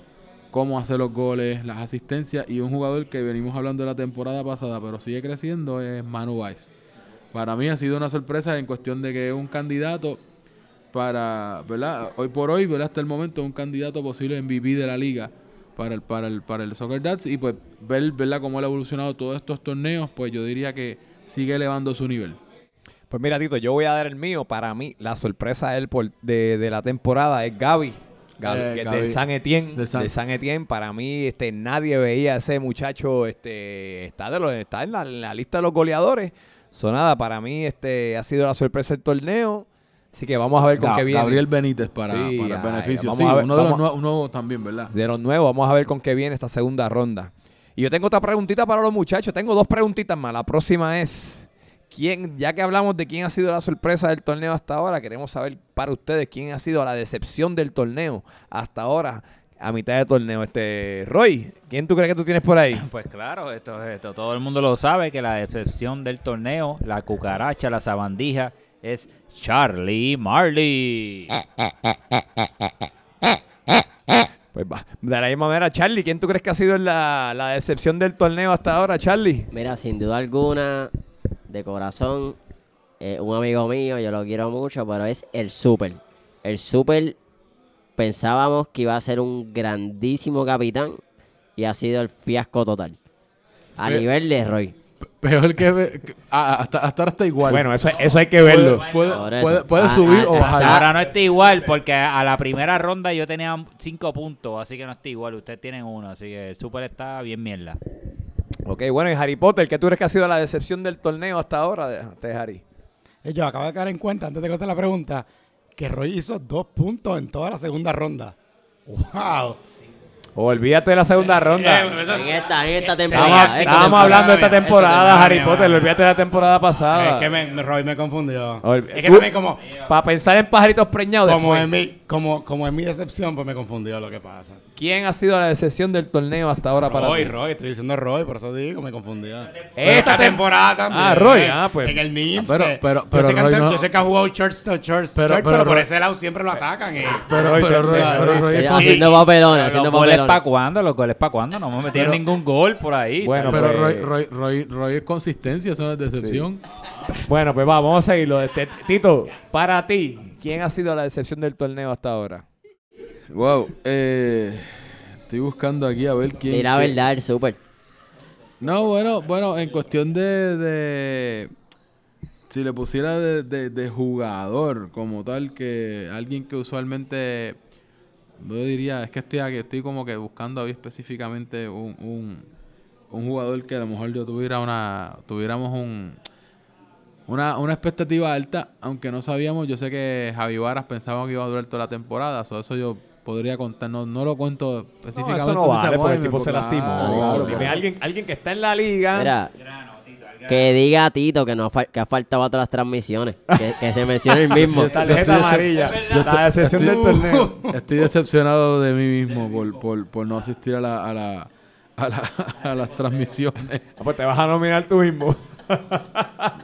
cómo hacer los goles, las asistencias y un jugador que venimos hablando de la temporada pasada, pero sigue creciendo, es Manu Weiss. Para mí ha sido una sorpresa en cuestión de que es un candidato para, ¿verdad? Hoy por hoy, ¿verdad? Hasta el momento, un candidato posible MVP de la liga para el, para el, para el Soccer Dats y pues ver, ¿verdad? Cómo él ha evolucionado todos estos torneos, pues yo diría que sigue elevando su nivel. Pues mira, Tito, yo voy a dar el mío. Para mí, la sorpresa de, él por- de, de la temporada es Gaby. Gaby, Eh, Gaby. del San Etienne. Del San- Del San Etienne. Para mí, este, nadie veía a ese muchacho. Este, está, de los, está en, la, en la lista de los goleadores. Sonada, para mí, este, ha sido la sorpresa del torneo. Así que vamos a ver con qué viene. Gabriel Benítez para, Sí, para el ay, beneficio. vamos Sí, ver- uno de los nuevos nuevos también, ¿verdad? de los nuevos. Vamos a ver con qué viene esta segunda ronda. Y yo tengo otra preguntita para los muchachos. Tengo dos preguntitas más. La próxima es, ¿quién, ya que hablamos de quién ha sido la sorpresa del torneo hasta ahora, queremos saber para ustedes quién ha sido la decepción del torneo hasta ahora, a mitad de torneo. Este, Roy, ¿quién tú crees que tú tienes por ahí? Pues claro, esto, esto todo el mundo lo sabe que la decepción del torneo, la cucaracha, la sabandija, es Charlie Marley. Pues va. De la misma manera, Charlie, ¿quién tú crees que ha sido la, la decepción del torneo hasta ahora, Charlie? Mira, sin duda alguna, de corazón, eh, un amigo mío, yo lo quiero mucho, pero es el Super. El Super pensábamos que iba a ser un grandísimo capitán y ha sido el fiasco total. A Pe- nivel de Roy. Peor que, que- ah, hasta, hasta ahora está igual. Bueno, eso, eso hay que verlo. Puede, puede- Por eso. puede- puede Ah, subir ah, o bajar. Ahora no está igual porque a la primera ronda yo tenía cinco puntos, así que no está igual. Ustedes tienen uno, así que el Super está bien mierda. Ok, bueno, y Harry Potter, ¿qué tú crees que ha sido la decepción del torneo hasta ahora, este, Harry? Eh, Yo acabo de caer en cuenta, antes de que te la pregunta, que Roy hizo dos puntos en toda la segunda ronda. ¡Wow! Olvídate de la segunda ronda. En esta, en esta Estábamos, temporada. esta estábamos temporada. hablando de esta Esta temporada, temporada, Harry Potter. mía. Olvídate de la temporada pasada. Es que me, me- Roy me confundió. Olvi- Es que Tú- también como, Para pensar en pajaritos preñados como, después. en mi, como, como en mi decepción, pues me confundió lo que pasa. ¿Quién ha sido la decepción del torneo hasta ahora para Roy, ti? Roy, estoy diciendo Roy, por eso digo, me confundió. Esta Esta tem- temporada también. Ah, Roy, eh, ah, pues. En el NIMS. Pero- pero- yo pero sé que Roy no- Yo sé que ha jugado Church to Church, Pero- Church, pero pero, por Roy- ese lado siempre lo atacan. eh. Pero, Roy, pero, pero- Roy- pero Roy es Eh, consi- Haciendo papelones, Los haciendo goles papelones. para cuándo, los goles para cuándo, no me metieron ningún gol por ahí. Bueno, pero Roy, pues- Roy, Roy, Roy es consistencia, eso no es decepción. Bueno, pues va, vamos a seguirlo. Este, Tito, para ti, ¿quién ha sido la decepción del torneo hasta ahora? Wow, eh, estoy buscando aquí a ver quién. Quién- verdad, el Super. No, bueno, bueno, en cuestión de, de- si le pusiera de, de- de jugador como tal, que alguien que usualmente, yo diría, es que estoy aquí, estoy como que buscando ahí específicamente un, un, un jugador que a lo mejor yo tuviera una, tuviéramos un, una, una expectativa alta, aunque no sabíamos, yo sé que Javi Varas pensaba que iba a durar toda la temporada, so eso yo podría contar, no, no lo cuento No, específicamente. eso no vale, porque el "Bueno, tipo se lastimó. claro, Dime, claro". alguien, alguien que está en la liga. Mira, que diga a Tito que, no que ha faltado a todas las transmisiones. Que, que se mencione el mismo. Tarjeta estoy decep- amarilla. yo La estoy- decepción del estoy- torneo. Estoy decepcionado de mí mismo por, por, por no asistir a, la, a, la, a, la- a las transmisiones. Ah, Pues te vas a nominar tú mismo.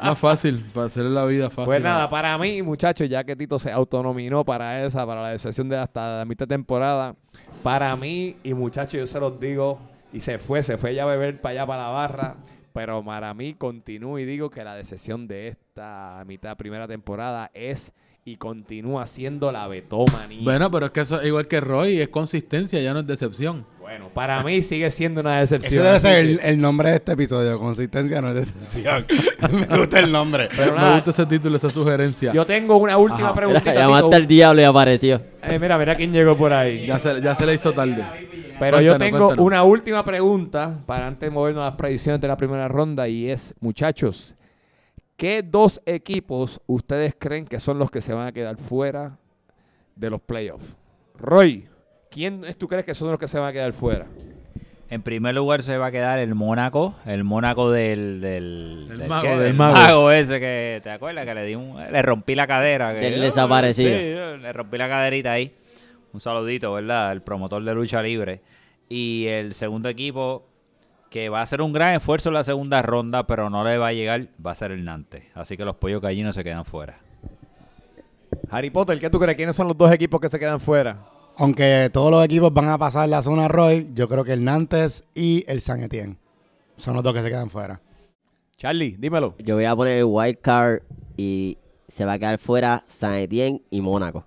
Más fácil, para hacerle la vida fácil. Pues nada, para mí, muchachos, ya que Tito se autonominó para esa, para la decepción de hasta la mitad de temporada, para mí, y muchachos, yo se los digo, y se fue, se fue ya a beber para allá, para la barra, pero para mí continúo y digo que la decepción de esta mitad primera temporada es y continúa siendo la Betomanía. Bueno, pero es que eso es igual que Roy, es consistencia, ya no es decepción. Bueno, para mí sigue siendo una decepción. Ese debe ser el, el nombre de este episodio. Consistencia no es decepción. Me gusta el nombre. Pero Me nada, gusta ese título, esa sugerencia. yo tengo una última Mira, preguntita. llamaste al diablo y apareció. Eh, mira, mira quién llegó por ahí. Ya se, ya se le hizo tarde. Pero yo tengo cuéntanos. una última pregunta para antes de movernos a las predicciones de la primera ronda y es, muchachos, ¿qué dos equipos ustedes creen que son los que se van a quedar fuera de los playoffs? Roy, ¿quién es- tú crees que son los que se van a quedar fuera? En primer lugar se va a quedar el Mónaco, el Mónaco del, del, El del mago, mago. ese que, ¿te acuerdas? Que le di un, le rompí la cadera. que- Del desaparecido. Sí, le rompí la caderita ahí. Un saludito, ¿verdad? El promotor de lucha libre. Y el segundo equipo, que va a hacer un gran esfuerzo en la segunda ronda, pero no le va a llegar, va a ser el Nantes. Así que los pollos gallinos se quedan fuera. Harry Potter, ¿qué tú crees? ¿Quiénes son los dos equipos que se quedan fuera? Aunque todos los equipos van a pasar la zona Roy, yo creo que el Nantes y el San Etienne son los dos que se quedan fuera. Charlie, dímelo. Yo voy a poner el wild card y se va a quedar fuera San Etienne y Mónaco.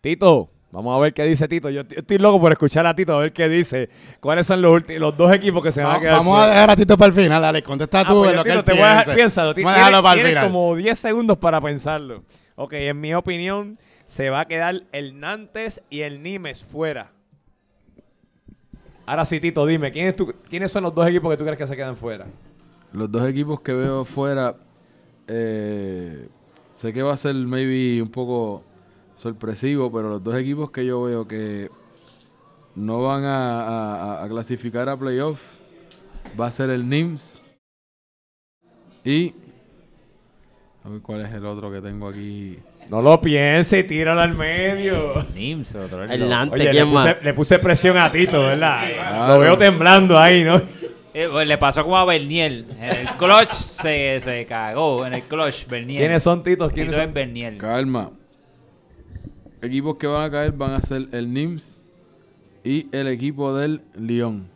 Tito, vamos a ver qué dice Tito. Yo estoy loco por escuchar a Tito a ver qué dice. ¿Cuáles son los, ulti- los dos equipos que se van a quedar vamos fuera? a dejar a Tito para el final, dale, contesta Ah, tú pues en yo, lo que Tito, él te voy a dejar, piénsalo. Ti- Vamos a dejarlo tienes- para el final. como 10 segundos para pensarlo. Ok, en mi opinión, se va a quedar el Nantes y el Nimes fuera. Ahora sí, Tito, dime, ¿quién es tu- ¿quiénes son los dos equipos que tú crees que se quedan fuera? Los dos equipos que veo fuera, eh, sé que va a ser maybe un poco sorpresivo, pero los dos equipos que yo veo que no van a, a- a clasificar a playoff va a ser el NIMS y... A ver cuál es el otro que tengo aquí. No lo piense, tíralo al medio. Nims, otro Oye, le ¿quién puse, más? le puse presión a Tito, ¿verdad? Claro. Lo veo temblando ahí, ¿no? Eh, pues, le pasó como a Berniel. En el clutch se, se cagó. En el clutch, Berniel. ¿Quiénes son, Tito? ¿Quiénes Tito son? es Berniel. Calma. Equipos que van a caer van a ser el NIMS y el equipo del Lyon.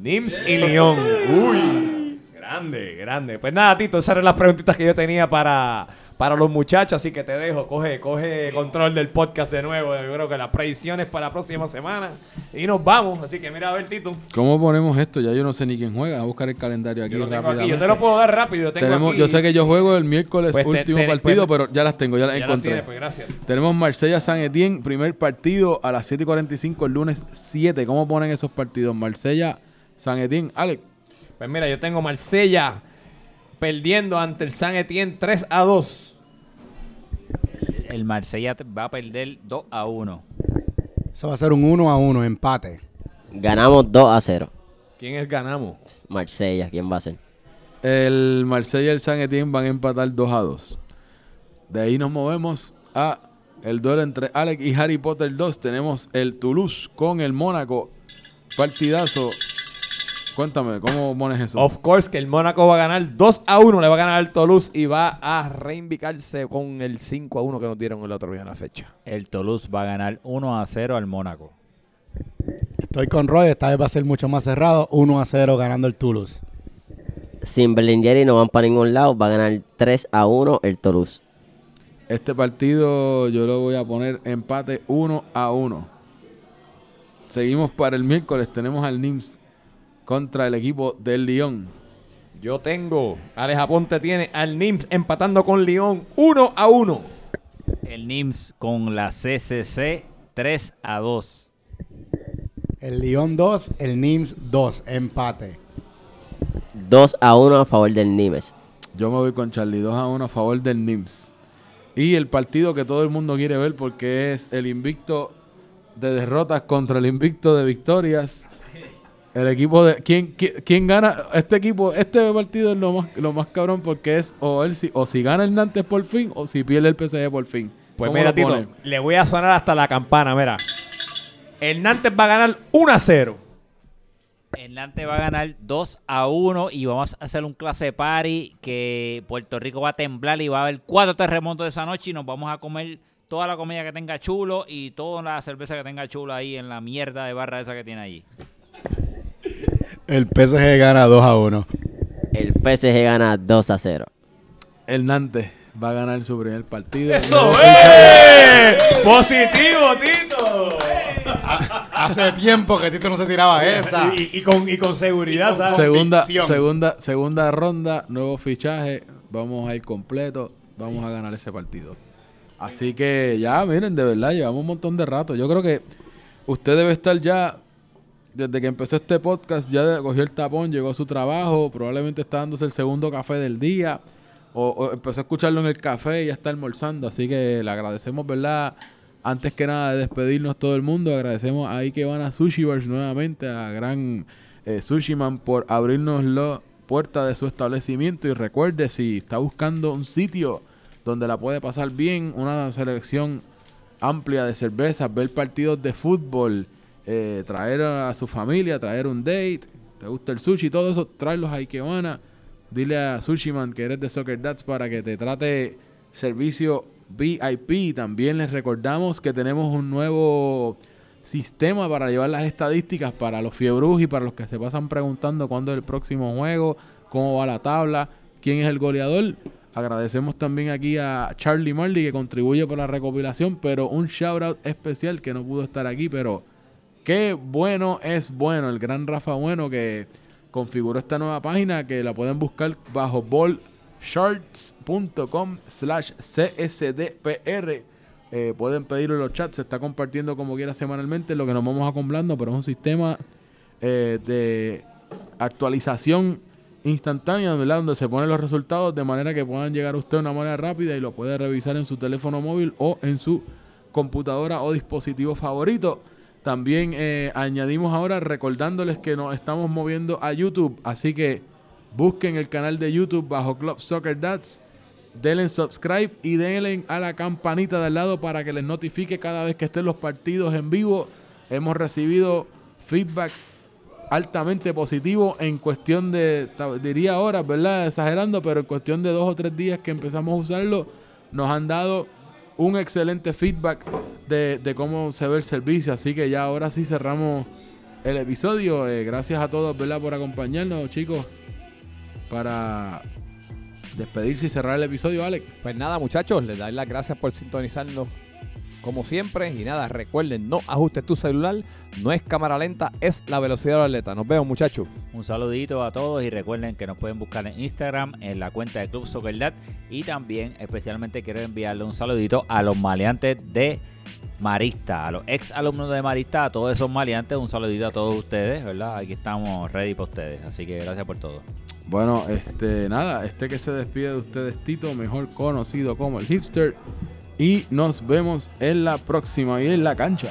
Nims y León. Uy. Grande, grande. Pues nada, Tito, esas eran las preguntitas que yo tenía para, para los muchachos, así que te dejo. Coge, coge control del podcast de nuevo. Yo creo que las predicciones para la próxima semana. Y nos vamos. Así que mira a ver, Tito. ¿Cómo ponemos esto? Ya yo no sé ni quién juega. A buscar el calendario aquí Yo aquí. Yo te lo puedo dar rápido. Yo tengo Tenemos, aquí- yo sé que yo juego el miércoles Pues último te- partido, pues- pero ya las tengo, ya las Ya las encontré. tienes, pues, gracias. Tenemos Marsella San Etienne, primer partido a las 7 y 45 el lunes 7. ¿Cómo ponen esos partidos? Marsella San Etienne. Alex. Pues mira, yo tengo Marsella perdiendo ante el San Etienne 3 a 2. El Marsella va a perder 2 a 1. Eso va a ser un 1 a 1, empate. Ganamos 2 a 0. ¿Quién es ganamos? Marsella, ¿quién va a ser? El Marsella y el San Etienne van a empatar 2 a 2. De ahí nos movemos a el duelo entre Alex y Harry Potter 2. Tenemos el Toulouse con el Mónaco. Partidazo. Cuéntame, ¿cómo pones eso? Of course que el Mónaco va a ganar 2 a 1, le va a ganar al Toulouse y va a reivindicarse con el 5 a 1 que nos dieron el otro día en la fecha. El Toulouse va a ganar 1 a 0 al Mónaco. Estoy con Roy, esta vez va a ser mucho más cerrado. 1 a 0 ganando el Toulouse. Sin Berlingeri no van para ningún lado. Va a ganar 3 a 1 el Toulouse. Este partido yo lo voy a poner empate 1 a 1. Seguimos para el miércoles. Tenemos al NIMS contra el equipo del Lyon. Yo tengo, Alex Aponte tiene al Nims empatando con Lyon 1 a 1. El NIMS con la CCC 3 a 2. El Lyon 2, el Nims 2, empate. 2 a 1 a favor del Nimes. Yo me voy con Charlie 2 a 1 a favor del NIMS. Y el partido que todo el mundo quiere ver porque es el invicto de derrotas contra el invicto de victorias. El equipo de. ¿Quién, quién, quién gana? Este equipo, este partido es lo más, lo más cabrón porque es o, él, si, o si gana el Nantes por fin o si pierde el PSG por fin. Pues ¿Cómo mira, Tito, le voy a sonar hasta la campana, mira. El Nantes va a ganar 1 a 0. El Nante va a ganar 2 a 1 y vamos a hacer un clase party que Puerto Rico va a temblar y va a haber cuatro terremotos esa noche y nos vamos a comer toda la comida que tenga chulo y toda la cerveza que tenga chulo ahí en la mierda de barra esa que tiene allí. El PSG gana 2 a 1. El PSG gana 2 a 0. El Nantes va a ganar su primer partido. ¡Eso No, es! ¡Positivo, Tito! Hace tiempo que Tito no se tiraba esa. Y, y con, y con seguridad, ¿sabes? segunda, convicción. segunda, segunda ronda, nuevo fichaje, vamos a ir completo, vamos a ganar ese partido. Así que ya, miren, de verdad, llevamos un montón de rato. Yo creo que usted debe estar ya, desde que empezó este podcast, ya cogió el tapón, llegó a su trabajo, probablemente está dándose el segundo café del día, o, empezó a escucharlo en el café y ya está almorzando. Así que le agradecemos, ¿verdad? Antes que nada de despedirnos todo el mundo, agradecemos a Ikebana Sushi Bars nuevamente, a Gran eh, Sushi Man por abrirnos la puerta de su establecimiento. Y recuerde, si está buscando un sitio donde la puede pasar bien, una selección amplia de cervezas, ver partidos de fútbol, eh, traer a su familia, traer un date, te gusta el sushi, todo eso, tráelos a Ikebana. Dile a Sushi Man que eres de Soccer Dads para que te trate servicio VIP. También les recordamos que tenemos un nuevo sistema para llevar las estadísticas para los fiebrus y para los que se pasan preguntando cuándo es el próximo juego, cómo va la tabla, quién es el goleador. Agradecemos también aquí a Charlie Marley que contribuye por la recopilación, pero un shout out especial que no pudo estar aquí, pero qué bueno es bueno, el gran Rafa Bueno que configuró esta nueva página que la pueden buscar bajo ballsharts.com slash csdpr. Eh, pueden pedirlo en los chats, se está compartiendo como quiera semanalmente, lo que nos vamos acumulando, pero es un sistema eh, de actualización instantánea. Donde se ponen los resultados de manera que puedan llegar a usted de una manera rápida y lo puede revisar en su teléfono móvil o en su computadora o dispositivo favorito. También eh, añadimos ahora recordándoles que nos estamos moviendo a YouTube, así que busquen el canal de YouTube bajo Club Soccer Dads, denle subscribe y denle a la campanita de al lado para que les notifique cada vez que estén los partidos en vivo. Hemos recibido feedback altamente positivo en cuestión de, diría horas, ¿verdad? Exagerando, pero en cuestión de dos o tres días que empezamos a usarlo, nos han dado un excelente feedback de, de cómo se ve el servicio. Así que ya ahora sí cerramos el episodio. Eh, gracias a todos, ¿verdad? Por acompañarnos, chicos. Para despedirse y cerrar el episodio, Alex. Pues nada, muchachos, les doy las gracias por sintonizarnos como siempre. Y nada, recuerden, no ajustes tu celular, no es cámara lenta, es la velocidad del atleta. Nos vemos, muchachos. Un saludito a todos y recuerden que nos pueden buscar en Instagram en la cuenta de Club Soccer Dad y también especialmente quiero enviarle un saludito a los maleantes de Marista, a los ex alumnos de Marista, a todos esos maleantes, un saludito a todos ustedes, ¿verdad? Aquí estamos ready para ustedes, así que gracias por todo. Bueno, este, nada, este que se despide de ustedes, Tito, mejor conocido como el hipster. Y nos vemos en la próxima y en la cancha.